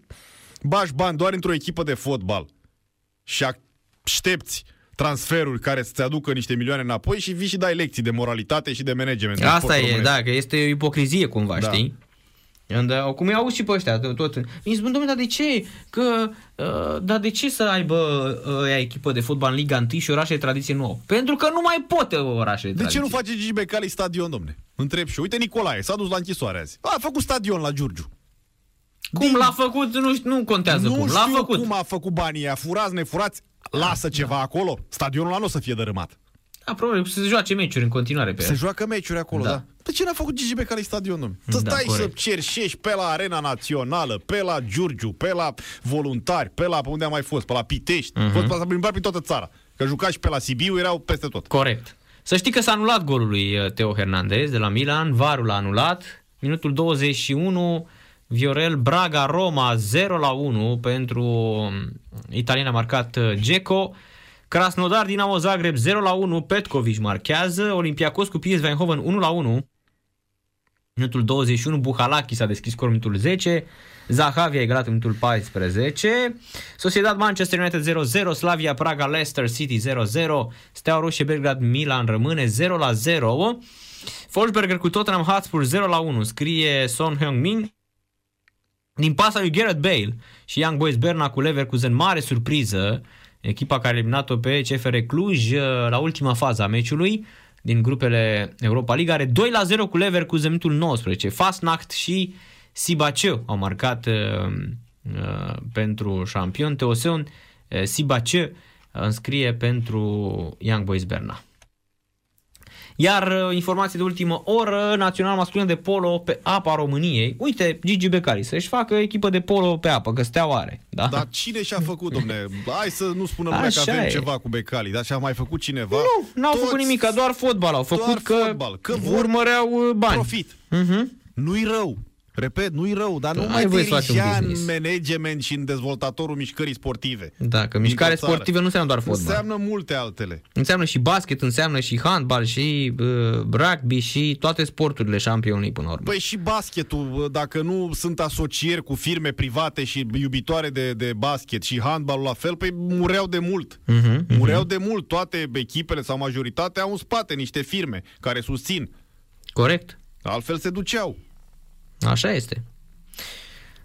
bași bani doar într-o echipă de fotbal și aștepți transferuri care să-ți aducă niște milioane înapoi și vii și dai lecții de moralitate și de management. Asta e, românesc. da, că este o ipocrizie cumva, da. știi? Uh, cum i-au și pe ăștia tot. Mi spun, domnule, dar de ce? Că, uh, dar de ce să aibă uh, echipă de fotbal în Liga 1 și orașe de tradiție nouă? Pentru că nu mai poate orașe de, de tradiție. De ce nu face Gigi Becali stadion, domne? Întreb și Uite Nicolae, s-a dus la închisoare azi. A, a făcut stadion la Giurgiu. Cum Din... l-a făcut, nu, nu contează nu cum. L-a știu făcut. cum a făcut banii A Furați, nefurați, lasă da. ceva acolo. Stadionul ăla nu o să fie dărâmat. Da, probabil se joace meciuri în continuare pe Se el. joacă meciuri acolo, da. da. De ce n-a făcut Gigi Becali stadionul? Să da, stai corect. să cerșești pe la Arena Națională, pe la Giurgiu, pe la Voluntari, pe la pe unde a mai fost, pe la Pitești. Uh-huh. Fost s-a plimbat prin toată țara. Că juca și pe la Sibiu, erau peste tot. Corect. Să știi că s-a anulat golul lui uh, Teo Hernandez de la Milan, varul l-a anulat. Minutul 21, Viorel Braga Roma 0 la 1 pentru um, Italien a marcat uh, Geco. Krasnodar, Dinamo Zagreb 0 la 1, Petkovic marchează, Olympiacos cu PSV Eindhoven 1 la 1. Minutul 21, Buhalaki s-a deschis scorul minutul 10, Zahavi a egalat minutul 14, Sociedad Manchester United 0-0, Slavia Praga Leicester City 0-0, Steaua Roșie Belgrad Milan rămâne 0 la 0. Forsberger cu Tottenham Hotspur 0 la 1, scrie Son Heung-min. Din pasa lui Gareth Bale și Young Boys Berna cu Leverkusen, mare surpriză echipa care a eliminat-o pe CFR Cluj uh, la ultima fază a meciului din grupele Europa League are 2 la 0 cu Leverkusen minutul 19. Fastnacht și Sibaceu au marcat uh, uh, pentru șampion. Teoseon uh, Sibaceu înscrie pentru Young Boys Berna. Iar uh, informații de ultimă oră, Național Masculină de Polo pe apa României. Uite, Gigi Becali, să-și facă echipă de polo pe apă, că stea are. Da? Dar cine și-a făcut, domne? Hai să nu spunem lumea că avem e. ceva cu Becali, dar și-a mai făcut cineva? Nu, n-au Toți... făcut nimic, doar fotbal au făcut că, fotbal, că urmăreau uh, bani. Profit. Uh-huh. Nu-i rău. Repet, nu-i rău, dar nu mai dirigea în management și în dezvoltatorul mișcării sportive. Da, că mișcare sportive nu înseamnă doar fotbal. Înseamnă multe altele. Înseamnă și basket, înseamnă și handbal, și uh, rugby, și toate sporturile șampionului până la urmă. Păi și basketul, dacă nu sunt asocieri cu firme private și iubitoare de, de basket și handbalul la fel, păi mureau de mult. Uh-huh, uh-huh. Mureau de mult. Toate echipele sau majoritatea au în spate niște firme care susțin. Corect. Altfel se duceau. Așa este.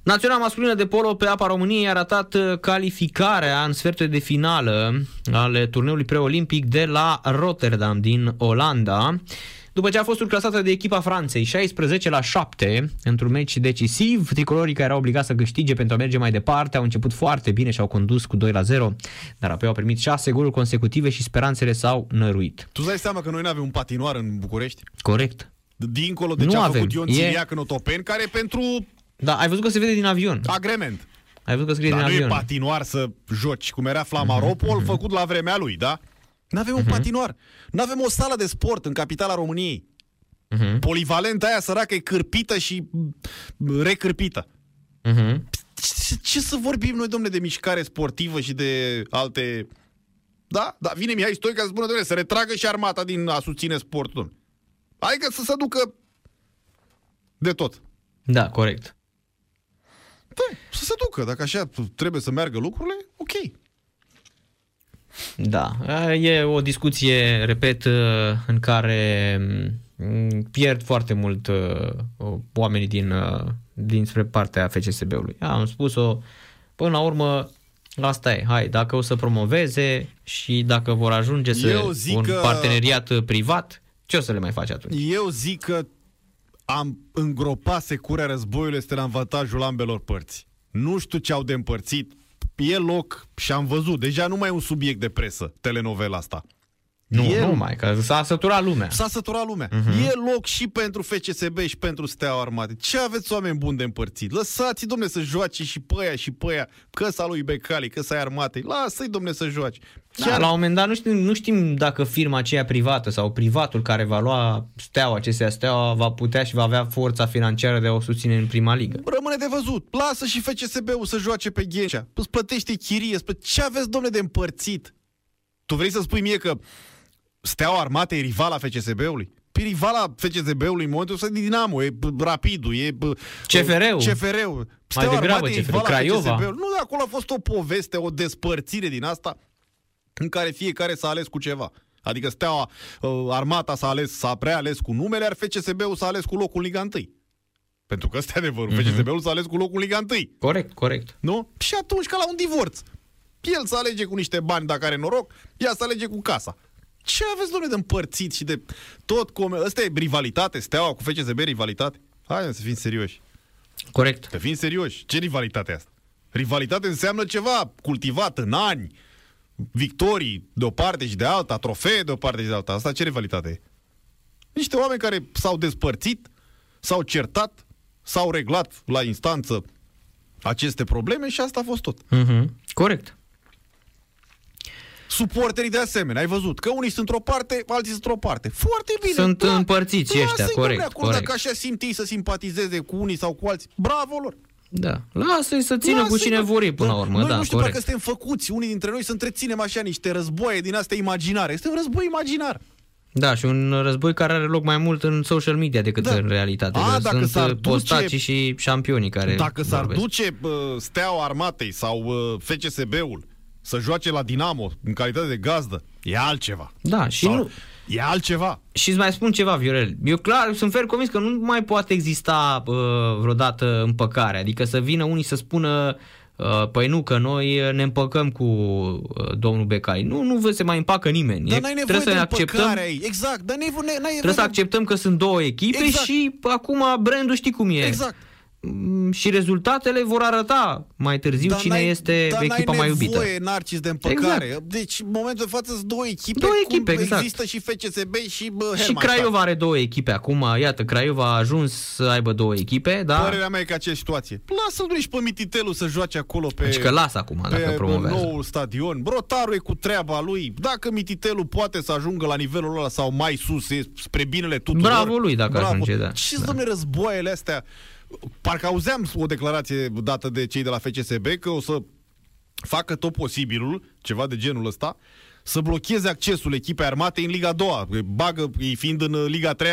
Naționala masculină de polo pe apa României a ratat uh, calificarea în sfertul de finală ale turneului preolimpic de la Rotterdam din Olanda. După ce a fost surclasată de echipa Franței 16 la 7 într-un meci decisiv, tricolorii care erau obligați să câștige pentru a merge mai departe au început foarte bine și au condus cu 2 la 0, dar apoi au primit 6 goluri consecutive și speranțele s-au năruit. Tu dai seama că noi nu avem un patinoar în București? Corect. Dincolo de nu ce a avem. făcut Ion Țiriac e... în Otopeni, care pentru... Da, ai văzut că se vede din avion. Agrement. Ai văzut că scrie Dar din nu avion. e patinoar să joci, cum era Flamaropol, uh-huh, făcut la vremea lui, da? Nu avem uh-huh. un mhm. patinoar. Nu avem o sală de sport în capitala României. Uh-huh. Polivalenta aia săracă e cârpită și recârpită. Uh-huh. Ce, ce să vorbim noi, domne, de mișcare sportivă și de alte... Da? Da, vine Mihai Stoica să spună, domne, să retragă și armata din a susține sportul, domne. Adică să se ducă de tot. Da, corect. Da, să se ducă. Dacă așa trebuie să meargă lucrurile, ok. Da, e o discuție, repet, în care mm, pierd foarte mult uh, oamenii din, uh, dinspre partea FCSB-ului. Am spus-o, până la urmă, asta e. Hai, dacă o să promoveze și dacă vor ajunge să un că... parteneriat privat, ce o să le mai faci atunci? Eu zic că am îngropat securea războiului este la avantajul ambelor părți. Nu știu ce au de împărțit, e loc și am văzut, deja nu mai e un subiect de presă, telenovela asta. Nu, e, nu mai, că s-a săturat lumea. S-a săturat lumea. Uh-huh. E loc și pentru FCSB și pentru Steaua Armate. Ce aveți oameni buni de împărțit? Lăsați-i, domne, să joace și pe aia și pe aia. Căsa lui Becali, căsa armatei. Lasă-i, domne, să joace. Da, Chiar... Da, la un moment dat nu știm, nu știm dacă firma aceea privată sau privatul care va lua Steaua, acestea Steaua, va putea și va avea forța financiară de a o susține în prima ligă. Rămâne de văzut. Lasă și FCSB-ul să joace pe Ghencea. Îți plătește chirie. Ce aveți, domne, de împărțit? Tu vrei să spui mie că Steaua Armatei e rivala FCSB-ului? Pe rivala FCSB-ului în momentul ăsta e Dinamo, e Rapidul, e CFR-ul. CFR-ul. Mai degrabă CFR-ul, Craiova. Nu, de acolo a fost o poveste, o despărțire din asta în care fiecare s-a ales cu ceva. Adică Steaua, uh, Armata s-a ales, s-a preales cu numele, iar FCSB-ul s-a ales cu locul Liga 1. Pentru că ăsta e adevărul. Mm-hmm. FCSB-ul s-a ales cu locul Liga 1. Corect, corect. Nu? Și atunci, ca la un divorț. El să alege cu niște bani dacă are noroc, ea să alege cu casa. Ce aveți, domnule, de împărțit și de tot cum... Asta e rivalitate? Steaua cu FCSB rivalitate? Hai să fim serioși. Corect. Să fim serioși. Ce rivalitate asta? Rivalitate înseamnă ceva cultivat în ani, victorii de o parte și de alta, trofee de o parte și de alta. Asta ce rivalitate e? Niște oameni care s-au despărțit, s-au certat, s-au reglat la instanță aceste probleme și asta a fost tot. Mm-hmm. Corect. Suporterii de asemenea, ai văzut că unii sunt într-o parte, alții sunt într-o parte. Foarte bine. Sunt da, împărțiți ăștia, corect, acolo, corect. Dacă așa simt ei să simpatizeze cu unii sau cu alții, bravo lor. Da, lasă-i să țină lasă cu cine vor până la urmă, noi da, nu știu corect. dacă suntem făcuți, unii dintre noi să întreținem așa niște războaie din astea imaginare. Este un război imaginar. Da, și un război care are loc mai mult în social media decât da. în realitate. A, dacă Sunt postacii și șampionii care Dacă s-ar duce uh, steaua armatei sau uh, FCSB-ul să joace la Dinamo în calitate de gazdă, e altceva. Da, și Sau, nu... E altceva. Și îți mai spun ceva, Viorel. Eu clar, sunt fer convins că nu mai poate exista uh, vreodată împăcare. Adică să vină unii să spună Uh, păi nu, că noi ne împăcăm cu uh, domnul Becai. Nu, nu se mai împacă nimeni. Dar n-ai nevoie trebuie să de acceptăm, Exact, dar n-ai, n-ai, n-ai Trebuie să acceptăm că sunt două echipe exact. și acum brandul știi cum e. Exact. Mm, și rezultatele vor arăta mai târziu dar cine este dar echipa mai iubită. Dar n-ai Narcis, de împăcare. Exact. Deci, în momentul de față, sunt două echipe. Două echipe, cum exact. Există și FCSB și bă, Și Craiova are două echipe acum. Iată, Craiova a ajuns să aibă două echipe, da? Părerea mea e că aceeași situație. Lasă-l și pe Mititelu să joace acolo pe... Deci că lasă acum, pe dacă promovează. nou stadion. Brotarul e cu treaba lui. Dacă Mititelu poate să ajungă la nivelul ăla sau mai sus, e spre binele tuturor. Bravo lui dacă Bravo. ajunge, da. Ce da. domne războaiele astea? Parcă auzeam o declarație dată de cei de la FCSB că o să facă tot posibilul, ceva de genul ăsta, să blocheze accesul echipei armate în Liga 2 bagă, fiind în Liga 3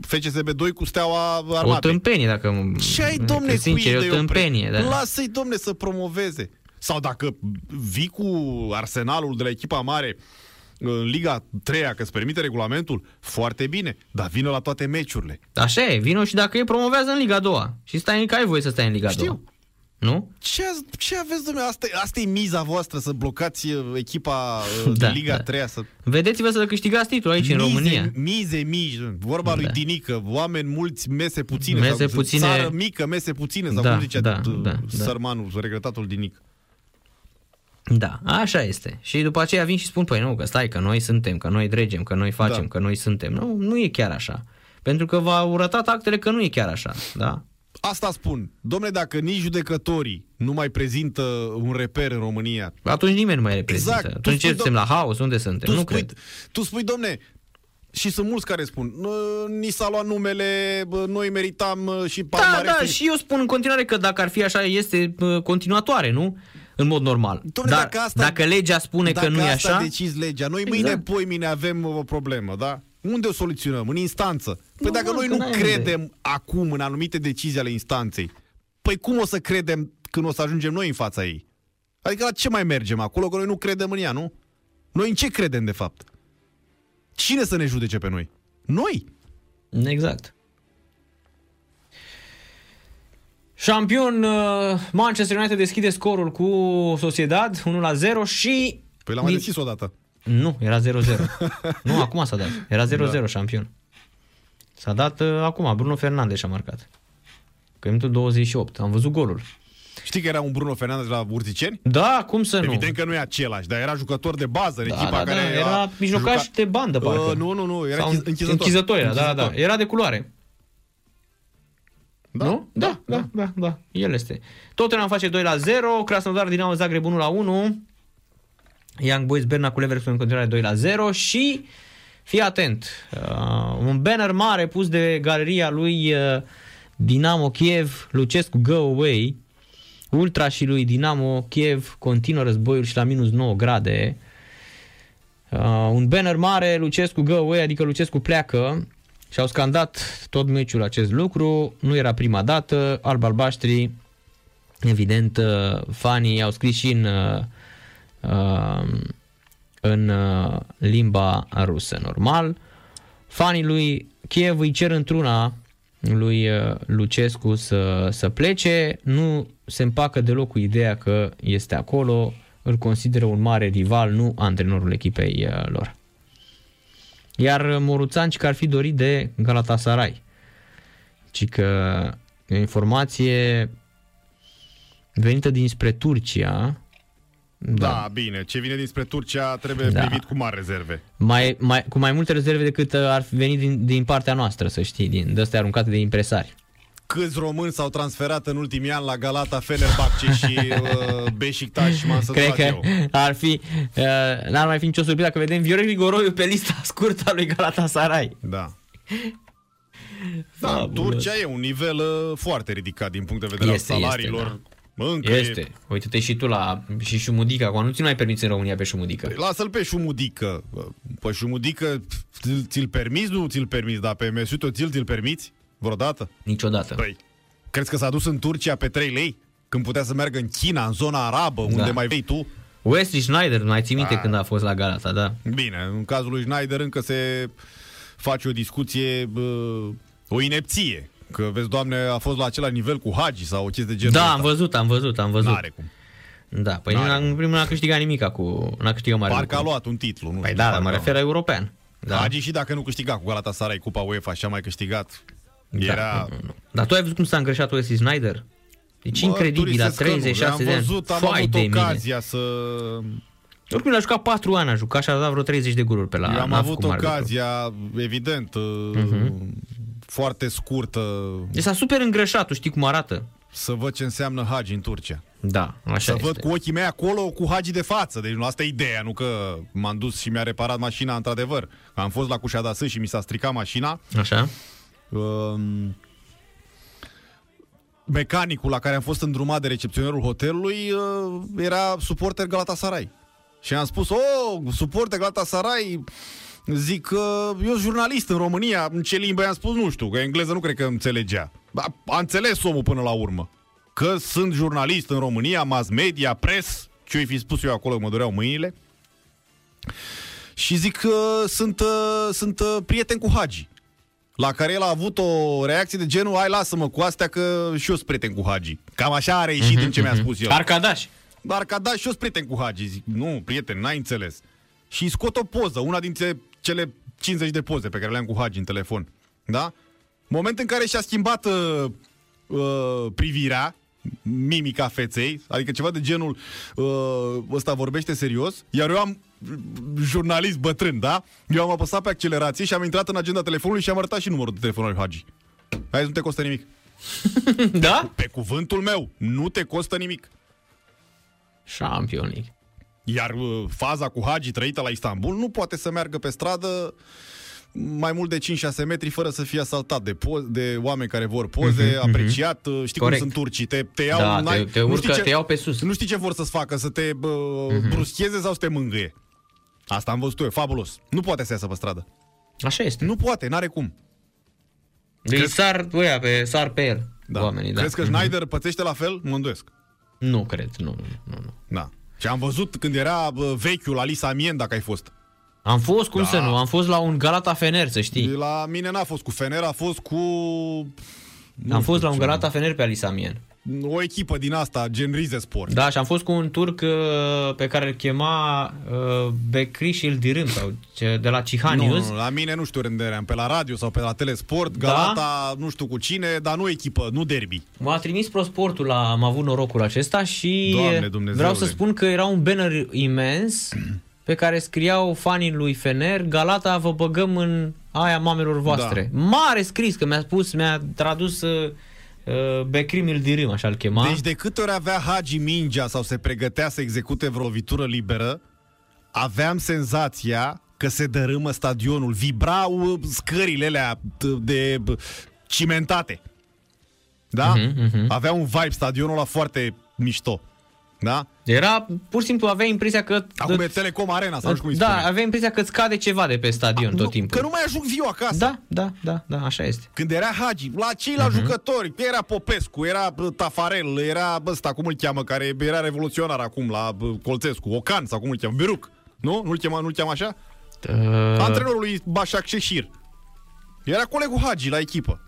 FCSB 2 cu steaua armatei. O tâmpenie, dacă... Ce ai, domne, sincer, cu o tâmpenie, da. Lasă-i, domne, să promoveze. Sau dacă vii cu arsenalul de la echipa mare în Liga 3 că îți permite regulamentul, foarte bine, dar vină la toate meciurile. Așa e, vină și dacă e promovează în Liga 2 și stai, că ai voie să stai în Liga Știu. 2. Nu? Ce, ce aveți, domnule? Asta, asta e miza voastră, să blocați uh, echipa uh, da, de Liga da. 3 să... Vedeți-vă să câștigați titlul aici, mize, în România. Mize mici, vorba da. lui Dinică, oameni mulți, mese puține. Mese sau, puține. Țară mică, mese puține, sau da, cum zicea da, da, da. sărmanul, regretatul Dinic. Da, așa este. Și după aceea vin și spun, păi nu, că stai, că noi suntem, că noi dregem, că noi facem, da. că noi suntem. Nu, nu e chiar așa. Pentru că v-au arătat actele că nu e chiar așa, da? Asta spun. Domnule, dacă nici judecătorii nu mai prezintă un reper în România... Atunci nimeni nu mai reprezintă. Exact. Atunci ce suntem la haos? Unde suntem? Tu nu spui, cred. Tu spui, domne, și sunt mulți care spun, ni s-a luat numele, noi meritam și Da, da, și eu spun în continuare că dacă ar fi așa, este continuatoare, nu? În mod normal. Dom'le, Dar, dacă, asta, dacă legea spune că nu e așa... Dacă decizi legea, noi exact. mâine, poi mine avem o problemă, da? Unde o soluționăm? În instanță. Păi nu, dacă noi nu credem unde. acum în anumite decizii ale instanței, păi cum o să credem când o să ajungem noi în fața ei? Adică la ce mai mergem acolo, că noi nu credem în ea, nu? Noi în ce credem, de fapt? Cine să ne judece pe noi? Noi! Exact. Șampion uh, Manchester United deschide scorul cu Sociedad 1 la 0 și Păi l-am mai deschis odată. Nu, era 0-0. nu, acum s-a dat. Era 0-0 da. șampion. S-a dat uh, acum, Bruno Fernandes a marcat. Că minutul 28, am văzut golul. Știi că era un Bruno Fernandes la Urziceni? Da, cum să Evident nu? Evident că nu e același, dar era jucător de bază în da, echipa da, care... Da, era mijlocaș juca... de bandă, uh, parcă. Uh, nu, nu, nu, era Sau închizător. Închizător era, închizător. da, da. Era de culoare. Da, nu? Da, da, da, da, da. El este. Tottenham face 2 la 0, Krasnodar Dinamo Zagreb 1 la 1. Young Boys Berna cu Leverkusen în continuare 2 la 0 și fii atent, uh, un banner mare pus de galeria lui uh, Dinamo Kiev, Lucescu Go Away, Ultra și lui Dinamo Kiev continuă războiul și la minus 9 grade. Uh, un banner mare, Lucescu Go Away, adică Lucescu pleacă și au scandat tot meciul acest lucru, nu era prima dată, alb-albaștri, evident, uh, fanii au scris și în uh, Um, în uh, limba rusă normal. Fanii lui Kiev îi cer într-una lui uh, Lucescu să, să plece, nu se împacă deloc cu ideea că este acolo, îl consideră un mare rival, nu antrenorul echipei uh, lor. Iar Moruțanci că ar fi dorit de Galatasaray. Ci că o informație venită dinspre Turcia, da. da, bine. Ce vine dinspre Turcia trebuie da. privit cu mari rezerve. Mai, mai, cu mai multe rezerve decât uh, ar veni din, din partea noastră, să știi, din de aruncate de impresari. Câți români s-au transferat în ultimii ani la Galata, Fenerbahce și uh, Beşiktaş și m-am Cred că eu. ar fi, uh, n-ar mai fi nicio surpriză dacă vedem Viorel Grigoroiu pe lista scurtă a lui Galatasaray. Da. Da, Turcia e un nivel uh, foarte ridicat din punct de vedere este, al salariilor. Este, da încă este. E... Uite-te și tu la și Șumudica, acum nu ți mai permiți în România pe Șumudică. Păi lasă-l pe Șumudică. Pe Șumudică ți-l permiți, nu ți-l permiți, dar pe Mesuto ți-l, ți-l permiți vreodată? Niciodată. Păi, crezi că s-a dus în Turcia pe 3 lei? Când putea să meargă în China, în zona arabă, da. unde mai vei tu? Wesley Schneider, mai ții minte a. când a fost la Galata, da. Bine, în cazul lui Schneider încă se face o discuție, o inepție Că, vezi, Doamne, a fost la același nivel cu Hagi sau o chestie de genul Da, ăsta. am văzut, am văzut, am văzut. N-are cum. Da, păi N-are în primul n-a câștigat nimic cu... N-a câștigat mare Parcă lucru. a luat un titlu, nu Păi da, dar mă refer la european. Da. Hagi și dacă nu câștiga cu Galatasaray Cupa UEFA și a mai câștigat, da, era... Nu, nu. Dar tu ai văzut cum s-a îngreșat Wesley Snyder? Deci Bă, incredibil, la 36 de ani. Am văzut, am avut ocazia mine. să... Oricum, a jucat 4 ani, a jucat și a dat vreo 30 de goluri pe la Eu am avut ocazia, evident, uh-huh foarte scurtă. E s-a super îngrășat, tu știi cum arată. Să văd ce înseamnă Hagi în Turcia. Da, așa Să este. văd cu ochii mei acolo cu Hagi de față. Deci nu asta e ideea, nu că m-am dus și mi-a reparat mașina într-adevăr. Am fost la Cușadasă și mi s-a stricat mașina. Așa. Um, mecanicul la care am fost îndrumat de recepționerul hotelului uh, era suporter Galatasaray. Și am spus, oh, suporter Galatasaray, Zic că eu sunt jurnalist în România, în ce limbă i-am spus, nu știu, că engleză nu cred că înțelegea. A înțeles omul până la urmă. Că sunt jurnalist în România, mass media, pres, ce-i fi spus eu acolo, mă doreau mâinile. Și zic că sunt, uh, sunt uh, prieten cu Hagi. La care el a avut o reacție de genul, hai lasă-mă cu astea că și eu sunt prieten cu Hagi. Cam așa a reieșit mm-hmm, din ce mi-a mhm. spus el. Arcadaș. Arcadaș și eu sunt prieten cu Hagi. Zic, nu, prieten, n-ai înțeles. Și scot o poză, una dintre cele 50 de poze pe care le-am cu Hagi în telefon. Da? Moment în care și-a schimbat uh, uh, privirea, mimica feței, adică ceva de genul uh, ăsta vorbește serios, iar eu am jurnalist bătrân, da? Eu am apăsat pe accelerație și am intrat în agenda telefonului și am arătat și numărul de telefon al Hagi. Hai, nu te costă nimic. da? Pe cuvântul meu, nu te costă nimic. Champion Iar uh, faza cu Hagi trăită la Istanbul nu poate să meargă pe stradă mai mult de 5-6 metri fără să fie asaltat de, po- de oameni care vor poze, uh-huh, apreciat. Uh, știi Corect. cum sunt turcii, te, te iau, da, te, te, urcă, ce, te iau pe sus. Nu știi ce vor să-ți facă, să te uh, uh-huh. bruscheze sau să te mângâie. Asta am văzut eu, e fabulos. Nu poate să iasă pe stradă. Așa este. Nu poate, n-are cum. Îi Crezi... sar, uia, pe, sar pe el da. oamenii. Da. Crezi că Schneider uh-huh. pățește la fel? Mă îndoiesc. Nu cred, nu, nu, nu. Da. Și am văzut când era vechiul Alisa Amien, dacă ai fost. Am fost, cum da. să nu, am fost la un Galata Fener, să știi. La mine n-a fost cu Fener, a fost cu... Nu am fost la un Galata Fener pe Alisamien. O echipă din asta, gen Rize Sport. Da, și am fost cu un turc uh, pe care îl chema uh, Becriș Ildirim, sau ce, de la Cihanius. Nu, nu, la mine nu știu unde eram, pe la radio sau pe la Telesport, da? Galata, da? nu știu cu cine, dar nu echipă, nu derby. M-a trimis prosportul, la, am avut norocul acesta și Doamne, vreau să spun că era un banner imens pe care scriau fanii lui Fener, Galata vă băgăm în aia mamelor voastre. Da. Mare scris, că mi-a spus, mi-a tradus uh, uh Becrim Ildirim, așa-l chema. Deci de câte ori avea Hagi mingea sau se pregătea să execute vreo lovitură liberă, aveam senzația că se dărâmă stadionul, vibrau scările alea de cimentate. Da? Uh-huh, uh-huh. Avea un vibe stadionul ăla foarte mișto. Da? Era, pur și simplu, avea impresia că... Acum e Telecom Arena, sau nu știu cum Da, avea impresia că îți cade ceva de pe stadion A, tot nu, timpul. Că nu mai ajung viu acasă. Da, da, da, da, așa este. Când era Hagi, la cei la uh-huh. jucători, era Popescu, era Tafarel, era ăsta, cum îl cheamă, care era revoluționar acum la Colțescu, Ocan, sau cum îl cheamă, Biruc. Nu? Nu-l cheamă, nu-l cheamă așa? Uh... Antrenorul lui Bașac Șeșir. Era colegul Hagi la echipă.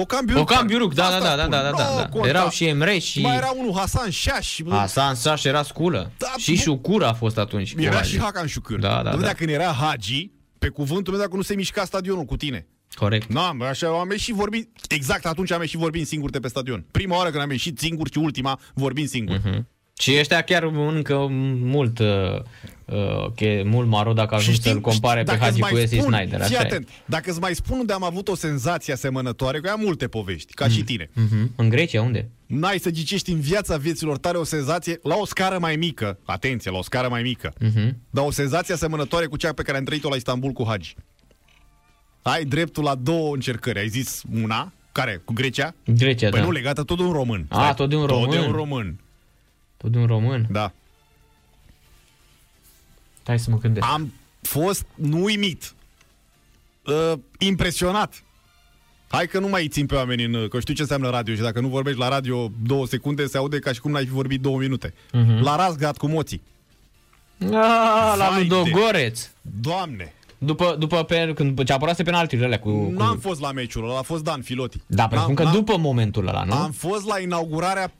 Ocam Biuruc. Ocam Biuruc, da, da, da, da, da, da, da. Erau și Emre și... Mai era unul, Hasan Șaș. Hasan Șaș era sculă. Da, și Șucur a fost atunci. Era și Hakan Șucur. Da, da, da. când era Hagi, pe cuvântul meu, dacă nu se mișca stadionul cu tine. Corect. Nu, așa am ieșit vorbind, exact atunci am ieșit vorbind singur de pe stadion. Prima oară când am ieșit singur și ultima vorbind singur. Uh-huh. Și ăștia chiar încă mult, uh, uh, okay, mult maro dacă ajungi să-l compare pe Hagi cu Wesley Snyder. Fii atent, e. dacă îți mai spun unde am avut o senzație asemănătoare, că am multe povești, ca mm. și tine. Mm-hmm. În Grecia, unde? N-ai să gicești în viața vieților tale o senzație la o scară mai mică, atenție, la o scară mai mică, mm-hmm. dar o senzație asemănătoare cu cea pe care am trăit-o la Istanbul cu Hagi. Ai dreptul la două încercări. Ai zis una, care? Cu Grecia? Grecia, păi da. nu, legată tot de un român. A, tot de un român. Tot de un român. Tot de un român? Da. Hai să mă gândesc. Am fost nu uimit, uh, impresionat. Hai că nu mai țin pe oameni în... Că știu ce înseamnă radio și dacă nu vorbești la radio două secunde, se aude ca și cum n-ai fi vorbit două minute. Uh-huh. La Razgrad cu moții. Ah, la Ludogoreț. Doamne! După, după pe, când ce apărase penaltiurile alea cu, cu... N-am fost la meciul ăla, a fost Dan Filoti. Da, pentru că după momentul ăla, nu? Am fost la inaugurarea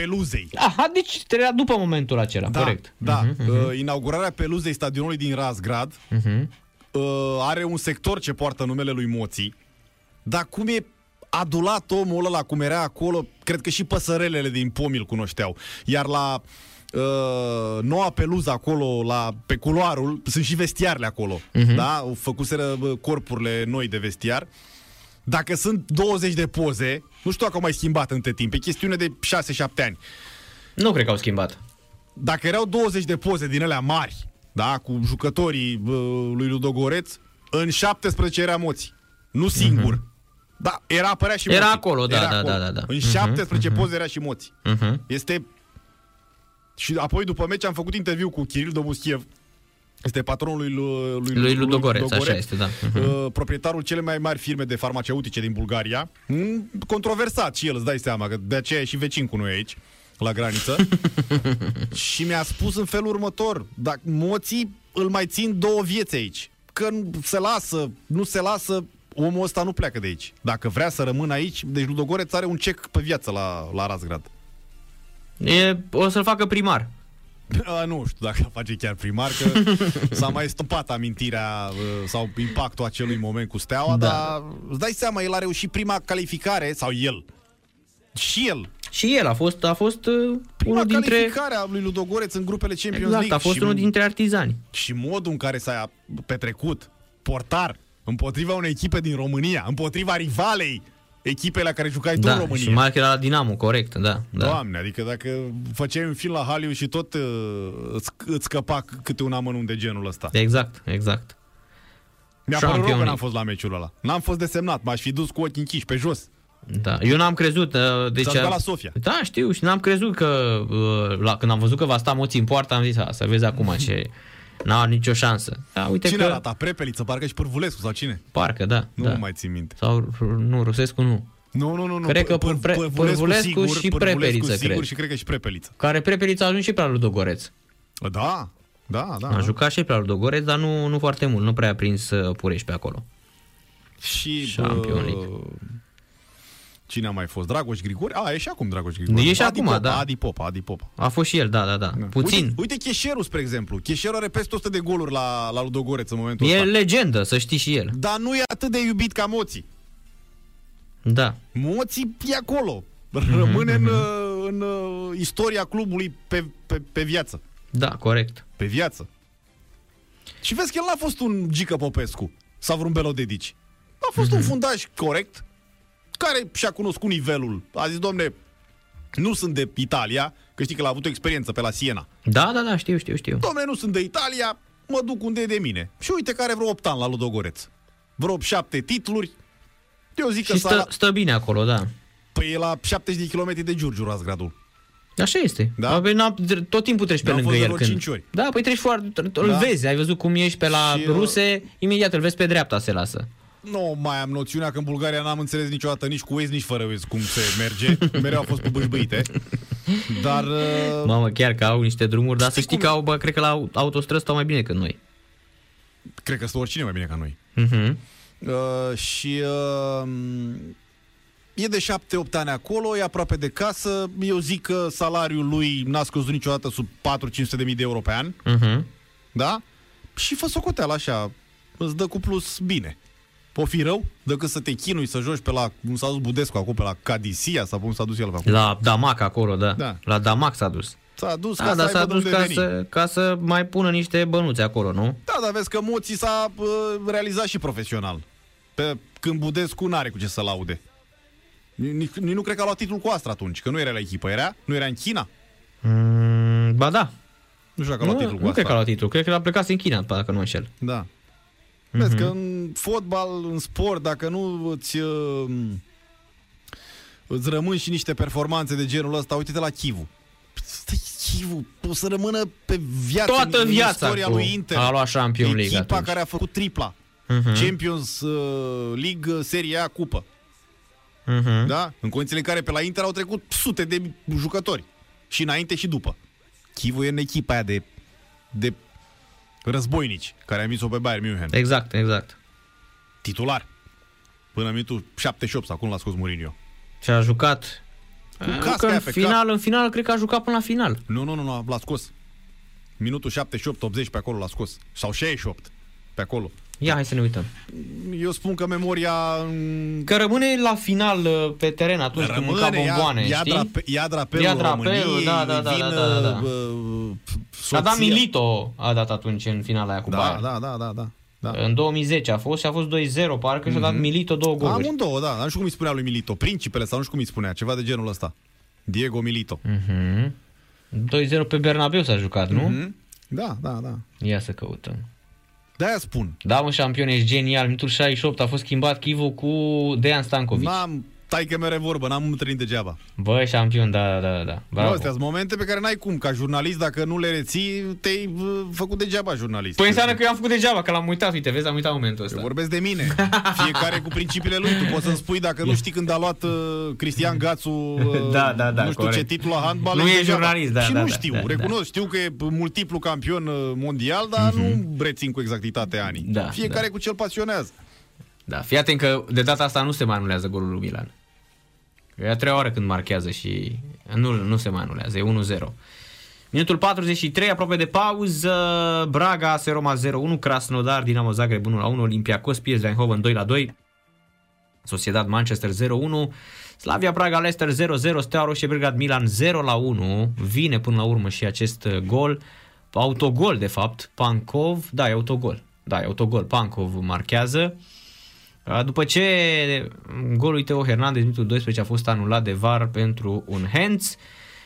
peluzei. Aha, deci trebuia după momentul acela, da, corect. Da, uh-huh, uh-huh. Uh, inaugurarea peluzei stadionului din Razgrad uh-huh. uh, are un sector ce poartă numele lui Moții, dar cum e adulat omul ăla cum era acolo, cred că și păsărelele din pomil cunoșteau. Iar la uh, noua peluză acolo, la, pe culoarul, sunt și vestiarele acolo, uh-huh. da? Făcuseră corpurile noi de vestiar. Uh, dacă sunt 20 de poze, nu știu dacă au mai schimbat între timp, e chestiune de 6-7 ani. Nu cred că au schimbat. Dacă erau 20 de poze din alea mari, da, cu jucătorii uh, lui Ludogoreț, în 17 era moții. Nu singur. Uh-huh. Da, era apărea și Era moții. acolo, da, era da, acolo. da, da, da. În uh-huh, 17 uh-huh. poze era și moții. Uh-huh. Este... Și apoi după meci am făcut interviu cu Kiril Dobuschiev, este patronul lui, lui, lui Ludogoreț, Ludogoreț, așa este, da. Uh-huh. Proprietarul cele mai mari firme de farmaceutice din Bulgaria. Controversat și el, îți dai seama, că de aceea e și vecin cu noi aici, la graniță. și mi-a spus în felul următor, dacă moții îl mai țin două vieți aici. Că se lasă, nu se lasă, omul ăsta nu pleacă de aici. Dacă vrea să rămână aici, deci Ludogoreț are un cec pe viață la, la Razgrad. E, o să-l facă primar. A, nu știu dacă face chiar primar, că s-a mai stopat amintirea uh, sau impactul acelui moment cu Steaua, da. dar îți dai seama, el a reușit prima calificare, sau el, și el. Și el a fost, a fost uh, Prima unul dintre... calificarea lui Ludogoreț în grupele Champions exact, League. a fost și, unul dintre artizani. Și modul în care s-a petrecut, portar, împotriva unei echipe din România, împotriva rivalei echipele care jucai da, tu în România. și mai era la Dinamo, corect, da, da. Doamne, adică dacă făceai un film la Hollywood și tot uh, îți, îți scăpa câte un amănunt de genul ăsta. Exact, exact. Mi-a părut rău că n-am fost la meciul ăla. N-am fost desemnat, m-aș fi dus cu ochii închiși pe jos. Da, eu n-am crezut. Uh, deci, la Sofia. Da, știu, și n-am crezut că uh, la, când am văzut că va sta moții în poartă, am zis, să vezi acum ce... N-a nicio șansă. Da, uite cine că... arată? Prepeliță, parcă și Pârvulescu sau cine? Parcă, da. Nu da. mai țin minte. Sau, nu, Rusescu nu. Nu, nu, nu. nu. Cred că Pârvulescu și Prepeliță, sigur, cred. și cred că și Prepeliță. Care Prepeliță a ajuns și pe la Ludogoreț. Da, da, da. A jucat și pe la Ludogoreț, dar nu, nu foarte mult. Nu prea a prins uh, Pureș pe acolo. Și Champion League. Cine a mai fost? Dragoș Grigori? A, e și acum Dragoș Grigori. E și Adi acum, Popa, da. Adi Popa, Adi Popa. A fost și el, da, da, da. da. Puțin. Uite, uite Cheșeru, spre exemplu. Cheșeru are peste 100 de goluri la, la Ludogoreț în momentul e ăsta. E legendă, să știi și el. Dar nu e atât de iubit ca Moții. Da. Moții e acolo. Rămâne mm-hmm. în, în, în istoria clubului pe, pe, pe viață. Da, corect. Pe viață. Și vezi că el n-a fost un Gică Popescu sau vreun Belo Dedici. A fost mm-hmm. un fundaj corect, care și-a cunoscut nivelul. A zis, domne, nu sunt de Italia, că știi că l-a avut o experiență pe la Siena. Da, da, da, știu, știu, știu. Domne, nu sunt de Italia, mă duc unde e de mine. Și uite că are vreo 8 ani la Ludogoreț. Vreo 7 titluri. Eu zic și că stă, stă bine acolo, da. Păi e la 70 de kilometri de Giurgiu, Razgradul. Așa este. Da? Tot timpul treci pe da, lângă el. Când... 5 ori. Da, păi treci foarte... Îl da. vezi, ai văzut cum ești pe la și, ruse, imediat îl vezi pe dreapta, se lasă nu mai am noțiunea că în Bulgaria n-am înțeles niciodată nici cu Waze, nici fără Waze cum se merge. Mereu au fost pe bâșbâite. Dar... Uh... Mamă, chiar că au niște drumuri, dar să știi cum... că au, bă, cred că la autostrăzi stau mai bine decât noi. Cred că stă oricine mai bine ca noi. Uh-huh. Uh, și uh, e de 7-8 ani acolo, e aproape de casă. Eu zic că salariul lui n-a scăzut niciodată sub 4-500 de mii de euro pe an. Uh-huh. Da? Și fă socoteală așa, îți dă cu plus bine. Po fi rău decât să te chinui să joci pe la, cum s-a dus Budescu acum, pe la Cadisia sau cum s-a dus el pe acolo. La Damac acolo, da. da. La Damac s-a dus. S-a dus da, ca da, să s-a dus ca să, ca să mai pună niște bănuți acolo, nu? Da, dar vezi că Moții s-a uh, realizat și profesional. Pe, când Budescu n-are cu ce să laude. Nici, nici nu cred că a luat titlul cu Astra atunci, că nu era la echipă, era? Nu era în China? Mm, ba da. Nu știu dacă a luat titlul cu Nu Astra. cred că a luat titlul, cred că a plecat în China, dacă nu înșel. Da. Mm-hmm. Vezi că în fotbal, în sport, dacă nu îți, uh, îți rămân și niște performanțe de genul ăsta, uite-te la Chivu. Stai, Chivu o să rămână pe viață Toată în, viața istoria lui Inter. A luat Champions League Echipa atunci. care a făcut tripla. Uh-huh. Champions uh, League, Serie A, Cupă. Uh-huh. Da? În condițiile în care pe la Inter au trecut sute de jucători. Și înainte și după. Chivu e în echipa aia de, de războinici, care a mis-o pe Bayern München. Exact, exact. Titular. Până în minutul 78 sau cum l-a scos Mourinho. Și a jucat Cu că în final, în final, cred că a jucat până la final. Nu, nu, nu, nu l-a scos. Minutul 78-80 pe acolo l-a scos. Sau 68 pe acolo. Ia, hai să ne uităm. Eu spun că memoria... Că rămâne la final uh, pe teren atunci rămâne, când mânca bomboane, ia, știi? Ia, ia drapelul ia drapelul, României, da, da, da, vin, da, da, da. Soția. A dat Milito a dat atunci în finala aia cu da, Bayern. Da, da, da, da. Da. În 2010 a fost și a fost 2-0 parcă mm-hmm. și a dat Mhm. Milito două goluri. Amândouă, da. Nu știu cum îi spunea lui Milito. Principele sau nu știu cum îi spunea. Ceva de genul ăsta. Diego Milito. Mm-hmm. 2-0 pe Bernabeu s-a jucat, nu? Mm-hmm. Da, da, da. Ia să căutăm. De-aia spun. Da, mă, șampion, ești genial. Minutul 68 a fost schimbat Chivu cu Dejan Stankovic. N-am, tai că mere vorbă, n-am întâlnit degeaba. Bă, șampion, da, da, da. Bravo. Astea sunt momente pe care n-ai cum, ca jurnalist, dacă nu le reții, te-ai uh, făcut degeaba jurnalist. Păi înseamnă că eu am făcut degeaba, că l-am uitat, uite, vezi, am uitat momentul ăsta. Eu vorbesc de mine. Fiecare cu principiile lui. Tu poți să-mi spui dacă nu știi când a luat uh, Cristian Gațu uh, da, da, da, nu știu corect. ce titlu la handbal. Nu e degeaba. jurnalist, da, Și da, nu da, știu, da, recunosc, da. știu că e multiplu campion uh, mondial, dar mm-hmm. nu rețin cu exactitate anii. Da, Fiecare da. cu ce-l pasionează. Da, fii atent că de data asta nu se mai anulează golul lui Milan. E a treia oară când marchează și nu, nu se mai anulează, e 1-0. Minutul 43, aproape de pauză, Braga, se Roma 0-1, Krasnodar, Dinamo Zagreb 1-1, Olympiacos, PS Eindhoven 2-2, Sociedad Manchester 0-1, Slavia Praga Leicester 0-0, Steaua Roșie Belgrad Milan 0-1, vine până la urmă și acest gol, autogol de fapt, Pankov, da, e autogol, da, e autogol, Pankov marchează, După ce golul lui Teo Hernandez, minutul 12, a fost anulat de VAR pentru un hands,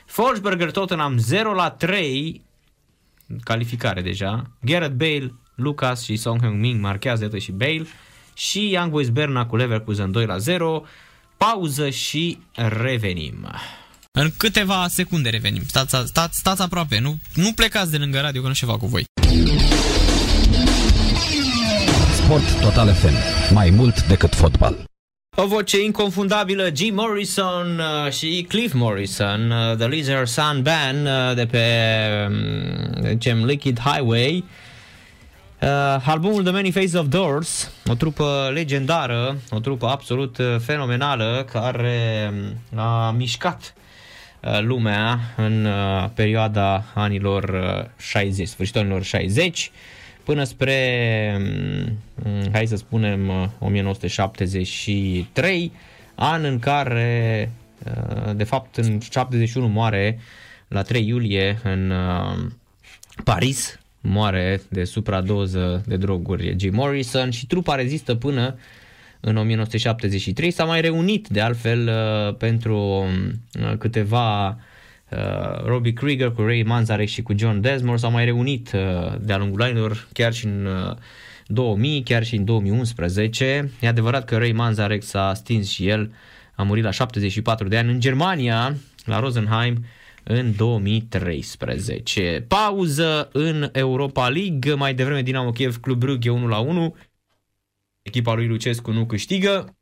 Forsberger Tottenham 0 la 3, calificare deja, Gareth Bale, Lucas și Song Heung-min marchează de și Bale și Young Boys Berna cu Leverkusen 2 la 0, pauză și revenim. În câteva secunde revenim. Stați, stați, stați aproape, nu, nu plecați de lângă radio că nu ceva cu voi. Sport Total FM. Mai mult decât fotbal. O voce inconfundabilă, Jim Morrison uh, și Cliff Morrison, uh, The Lizard Sun Band uh, de pe um, Liquid Highway. Uh, albumul The Many Faces of Doors, o trupă legendară, o trupă absolut uh, fenomenală care um, a mișcat uh, lumea în uh, perioada anilor 60, sfârșitul anilor 60 până spre, um, hai să spunem, 1973, an în care, de fapt, în 71 moare la 3 iulie în Paris, moare de supradoză de droguri Jim Morrison și trupa rezistă până în 1973. S-a mai reunit de altfel uh, pentru uh, câteva uh, Robbie Krieger cu Ray Manzarek și cu John Desmore s-au mai reunit de-a lungul anilor chiar și în 2000, chiar și în 2011. E adevărat că Ray Manzarek s-a stins și el, a murit la 74 de ani în Germania, la Rosenheim, în 2013. Pauză în Europa League, mai devreme Dinamo Kiev Club Brugge 1 la 1. Echipa lui Lucescu nu câștigă.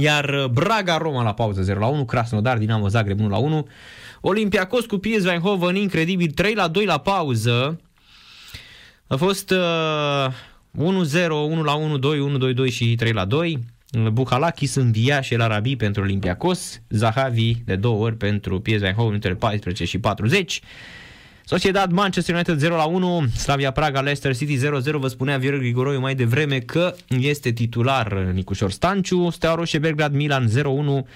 Iar Braga Roma la pauză 0 la 1, Krasnodar Dinamo Zagreb 1 la 1. Olympiacos cu PSV Eindhoven incredibil 3 la 2 la pauză. A fost uh, 1-0, 1 la 1, 2, 1, 2, 2 și 3 la 2. Buhalakis învia și el Arabi pentru Olympiacos, Zahavi de două ori pentru PSV Eindhoven între 14 și 40. Sociedad Manchester United 0 la 1, Slavia Praga, Leicester City 0-0, vă spunea Viorel Grigoroiu mai devreme că este titular Nicușor Stanciu, Steaua Roșie Belgrad Milan 0-1,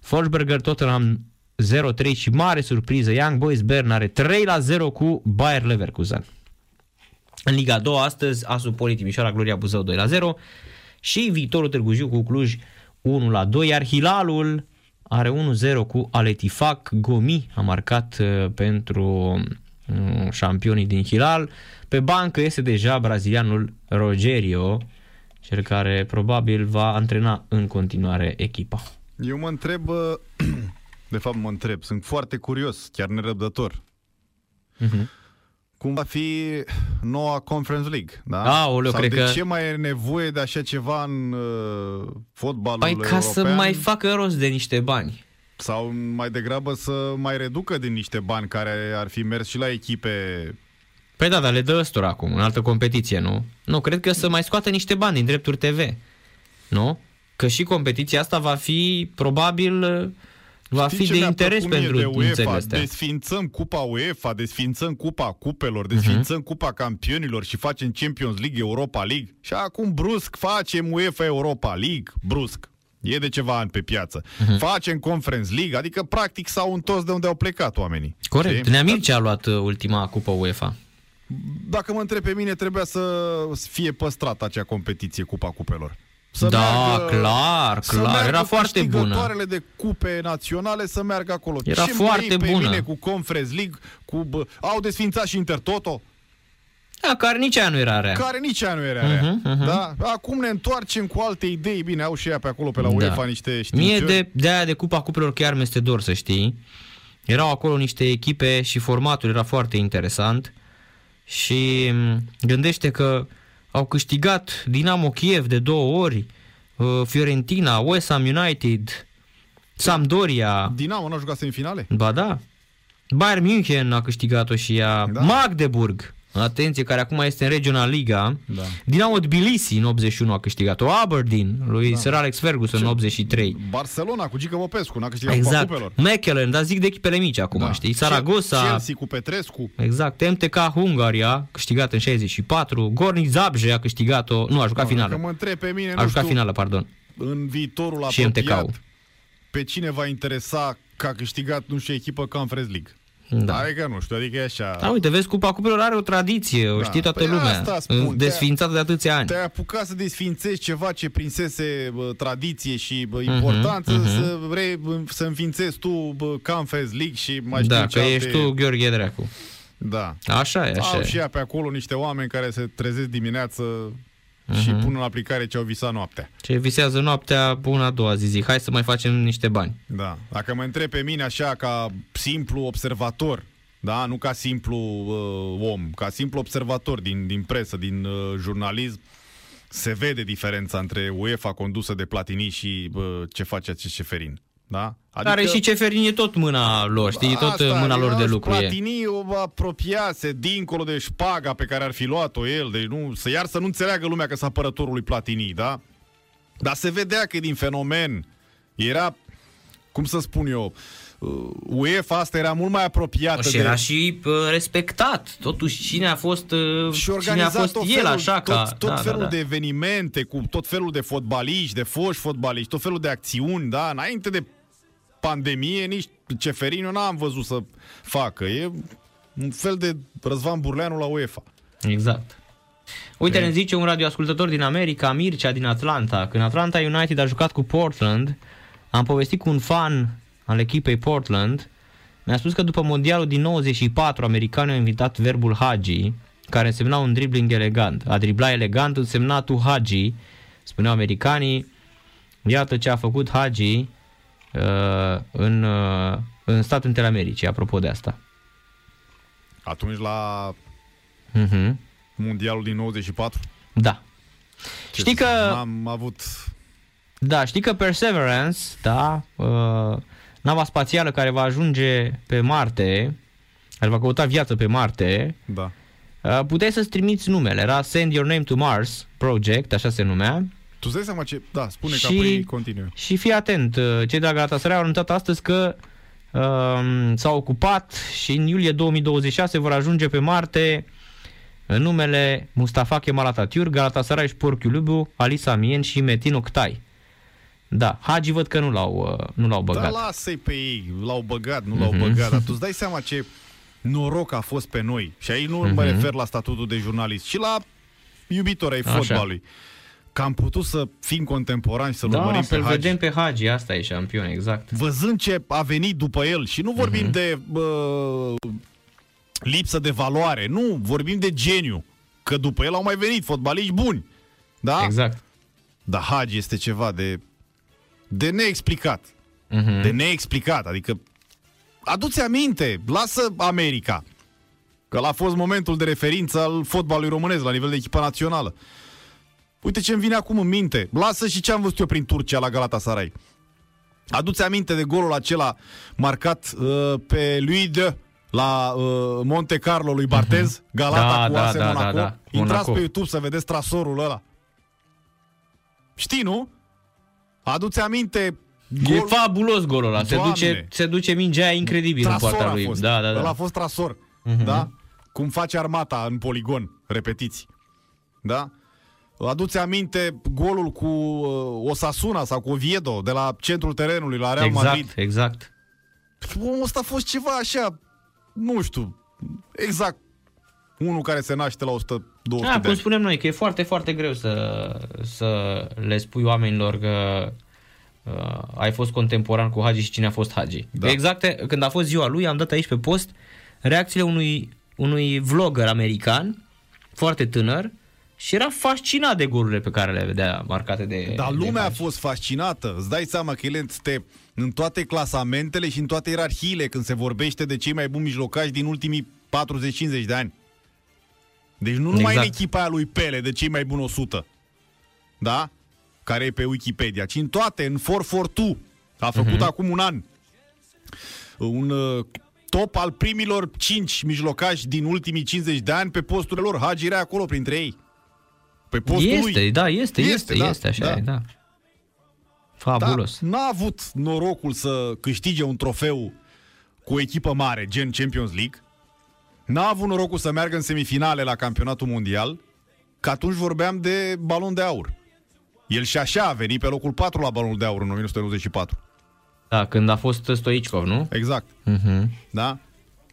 Forsberger Tottenham 0-3 și mare surpriză, Young Boys Bern are 3 la 0 cu Bayer Leverkusen. În Liga 2 astăzi, Asu Poli Timișoara Gloria Buzău 2 la 0, și viitorul Târgu Jiu cu Cluj 1 la 2, iar Hilalul are 1-0 cu Aletifac. Gomi a marcat uh, pentru uh, șampionii din Hilal. Pe bancă este deja brazilianul Rogerio, cel care probabil va antrena în continuare echipa. Eu mă întreb, uh, de fapt mă întreb, sunt foarte curios, chiar nerăbdător. Uh-huh cum va fi noua Conference League. Da? Aoleu, Sau cred de că... ce mai e nevoie de așa ceva în uh, fotbalul păi european? ca să mai facă rost de niște bani. Sau mai degrabă să mai reducă din niște bani care ar fi mers și la echipe Păi da, dar le dă ăstora acum, în altă competiție, nu? Nu, cred că să mai scoată niște bani din drepturi TV. Nu? Că și competiția asta va fi probabil va Știi fi de interes pentru de UEFA? astea. Desfințăm Cupa UEFA, desfințăm Cupa Cupelor, mhm. desfințăm uh-huh. Cupa Campionilor și facem Champions League, Europa League și acum brusc facem UEFA Europa League, brusc. E de ceva ani pe piață. Uh-huh. Facem Conference League, adică practic s-au întors de unde au plecat oamenii. Corect. Știi? Nea ce a luat uh, ultima Cupa UEFA. Dacă mă întreb pe mine, trebuia să fie păstrată acea competiție Cupa Cupelor. Să da, meargă, clar, clar. Era foarte bună. de cupe naționale să meargă acolo. Era Ce foarte pe bună. Mine cu Conference League, cu bă, au desfințat și Intertoto. Da, care nici aia nu era rea. Care nici aia nu era uh-huh, rea. Uh-huh. Da? Acum ne întoarcem cu alte idei. Bine, au și ea pe acolo, pe la UEFA, da. niște științe. Mie de, de aia de Cupa Cupelor chiar mi-este dor, să știi. Erau acolo niște echipe și formatul era foarte interesant. Și gândește că au câștigat Dinamo Kiev de două ori, uh, Fiorentina, West Ham United, Sampdoria. Dinamo nu a jucat semifinale? Ba da. Bayern München a câștigat-o și ea. Da. Magdeburg atenție, care acum este în Regional Liga. Da. Dinamo Tbilisi în 81 a câștigat-o, Aberdeen, lui da. Sir Alex Ferguson Ce? în 83. Barcelona cu Gică Popescu n-a câștigat exact. Mechelen, dar zic de echipele mici acum, da. știi? Saragossa. Chelsea cu Petrescu. Exact. MTK Hungaria, câștigat în 64. Gornic Zabje a câștigat-o, nu, a jucat no, finală. mă întreb pe mine, a jucat știu, finală, pardon. În viitorul și apropiat, pe cine va interesa că a câștigat, nu știu, echipă Conference League? Da. Adică nu știu, adică e așa... Da, uite, vezi, Cupa Cupelor are o tradiție, o da. știe toată păi lumea. Asta spun, desfințată de atâția ani. Te-ai apucat să desfințezi ceva ce prinsese bă, tradiție și bă, mhm, importanță, uh-huh, uh-huh. să vrei să înființezi tu bă, Conference League și mai știu Da, că alte... ești tu Gheorghe Dreacu. Da. Așa e, așa Au e. și ea pe acolo niște oameni care se trezesc dimineață uh-huh. și pun în aplicare ce au visat noaptea. Ce visează noaptea, pun a doua zi, zic, hai să mai facem niște bani. Da. Dacă mă întreb pe mine așa ca simplu observator, da, nu ca simplu uh, om, ca simplu observator din, din presă, din uh, jurnalism, se vede diferența între UEFA condusă de Platini și uh, ce face acest Ceferin. Da? Adică... Care și Ceferin e tot mâna lor, știi, tot Asta, mâna lor de lucru Platini e. o apropiase dincolo de șpaga pe care ar fi luat-o el, deci nu, să iar să nu înțeleagă lumea că s apărătorul lui Platini, da? Dar se vedea că din fenomen era, cum să spun eu, uh, UEFA asta era mult mai apropiată și de... era și uh, respectat. Totuși, cine a fost, uh, și cine a fost tot el felul, așa tot, ca... Tot da, felul da, da. de evenimente, cu tot felul de fotbaliști, de foști fotbaliști, tot felul de acțiuni, da? Înainte de pandemie, nici Ceferin eu n-am văzut să facă. E un fel de Răzvan Burleanu la UEFA. Exact. Uite, ne zice un radioascultător din America, Mircea din Atlanta. Când Atlanta United a jucat cu Portland, am povestit cu un fan al echipei Portland. Mi-a spus că după mondialul din 94, americanii au invitat verbul Hagi, care însemna un dribbling elegant. A dribla elegant însemna tu Hagi, spuneau americanii. Iată ce a făcut Hagi uh, în, uh, în Statele Unite ale Americii, apropo de asta. Atunci la uh-huh. mondialul din 94? Da. Ce știi că... Am avut... Da, știi că Perseverance, da, uh, nava spațială care va ajunge pe Marte, care va căuta viață pe Marte, da. uh, puteai să-ți trimiți numele. Era Send Your Name to Mars Project, așa se numea. Tu îți seama ce... Da, spune și, că apoi continuă. Și fii atent, uh, cei de la Galatasaray au anunțat astăzi că uh, s-au ocupat și în iulie 2026 vor ajunge pe Marte în numele Mustafa Kemal Atatürk, Galatasaray Sport Club, Ali Samien și Metin Oktay. Da, Hagi văd că nu l-au, uh, nu l-au băgat. Da, lasă-i pe ei, l-au băgat, nu l-au mm-hmm. băgat, dar tu îți dai seama ce noroc a fost pe noi. Și aici nu mm-hmm. mă refer la statutul de jurnalist, ci la iubitor ai fotbalului. Că am putut să fim contemporani, să-l da, urmărim să-l pe vedem pe Hagi, asta e șampion, exact. Văzând ce a venit după el și nu vorbim mm-hmm. de uh, lipsă de valoare, nu, vorbim de geniu. Că după el au mai venit fotbaliști buni. Da? Exact. Dar Hagi este ceva de de neexplicat. Uh-huh. De neexplicat. Adică, aduți aminte, lasă America. Că a fost momentul de referință al fotbalului românesc la nivel de echipă națională. Uite ce îmi vine acum în minte. Lasă și ce am văzut eu prin Turcia la Galatasaray. Aduți aminte de golul acela marcat uh, pe lui de la uh, Monte Carlo lui Bartez, uh-huh. Galata da, cu da, da, Monaco. Da, da. Intrați Monaco. pe YouTube să vedeți trasorul ăla. Știi, nu? Aduți aminte Gol... E fabulos golul ăla. Se duce, se duce mingea aia incredibil trasor în poarta lui. Fost. Da, da, da. Ăla a fost trasor. Uh-huh. Da? Cum face armata în poligon. Repetiți. Da? Aduți aminte golul cu uh, Osasuna sau cu Oviedo de la centrul terenului la Real exact, Madrid. Exact, Omul ăsta a fost ceva așa, nu știu, exact unul care se naște la 100 200 da, cum spunem noi, că e foarte, foarte greu să, să le spui oamenilor că uh, ai fost contemporan cu Hagi și cine a fost Hagi. Da. Exact, când a fost ziua lui, am dat aici pe post reacțiile unui, unui vlogger american, foarte tânăr, și era fascinat de golurile pe care le vedea marcate de Dar lumea de a fost fascinată. Îți dai seama că el este în toate clasamentele și în toate ierarhiile când se vorbește de cei mai buni mijlocași din ultimii 40-50 de ani. Deci nu numai exact. în echipa aia lui Pele, de cei mai buni 100, da? Care e pe Wikipedia, ci în toate, în 442, a făcut uh-huh. acum un an. Un uh, top al primilor 5 mijlocași din ultimii 50 de ani pe posturile lor. Hagi era acolo printre ei. Pe postul este, lui. da, este, este, este, da, este așa, da. E, da. Fabulos. Da, n-a avut norocul să câștige un trofeu cu o echipă mare, gen Champions League, N-a avut norocul să meargă în semifinale la campionatul mondial, că atunci vorbeam de balon de aur. El și așa a venit pe locul 4 la balonul de aur în 1994. Da, când a fost Stoichkov, nu? Exact. Uh-huh. Da?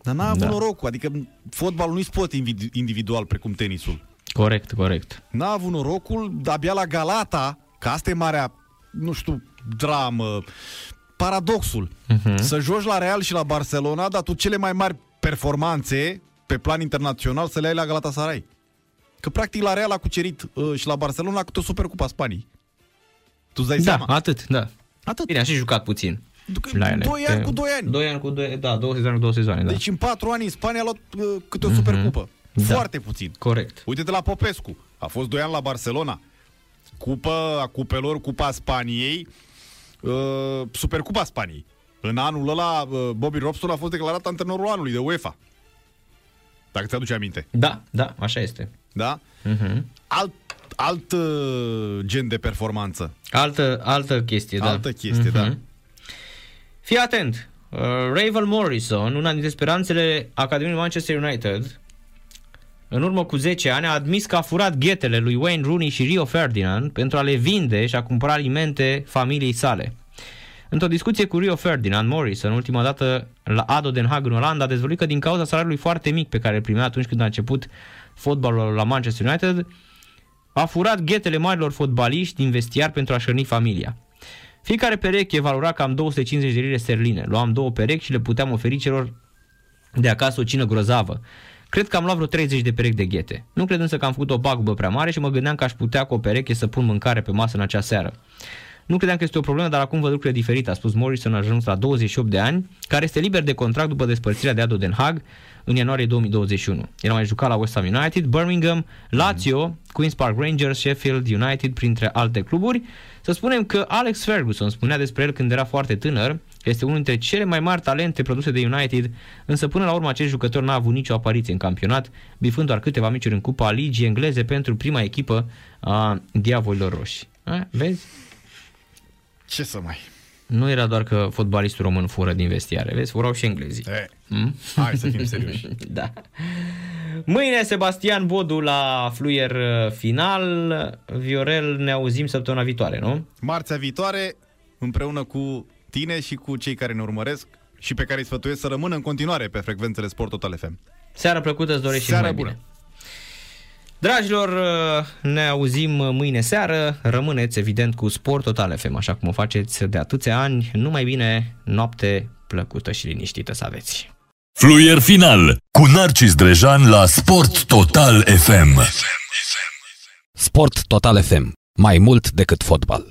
Dar n-a avut da. norocul, adică fotbalul nu-i sport individual precum tenisul. Corect, corect. N-a avut norocul, abia la Galata, că asta e marea, nu știu, dramă, paradoxul. Uh-huh. Să joci la Real și la Barcelona, dar tu cele mai mari performanțe pe plan internațional să le ai la Galatasaray. Că practic la Real a cucerit uh, și la Barcelona câte o Supercupa Spanii. Tu îți dai da, seama? atât, da. Atât. Bine, a și jucat puțin. La ele. Doi ani cu doi ani. Doi ani cu doi, da, două sezoane cu două sezoane, da. Deci în patru ani Spania a luat uh, câte o mm-hmm. supercupă. Da. Foarte puțin. Corect. Uite-te la Popescu. A fost doi ani la Barcelona. Cupă a cupelor, Cupa Spaniei, uh, Supercupa Spaniei. În anul ăla, uh, Bobby Robson a fost declarat antrenorul anului de UEFA. Dacă ți-aduce aminte. Da, da, așa este. Da? Uh-huh. Alt, alt uh, gen de performanță. Altă, altă chestie, da. Altă chestie, uh-huh. da. Fii atent. Uh, Ravel Morrison, una dintre speranțele Academiei Manchester United, în urmă cu 10 ani a admis că a furat ghetele lui Wayne Rooney și Rio Ferdinand pentru a le vinde și a cumpăra alimente familiei sale. Într-o discuție cu Rio Ferdinand Morrison, ultima dată la Ado Den Haag în Olanda, a dezvăluit că din cauza salariului foarte mic pe care îl primea atunci când a început fotbalul la Manchester United, a furat ghetele marilor fotbaliști din vestiar pentru a șărni familia. Fiecare pereche valora cam 250 de lire sterline. Luam două perechi și le puteam oferi celor de acasă o cină grozavă. Cred că am luat vreo 30 de perechi de ghete. Nu cred însă că am făcut o bagubă prea mare și mă gândeam că aș putea cu o pereche să pun mâncare pe masă în acea seară. Nu credeam că este o problemă, dar acum văd lucrurile diferite, a spus Morrison, a ajuns la 28 de ani, care este liber de contract după despărțirea de Ado Den Haag în ianuarie 2021. El a mai jucat la West Ham United, Birmingham, Lazio, mm. Queen's Park Rangers, Sheffield United, printre alte cluburi. Să spunem că Alex Ferguson spunea despre el când era foarte tânăr, este unul dintre cele mai mari talente produse de United, însă până la urmă acest jucător n-a avut nicio apariție în campionat, bifând doar câteva meciuri în Cupa Ligii engleze pentru prima echipă a Diavolilor Roși. A, vezi? Ce să mai... Nu era doar că fotbalistul român fură din vestiare, vezi, furau și englezii. E, hmm? Hai să fim serioși. da. Mâine Sebastian Bodu la fluier uh, final. Viorel, ne auzim săptămâna viitoare, nu? Marțea viitoare, împreună cu tine și cu cei care ne urmăresc și pe care îi sfătuiesc să rămână în continuare pe frecvențele Sport Total FM. Seara plăcută, îți doresc Seara și mai bună. bine. Dragilor, uh, ne auzim mâine seară. Rămâneți, evident, cu Sport Total FM, așa cum o faceți de atâția ani. Numai bine, noapte plăcută și liniștită să aveți. Fluier final cu Narcis Drejan la Sport Total FM. Sport Total FM. Mai mult decât fotbal.